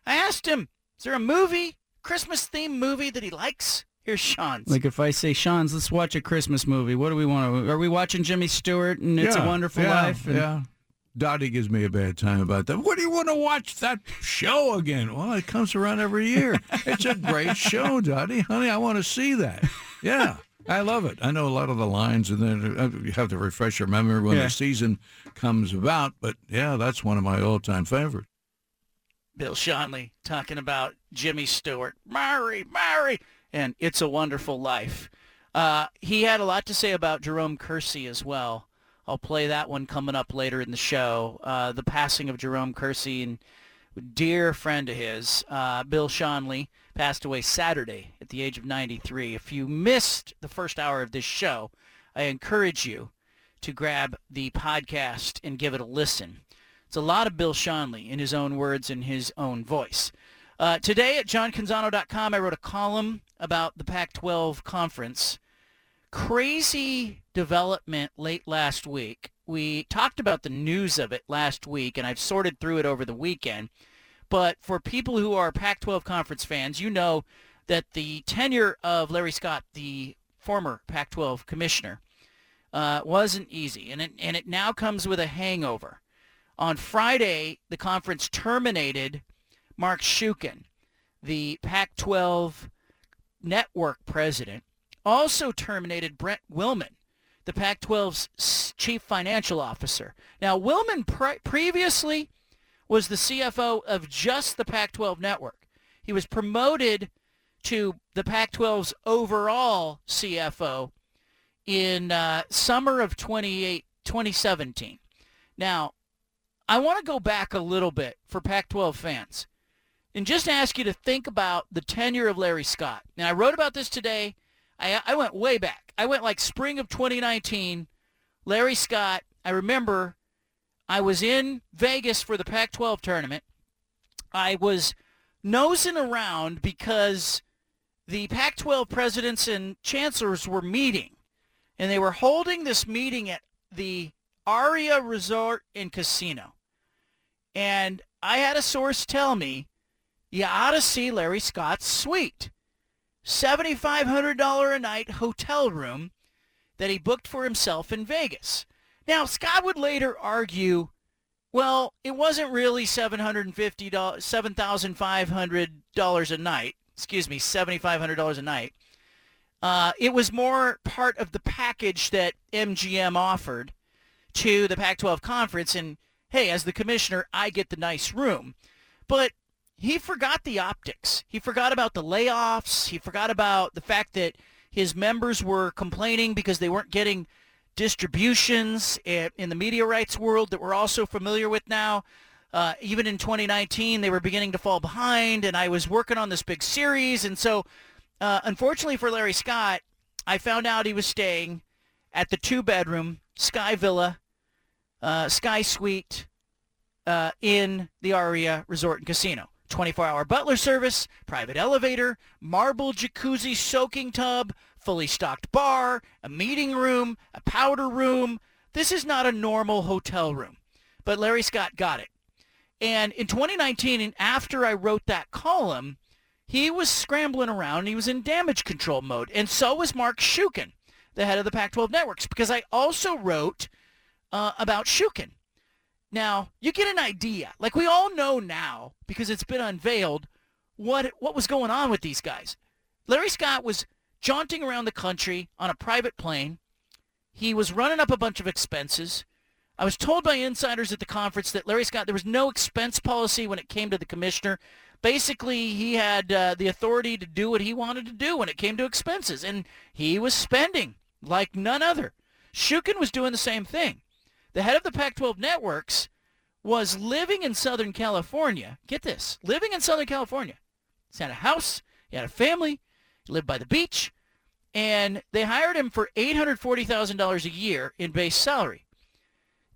I asked him, is there a movie, Christmas-themed movie that he likes? Here's Schonz. Like if I say, Schonz, let's watch a Christmas movie. What do we want to? Are we watching Jimmy Stewart and It's a Wonderful yeah, Life? And- yeah. Dottie gives me a bad time about that. What do you want to watch that show again? Well, it comes around every year. It's a great show, Dottie. Honey, I want to see that. Yeah, I love it. I know a lot of the lines, and then uh, you have to refresh your memory when Yeah. the season comes about. But yeah, that's one of my all-time favorites. Bill Schonely talking about Jimmy Stewart, Mary, Mary, and It's a Wonderful Life. Uh, he had a lot to say about Jerome Kersey as well. I'll play that one coming up later in the show. Uh, the passing of Jerome Kersey and dear friend of his, uh, Bill Schonely, passed away Saturday at the age of 93. If you missed the first hour of this show, I encourage you to grab the podcast and give it a listen. It's a lot of Bill Schonely in his own words and his own voice. Uh, today at johncanzano.com, I wrote a column about the Pac-12 conference. Crazy development late last week we talked about the news of it last week, and I've sorted through it over the weekend. But for people who are Pac-12 conference fans, you know that the tenure of Larry Scott, the former Pac-12 commissioner, uh, wasn't easy, and it, and it now comes with a hangover. On Friday, the conference terminated Mark Shuken, the Pac-12 network president, also terminated Brent Willman, the Pac-12's chief financial officer. Now, Willman pre- previously was the CFO of just the Pac-12 network. He was promoted to the Pac-12's overall CFO in uh, summer of 28, 2017. Now, I want to go back a little bit for Pac-12 fans and just ask you to think about the tenure of Larry Scott. Now, I wrote about this today. I, I went way back. I went like spring of 2019. Larry Scott, I remember I was in Vegas for the Pac-12 tournament. I was nosing around because the Pac-12 presidents and chancellors were meeting, and they were holding this meeting at the Aria Resort and Casino. And I had a source tell me you ought to see Larry Scott's suite. $7,500 a night hotel room that he booked for himself in Vegas. Now, Scott would later argue, well, it wasn't really $750, $7,500 a night. Excuse me, $7,500 a night. Uh, it was more part of the package that MGM offered to the Pac-12 conference. And hey, as the commissioner, I get the nice room. But he forgot the optics. He forgot about the layoffs. He forgot about the fact that his members were complaining because they weren't getting distributions in the media rights world that we're also familiar with now. Uh, even in 2019, they were beginning to fall behind, and I was working on this big series. And so, uh, unfortunately for Larry Scott, I found out he was staying at the two-bedroom Sky Villa, uh, Sky Suite uh, in the Aria Resort and Casino. 24-hour butler service, private elevator, marble jacuzzi soaking tub, fully stocked bar, a meeting room, a powder room. This is not a normal hotel room. But Larry Scott got it. And in 2019, and after I wrote that column, he was scrambling around. He was in damage control mode. And so was Mark Shuken, the head of the Pac-12 networks, because I also wrote uh, about Shuken. Now, you get an idea. Like we all know now, because it's been unveiled, what what was going on with these guys. Larry Scott was jaunting around the country on a private plane. He was running up a bunch of expenses. I was told by insiders at the conference that Larry Scott, there was no expense policy when it came to the commissioner. Basically, he had uh, the authority to do what he wanted to do when it came to expenses, and he was spending like none other. Shuken was doing the same thing the head of the Pac-12 networks, was living in Southern California. Get this, living in Southern California. He had a house, he had a family, lived by the beach, and they hired him for $840,000 a year in base salary.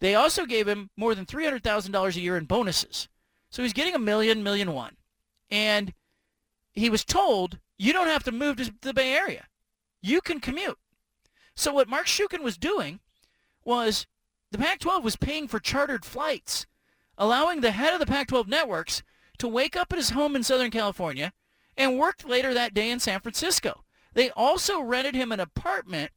They also gave him more than $300,000 a year in bonuses. So he's getting a million, million one. And he was told, you don't have to move to the Bay Area. You can commute. So what Mark Shuken was doing was the Pac-12 was paying for chartered flights, allowing the head of the Pac-12 networks to wake up at his home in Southern California and worked later that day in San Francisco. They also rented him an apartment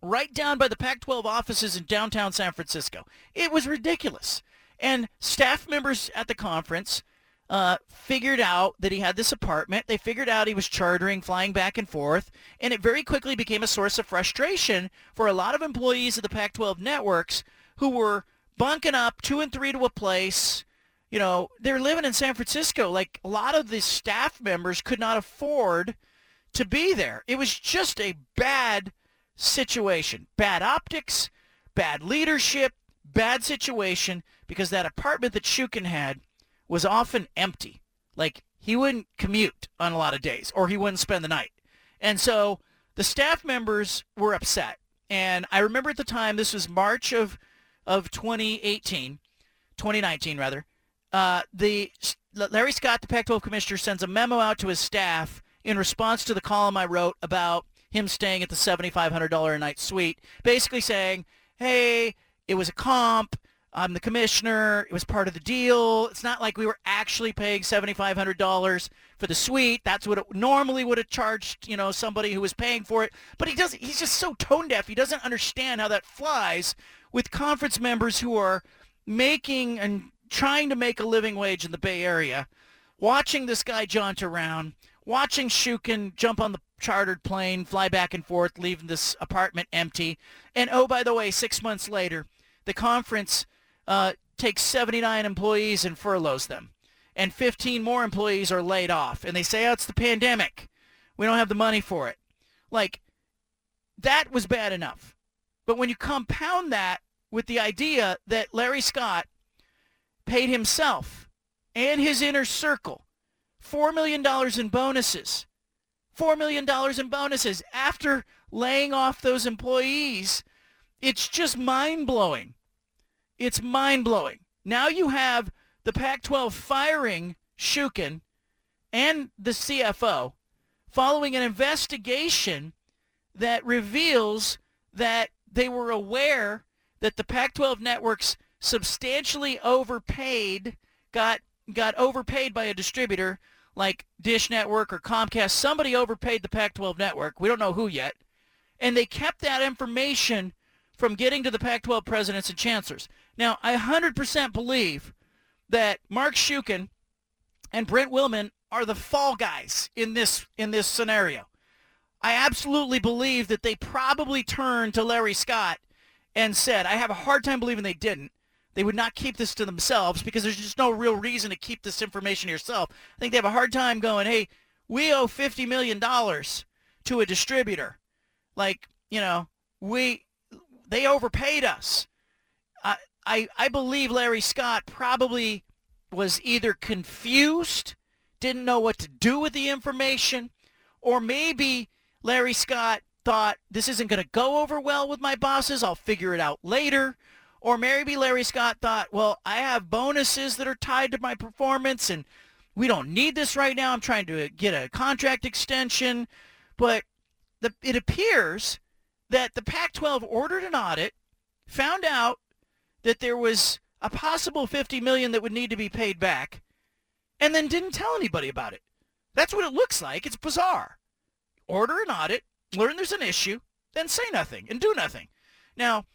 right down by the Pac-12 offices in downtown San Francisco. It was ridiculous. And staff members at the conference uh, figured out that he had this apartment. They figured out he was chartering, flying back and forth, and it very quickly became a source of frustration for a lot of employees of the Pac-12 networks who were bunking up two and three to a place. You know, they're living in San Francisco. Like a lot of the staff members could not afford to be there. It was just a bad situation, bad optics, bad leadership, bad situation because that apartment that Shuken had was often empty. Like he wouldn't commute on a lot of days or he wouldn't spend the night. And so the staff members were upset. And I remember at the time, this was March of, of 2018, 2019 rather, uh, the Larry Scott, the Pac-12 commissioner, sends a memo out to his staff in response to the column I wrote about him staying at the $7,500 a night suite, basically saying, hey, it was a comp. I'm the commissioner. It was part of the deal. It's not like we were actually paying $7,500 for the suite. That's what it normally would have charged, you know, somebody who was paying for it. But he doesn't. He's just so tone deaf. He doesn't understand how that flies with conference members who are making and trying to make a living wage in the Bay Area, watching this guy jaunt around, watching Shuken jump on the chartered plane, fly back and forth, leaving this apartment empty. And oh, by the way, six months later, the conference uh, takes 79 employees and furloughs them. And 15 more employees are laid off. And they say, oh, it's the pandemic. We don't have the money for it. Like, that was bad enough. But when you compound that with the idea that Larry Scott paid himself and his inner circle $4 million in bonuses, $4 million in bonuses after laying off those employees, it's just mind-blowing. It's mind-blowing. Now you have the Pac-12 firing Shuken and the CFO following an investigation that reveals that they were aware that the Pac-12 networks substantially overpaid, got got overpaid by a distributor like Dish Network or Comcast. Somebody overpaid the Pac-12 network. We don't know who yet. And they kept that information from getting to the Pac-12 presidents and chancellors. Now, I 100% believe that Mark Shuken and Brent Willman are the fall guys in this in this scenario. I absolutely believe that they probably turned to Larry Scott and said, I have a hard time believing they didn't. They would not keep this to themselves because there's just no real reason to keep this information to yourself. I think they have a hard time going, hey, we owe $50 million to a distributor. Like, you know, we they overpaid us. I, I, I believe Larry Scott probably was either confused, didn't know what to do with the information, or maybe Larry Scott thought this isn't going to go over well with my bosses. I'll figure it out later. Or maybe Larry Scott thought, well, I have bonuses that are tied to my performance and we don't need this right now. I'm trying to get a contract extension. But the, it appears that the Pac-12 ordered an audit, found out that there was a possible 50 million that would need to be paid back, and then didn't tell anybody about it. That's what it looks like. It's bizarre. Order an audit, learn there's an issue, then say nothing and do nothing. Now,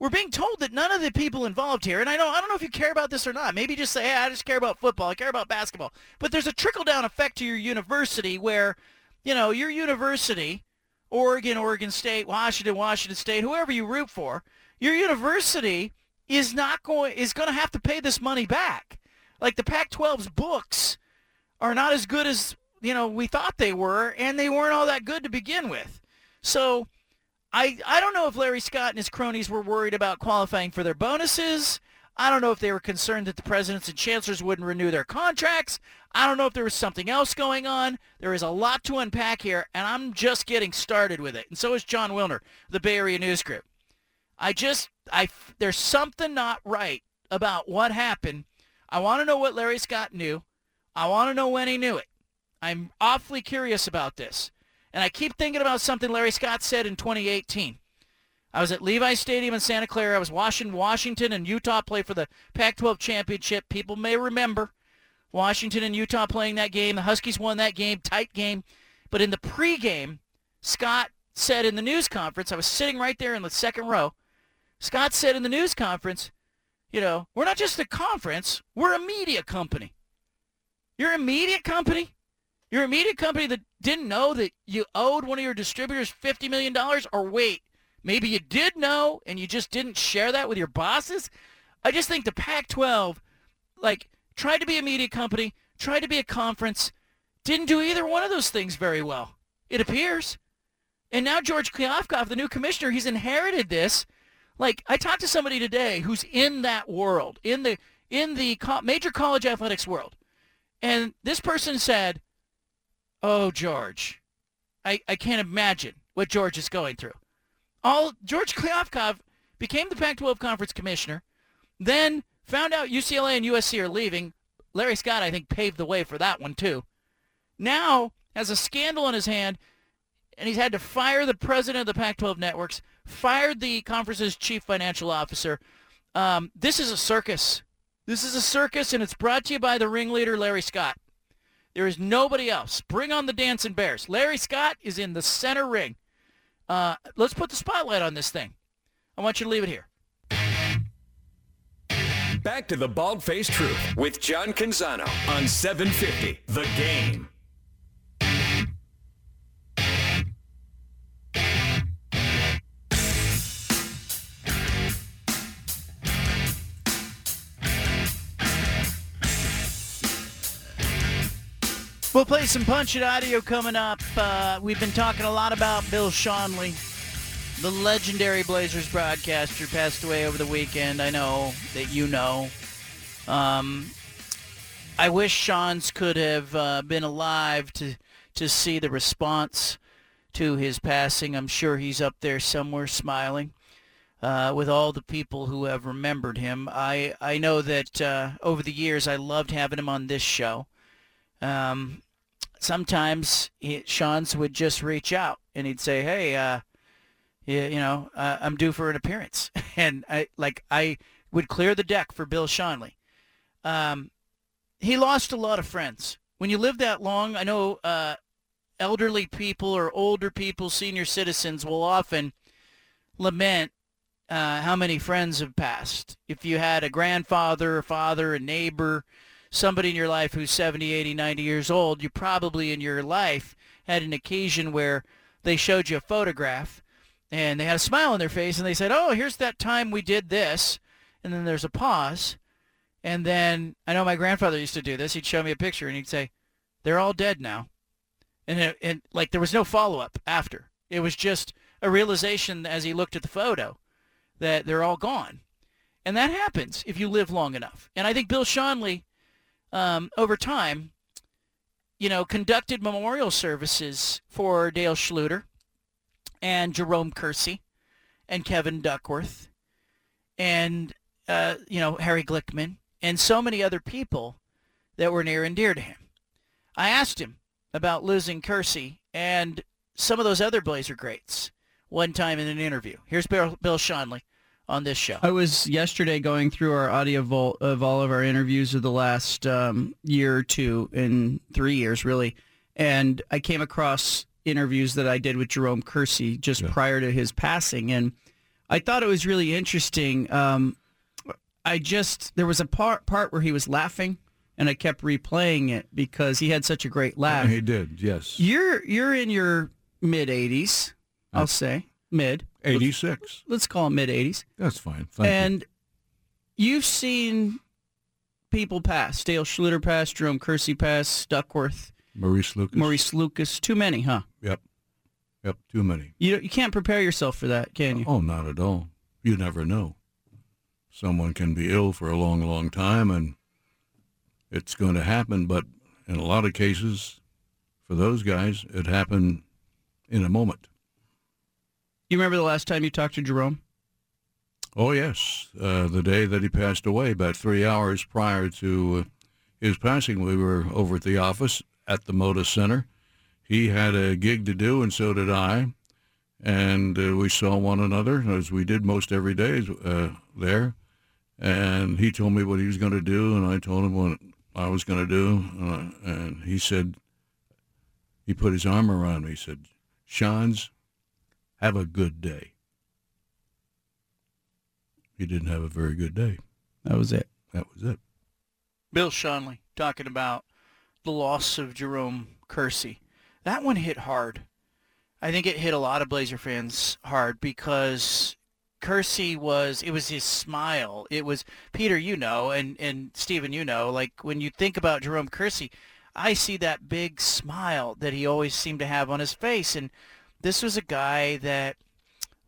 we're being told that none of the people involved here, and I don't, I don't know if you care about this or not. Maybe just say, hey, I just care about football. I care about basketball. But there's a trickle-down effect to your university where, you know, your university, Oregon, Oregon State, Washington, Washington State, whoever you root for, your university is not going is going to have to pay this money back. Like the Pac-12's books are not as good as you know we thought they were, and they weren't all that good to begin with. So I I don't know if Larry Scott and his cronies were worried about qualifying for their bonuses. I don't know if they were concerned that the presidents and chancellors wouldn't renew their contracts. I don't know if there was something else going on. There is a lot to unpack here, and I'm just getting started with it. And so is Jon Wilner, the Bay Area News Group. I just, I, there's something not right about what happened. I want to know what Larry Scott knew. I want to know when he knew it. I'm awfully curious about this. And I keep thinking about something Larry Scott said in 2018. I was at Levi Stadium in Santa Clara. I was watching Washington and Utah play for the Pac-12 championship. People may remember Washington and Utah playing that game. The Huskies won that game, tight game. But in the pregame, Scott said in the news conference, I was sitting right there in the second row. Scott said in the news conference, you know, we're not just a conference, we're a media company. You're a media company? You're a media company that didn't know that you owed one of your distributors $50 million? Or wait, maybe you did know and you just didn't share that with your bosses? I just think the Pac-12, like, tried to be a media company, tried to be a conference, didn't do either one of those things very well. It appears. And now George Kliavkoff, the new commissioner, he's inherited this. Like I talked to somebody today who's in that world, in the in the co- major college athletics world, and this person said, "Oh, George, I I can't imagine what George is going through." All George Kliavkoff became the Pac-12 conference commissioner, then found out UCLA and USC are leaving. Larry Scott, I think, paved the way for that one too. Now has a scandal in his hand, and he's had to fire the president of the Pac-12 networks, fired the conference's chief financial officer. Um, this is a circus. This is a circus, and it's brought to you by the ringleader, Larry Scott. There is nobody else. Bring on the dancing bears. Larry Scott is in the center ring. Uh, let's put the spotlight on this thing. I want you to leave it here. Back to the Bald Faced Truth with John Canzano on 750 The Game. We'll play some Punch It audio coming up. Uh, we've been talking a lot about Bill Schonely, the legendary Blazers broadcaster, passed away over the weekend. I know that you know. Um, I wish Schonz could have uh, been alive to to see the response to his passing. I'm sure he's up there somewhere smiling uh, with all the people who have remembered him. I I know that uh, over the years I loved having him on this show. Um, sometimes he, Schonz would just reach out and he'd say, "Hey, uh, you, you know, uh, I'm due for an appearance," <laughs> and I like I would clear the deck for Bill Schonely. Um, he lost a lot of friends. When you live that long, I know uh, elderly people or older people, senior citizens, will often lament uh, how many friends have passed. If you had a grandfather, a father, a neighbor, somebody in your life who's 70, 80, 90 years old, you probably in your life had an occasion where they showed you a photograph and they had a smile on their face and they said, oh, here's that time we did this. And then there's a pause. And then I know my grandfather used to do this. He'd show me a picture and he'd say, they're all dead now. And, it, and like there was no follow-up after. It was just a realization as he looked at the photo that they're all gone. And that happens if you live long enough. And I think Bill Schonely um, over time, you know, conducted memorial services for Dale Schlueter and Jerome Kersey and Kevin Duckworth and, uh, you know, Harry Glickman and so many other people that were near and dear to him. I asked him about losing Kersey and some of those other Blazer greats one time in an interview. Here's Bill, Bill Schonely on this show. I was yesterday going through our audio vault of all of our interviews of the last um, year or two, in three years really, and I came across interviews that I did with Jerome Kersey just yeah. prior to his passing, and I thought it was really interesting. Um, I just there was a part part where he was laughing, and I kept replaying it because he had such a great laugh. Yeah, he did, yes. You're you're in your mid 80s, I'll say mid. 86. Let's, let's call it mid 80s. That's fine. Thank and you. you've seen people pass. Dale Schlueter pass, Jerome Kersey pass, Duckworth. Maurice Lucas. Maurice Lucas. Too many, huh? Yep. Yep, too many. You you can't prepare yourself for that, can you? Oh, not at all. You never know. Someone can be ill for a long, long time, and it's going to happen. But in a lot of cases, for those guys, it happened in a moment. You remember the last time you talked to Jerome? Oh, yes. Uh, the day that he passed away, about three hours prior to uh, his passing, we were over at the office at the Moda Center. He had a gig to do, and so did I. And uh, we saw one another, as we did most every day uh, there. And he told me what he was going to do, and I told him what I was going to do. Uh, and he said, he put his arm around me. He said, Schonz, have a good day. He didn't have a very good day. That was it. That was it. Bill Schonely talking about the loss of Jerome Kersey. That one hit hard. I think it hit a lot of Blazer fans hard because Kersey was it was his smile. It was Peter, you know, and and Stephen, you know, like when you think about Jerome Kersey, I see that big smile that he always seemed to have on his face and this was a guy that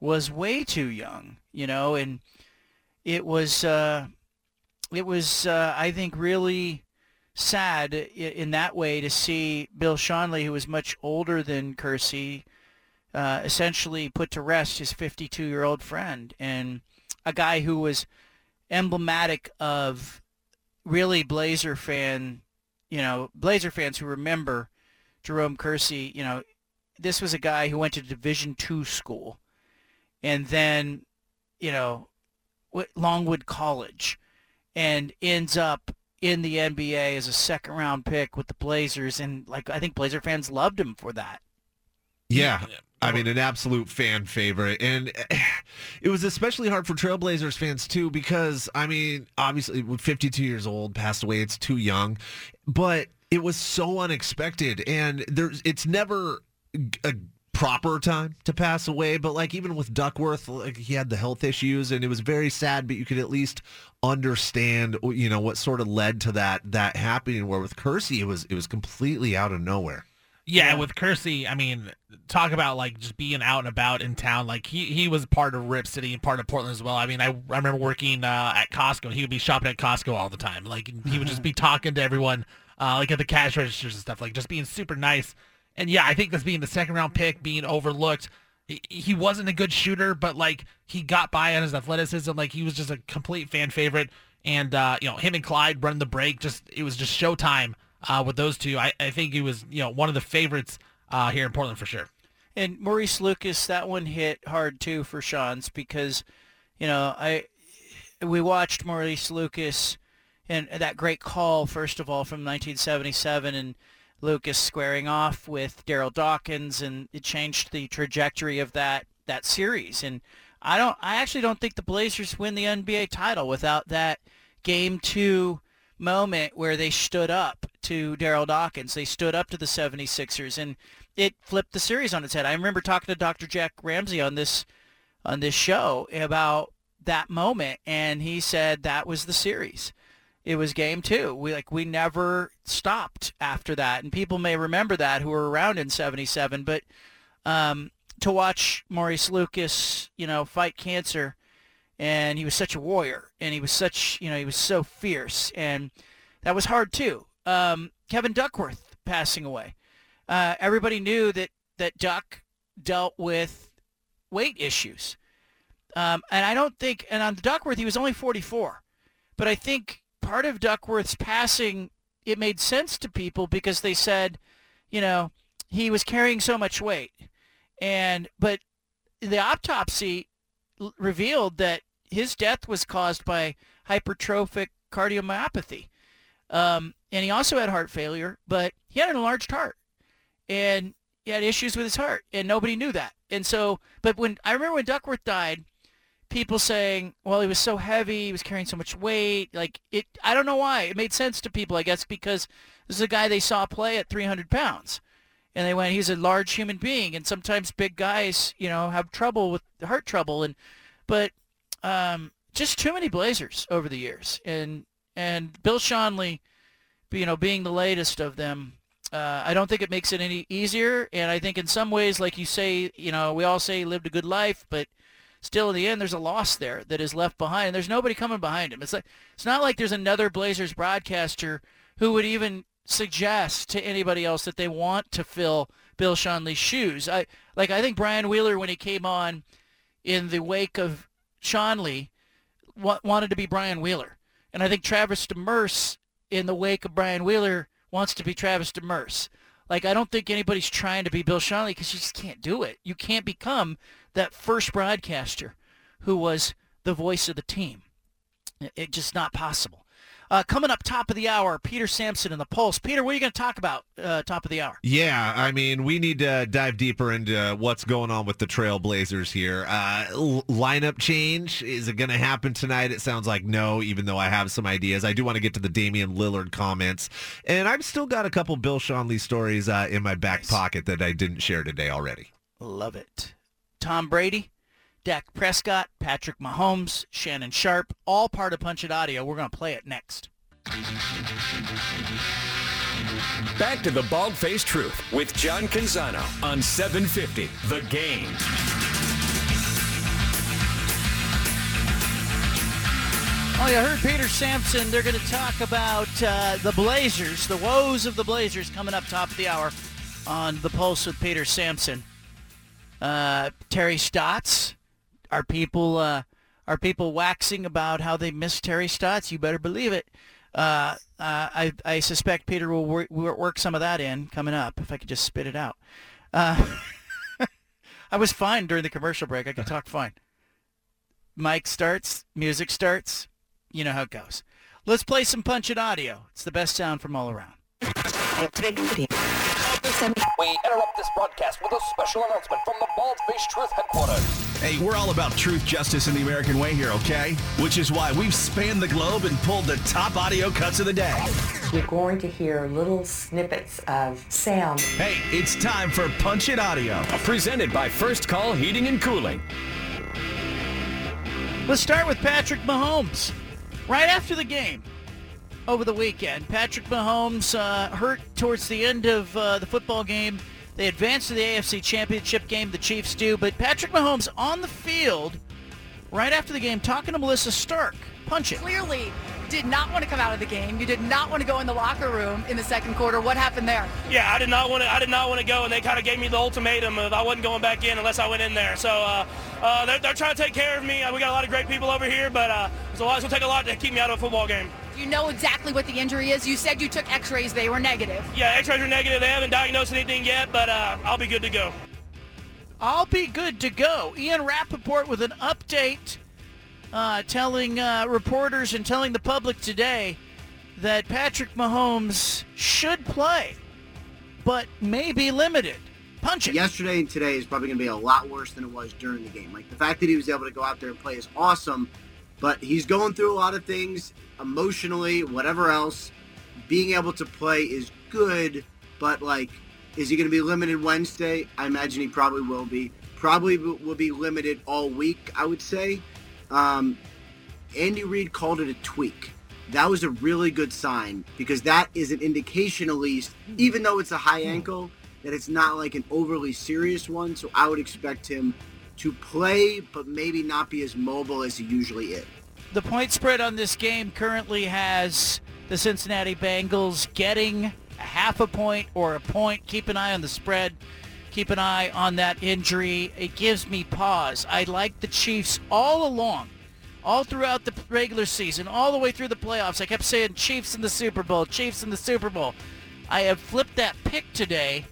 was way too young, you know, and it was uh, it was uh, I think really sad in that way to see Bill Schonely, who was much older than Kersey, uh, essentially put to rest his 52-year-old friend and a guy who was emblematic of really Blazer fan, you know, Blazer fans who remember Jerome Kersey, you know, this was a guy who went to Division two school, and then, you know, Longwood College, and ends up in the NBA as a second round pick with the Blazers, and like I think Blazer fans loved him for that. Yeah. I mean, an absolute fan favorite. And eh, it was especially hard for Trailblazers fans, too, because, I mean, obviously, 52 years old, passed away, it's too young. But it was so unexpected. And there's it's never a proper time to pass away. But, like, even with Duckworth, like, he had the health issues, and it was very sad, but you could at least understand, you know, what sort of led to that that happening. Where with Kersey, it was, it was completely out of nowhere. Yeah, with Kersey, I mean, talk about like just being out and about in town. Like he, he was part of Rip City and part of Portland as well. I mean, I, I remember working uh, at Costco he would be shopping at Costco all the time. Like he would just be <laughs> talking to everyone, uh, like at the cash registers and stuff, like just being super nice. And yeah, I think this being the second round pick, being overlooked, he, he wasn't a good shooter, but like he got by on his athleticism. Like he was just a complete fan favorite. And uh, you know, him and Clyde running the break, just it was just showtime uh, with those two. I, I think he was you know one of the favorites uh, here in Portland for sure. And Maurice Lucas, that one hit hard too for Schonz because, you know, I we watched Maurice Lucas and that great call first of all from 1977 and Lucas squaring off with Darryl Dawkins and it changed the trajectory of that that series. And I don't I actually don't think the Blazers win the NBA title without that game 2 moment where they stood up to Darryl Dawkins. They stood up to the 76ers and it flipped the series on its head. I remember talking to Dr. Jack Ramsay on this on this show about that moment and he said that was the series. It was game 2. We like we never stopped after that and people may remember that who were around in 77 but um, to watch Maurice Lucas, you know, fight cancer and he was such a warrior and he was such, you know, he was so fierce and that was hard too. Um, Kevin Duckworth passing away uh, everybody knew that that Duck dealt with weight issues, um, and I don't think. And on Duckworth, he was only 44, but I think part of Duckworth's passing it made sense to people because they said, you know, he was carrying so much weight, and but the autopsy l- revealed that his death was caused by hypertrophic cardiomyopathy. Um, and he also had heart failure, but he had an enlarged heart and he had issues with his heart, and nobody knew that. And so, but when I remember when Duckworth died, people saying, "Well, he was so heavy, he was carrying so much weight." Like it, I don't know why. It made sense to people, I guess, because this is a guy they saw play at 300 pounds, and they went, "He's a large human being," and sometimes big guys, you know, have trouble with heart trouble, and but um, just too many Blazers over the years, and and Bill Schonely, you know, being the latest of them. Uh, I don't think it makes it any easier, and I think in some ways, like you say, you know, we all say he lived a good life, but still in the end, there's a loss there that is left behind, and there's nobody coming behind him. It's like it's not like there's another Blazers broadcaster who would even suggest to anybody else that they want to fill Bill Schonely's shoes. I like I think Brian Wheeler when he came on in the wake of Schonely wa- wanted to be Brian Wheeler, and I think Travis Demers in the wake of Brian Wheeler wants to be Travis Demers. Like I don't think anybody's trying to be Bill Schonely because you just can't do it. You can't become that first broadcaster who was the voice of the team. It- It's just not possible. Uh, coming up top of the hour, Peter Sampson and the Pulse. Peter, what are you going to talk about uh, top of the hour? Yeah, I mean, we need to dive deeper into what's going on with the Trailblazers here. Uh, l- lineup change is it going to happen tonight? It sounds like no, even though I have some ideas. I do want to get to the Damian Lillard comments, and I've still got a couple Bill Schonely stories uh, in my back pocket that I didn't share today already. Love it. Tom Brady, Dak Prescott, Patrick Mahomes, Shannon Sharpe, all part of Punch It Audio. We're going to play it next. Back to the Bald Faced Truth with John Canzano on 750 The Game. Oh, you heard Peter Sampson. They're going to talk about uh, the Blazers, the woes of the Blazers, coming up top of the hour on the Pulse with Peter Sampson. Uh, Terry Stotts, are people uh, are people waxing about how they miss Terry Stotts? You better believe it. Uh, uh, I I suspect Peter will work, work some of that in coming up. If I could just spit it out. Uh, <laughs> I was fine during the commercial break. I could talk fine. Mike starts, music starts. You know how it goes. Let's play some Punch It audio. It's the best sound from all around. We interrupt this broadcast with a special announcement from the Bald Face Truth headquarters. Hey, we're all about truth, justice, and the American way here, okay? Which is why we've spanned the globe and pulled the top audio cuts of the day. You're going to hear little snippets of sound. Hey, it's time for Punch It Audio. Presented by First Call Heating and Cooling. Let's start with Patrick Mahomes. Right after the game over the weekend, Patrick Mahomes uh, hurt towards the end of uh, the football game. They advance to the AFC Championship game, the Chiefs do, but Patrick Mahomes on the field right after the game talking to Melissa Stark. Punch it. Clearly did not want to come out of the game. You did not want to go in the locker room in the second quarter. What happened there? Yeah, I did not want to. I did not want to go, and they kind of gave me the ultimatum of I wasn't going back in unless I went in there. So uh, uh, they're, they're, trying to take care of me. Uh, we got a lot of great people over here, but uh, it's, a lot, it's going to take a lot to keep me out of a football game. You know exactly what the injury is. You said you took X-rays; they were negative. Yeah, X-rays were negative. They haven't diagnosed anything yet, but uh, I'll be good to go. I'll be good to go. Ian Rapoport with an update uh, telling uh, reporters and telling the public today that Patrick Mahomes should play, but may be limited. Punch it. Yesterday and today is probably going to be a lot worse than it was during the game. Like the fact that he was able to go out there and play is awesome, but he's going through a lot of things emotionally, whatever else. Being able to play is good, but like, is he going to be limited Wednesday? I imagine he probably will be. Probably will be limited all week, I would say. Um, Andy Reid called it a tweak. That was a really good sign because that is an indication, at least, even though it's a high ankle, that it's not like an overly serious one. So I would expect him to play, but maybe not be as mobile as he usually is. The point spread on this game currently has the Cincinnati Bengals getting a half a point or a point. Keep an eye on the spread. Keep an eye on that injury. It gives me pause. I like the Chiefs all along, all throughout the regular season, all the way through the playoffs. I kept saying Chiefs in the Super Bowl, Chiefs in the Super Bowl. I have flipped that pick today,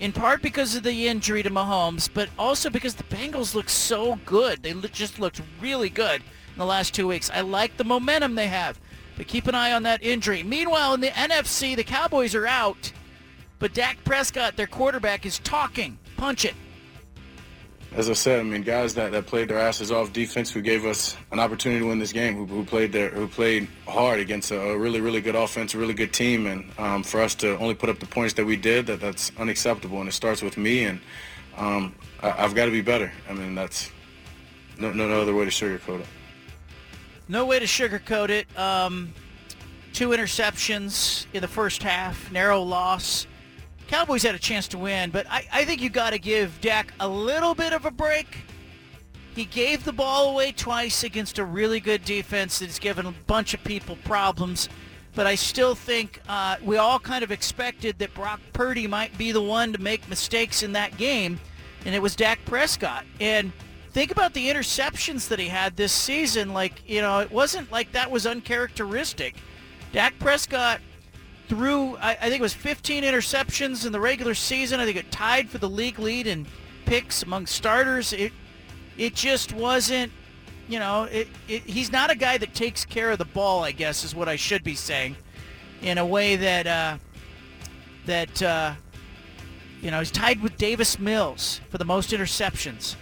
in part because of the injury to Mahomes, but also because the Bengals look so good. They just looked really good in the last two weeks. I like the momentum they have, but keep an eye on that injury. Meanwhile, in the NFC, the Cowboys are out. But Dak Prescott, their quarterback, is talking. Punch it. As I said, I mean, guys that, that played their asses off defense, who gave us an opportunity to win this game, who, who played their, who played hard against a, a really, really good offense, a really good team, and um, for us to only put up the points that we did, that that's unacceptable, and it starts with me, and um, I, have got to be better. I mean, that's no, no, no other way to sugarcoat it. No way to sugarcoat it. Um, two interceptions in the first half, narrow loss. Cowboys had a chance to win, but I, I think you got to give Dak a little bit of a break. He gave the ball away twice against a really good defense that's given a bunch of people problems. But I still think uh, we all kind of expected that Brock Purdy might be the one to make mistakes in that game, and it was Dak Prescott. And think about the interceptions that he had this season. Like, you know, it wasn't like that was uncharacteristic. Dak Prescott threw, I, I, think it was 15 interceptions in the regular season. I think it tied for the league lead in picks among starters. It, it just wasn't, you know, it, it, he's not a guy that takes care of the ball, I guess is what I should be saying, in a way that, uh, that, uh, you know, he's tied with Davis Mills for the most interceptions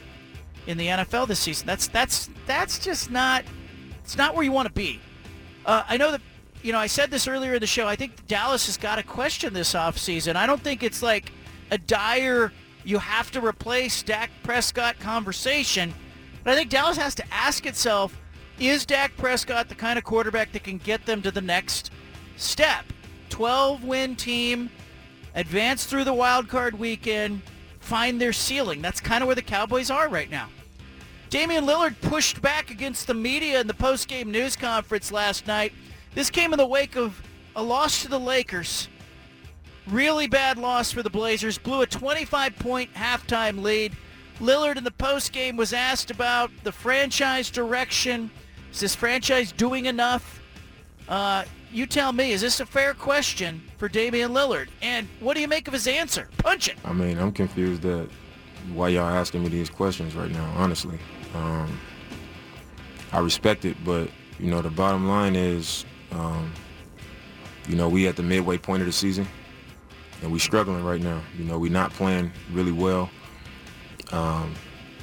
in the NFL this season. That's, that's, that's just not, it's not where you want to be. Uh, I know that you know, I said this earlier in the show. I think Dallas has got to question this offseason. I don't think it's like a dire, you have to replace Dak Prescott conversation. But I think Dallas has to ask itself, is Dak Prescott the kind of quarterback that can get them to the next step? 12-win team, advance through the wild card weekend, find their ceiling. That's kind of where the Cowboys are right now. Damian Lillard pushed back against the media in the post-game news conference last night this came in the wake of a loss to the Lakers. Really bad loss for the Blazers. Blew a 25-point halftime lead. Lillard in the post-game was asked about the franchise direction. Is this franchise doing enough? Uh, you tell me, is this a fair question for Damian Lillard? And what do you make of his answer? Punch it. I mean, I'm confused that why y'all asking me these questions right now, honestly. Um, I respect it, but, you know, the bottom line is, um, you know, we at the midway point of the season, and we struggling right now. You know, we not playing really well. Um,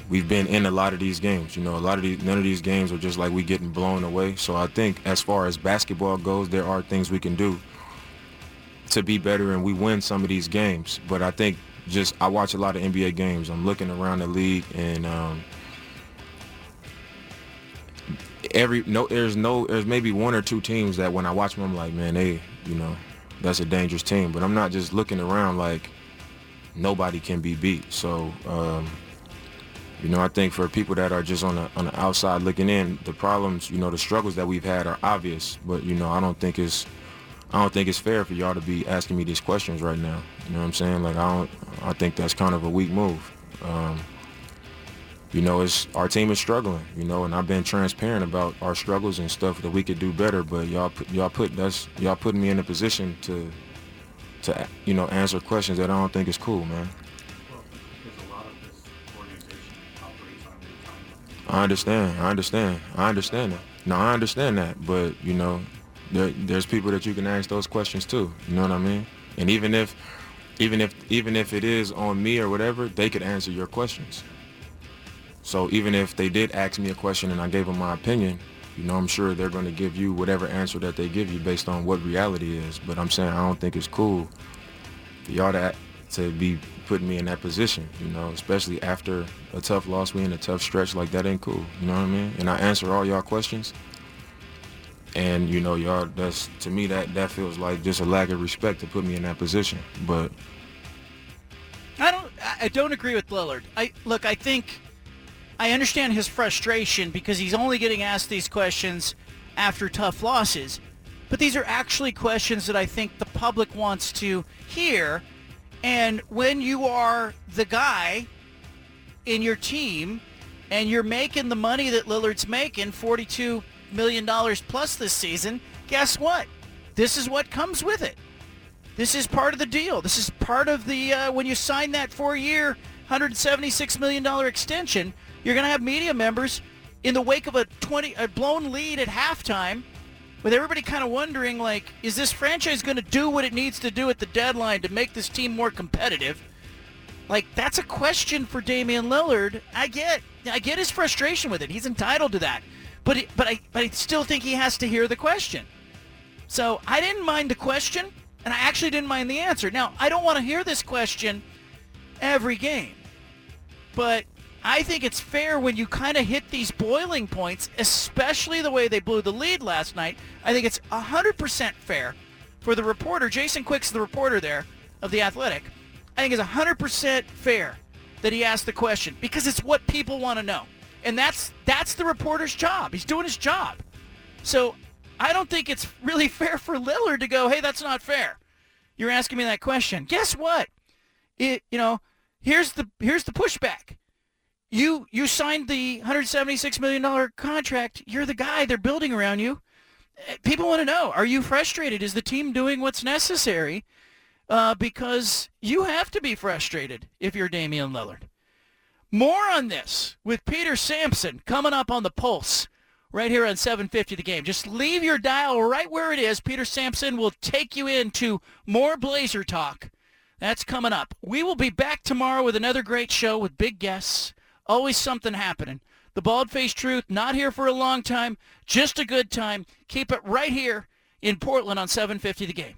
we've been in a lot of these games. You know, a lot of these, none of these games are just like we getting blown away. So I think as far as basketball goes, there are things we can do to be better and we win some of these games. But I think just I watch a lot of NBA games. I'm looking around the league and um, every no there's no there's maybe one or two teams that when I watch them I'm like, man, they you know, that's a dangerous team. But I'm not just looking around like nobody can be beat. So um, you know, I think for people that are just on the on the outside looking in, the problems, you know, the struggles that we've had are obvious. But you know, I don't think it's I don't think it's fair for y'all to be asking me these questions right now. You know what I'm saying? Like I don't I think that's kind of a weak move. Um, you know, it's our team is struggling. You know, and I've been transparent about our struggles and stuff that we could do better. But y'all put y'all put that's y'all putting me in a position to to you know answer questions that I don't think is cool, man. I understand. I understand. I understand that. No, I understand that. But you know, there, there's people that you can ask those questions too. You know what I mean? And even if, even if, even if it is on me or whatever, they could answer your questions. So even if they did ask me a question and I gave them my opinion, you know, I'm sure they're going to give you whatever answer that they give you based on what reality is. But I'm saying I don't think it's cool for y'all to to be putting me in that position, you know, especially after a tough loss, we in a tough stretch, like that ain't cool, you know what I mean? And I answer all y'all questions. And, you know, y'all, that's, to me, that, that feels like just a lack of respect to put me in that position. But I don't. I don't agree with Lillard. I look. I think I understand his frustration because he's only getting asked these questions after tough losses. But these are actually questions that I think the public wants to hear and when you are the guy in your team and you're making the money that Lillard's making, $42 million plus this season, guess what? This is what comes with it. This is part of the deal. This is part of the, uh, when you sign that four-year, $176 million extension, you're going to have media members in the wake of a 20 a blown lead at halftime with everybody kind of wondering, like, is this franchise going to do what it needs to do at the deadline to make this team more competitive? Like, that's a question for Damian Lillard. I get, I get his frustration with it. He's entitled to that, but, it, but I, but I still think he has to hear the question. So I didn't mind the question, and I actually didn't mind the answer. Now I don't want to hear this question every game, but I think it's fair when you kind of hit these boiling points, especially the way they blew the lead last night. I think it's 100% fair for the reporter, Jason Quick's the reporter there of The Athletic. I think it's 100% fair that he asked the question because it's what people want to know. And that's that's the reporter's job. He's doing his job. So I don't think it's really <laughs> fair for Lillard to go, hey, that's not fair. You're asking me that question. Guess what? It, you know, here's the here's the pushback you you signed the 176 million dollar contract. You're the guy. They're building around you. Eh, people want to know: Are you frustrated? Is the team doing what's necessary? Uh, because you have to be frustrated if you're Damian Lillard. More on this with Peter Sampson coming up on the Pulse right here on 750 The Game. Just leave your dial right where it is. Peter Sampson will take you into more Blazer talk. That's coming up. We will be back tomorrow with another great show with big guests. Always something happening. The Bald Faced Truth, not here for a long time, just a good time. Keep it right here in Portland on 750 The Game.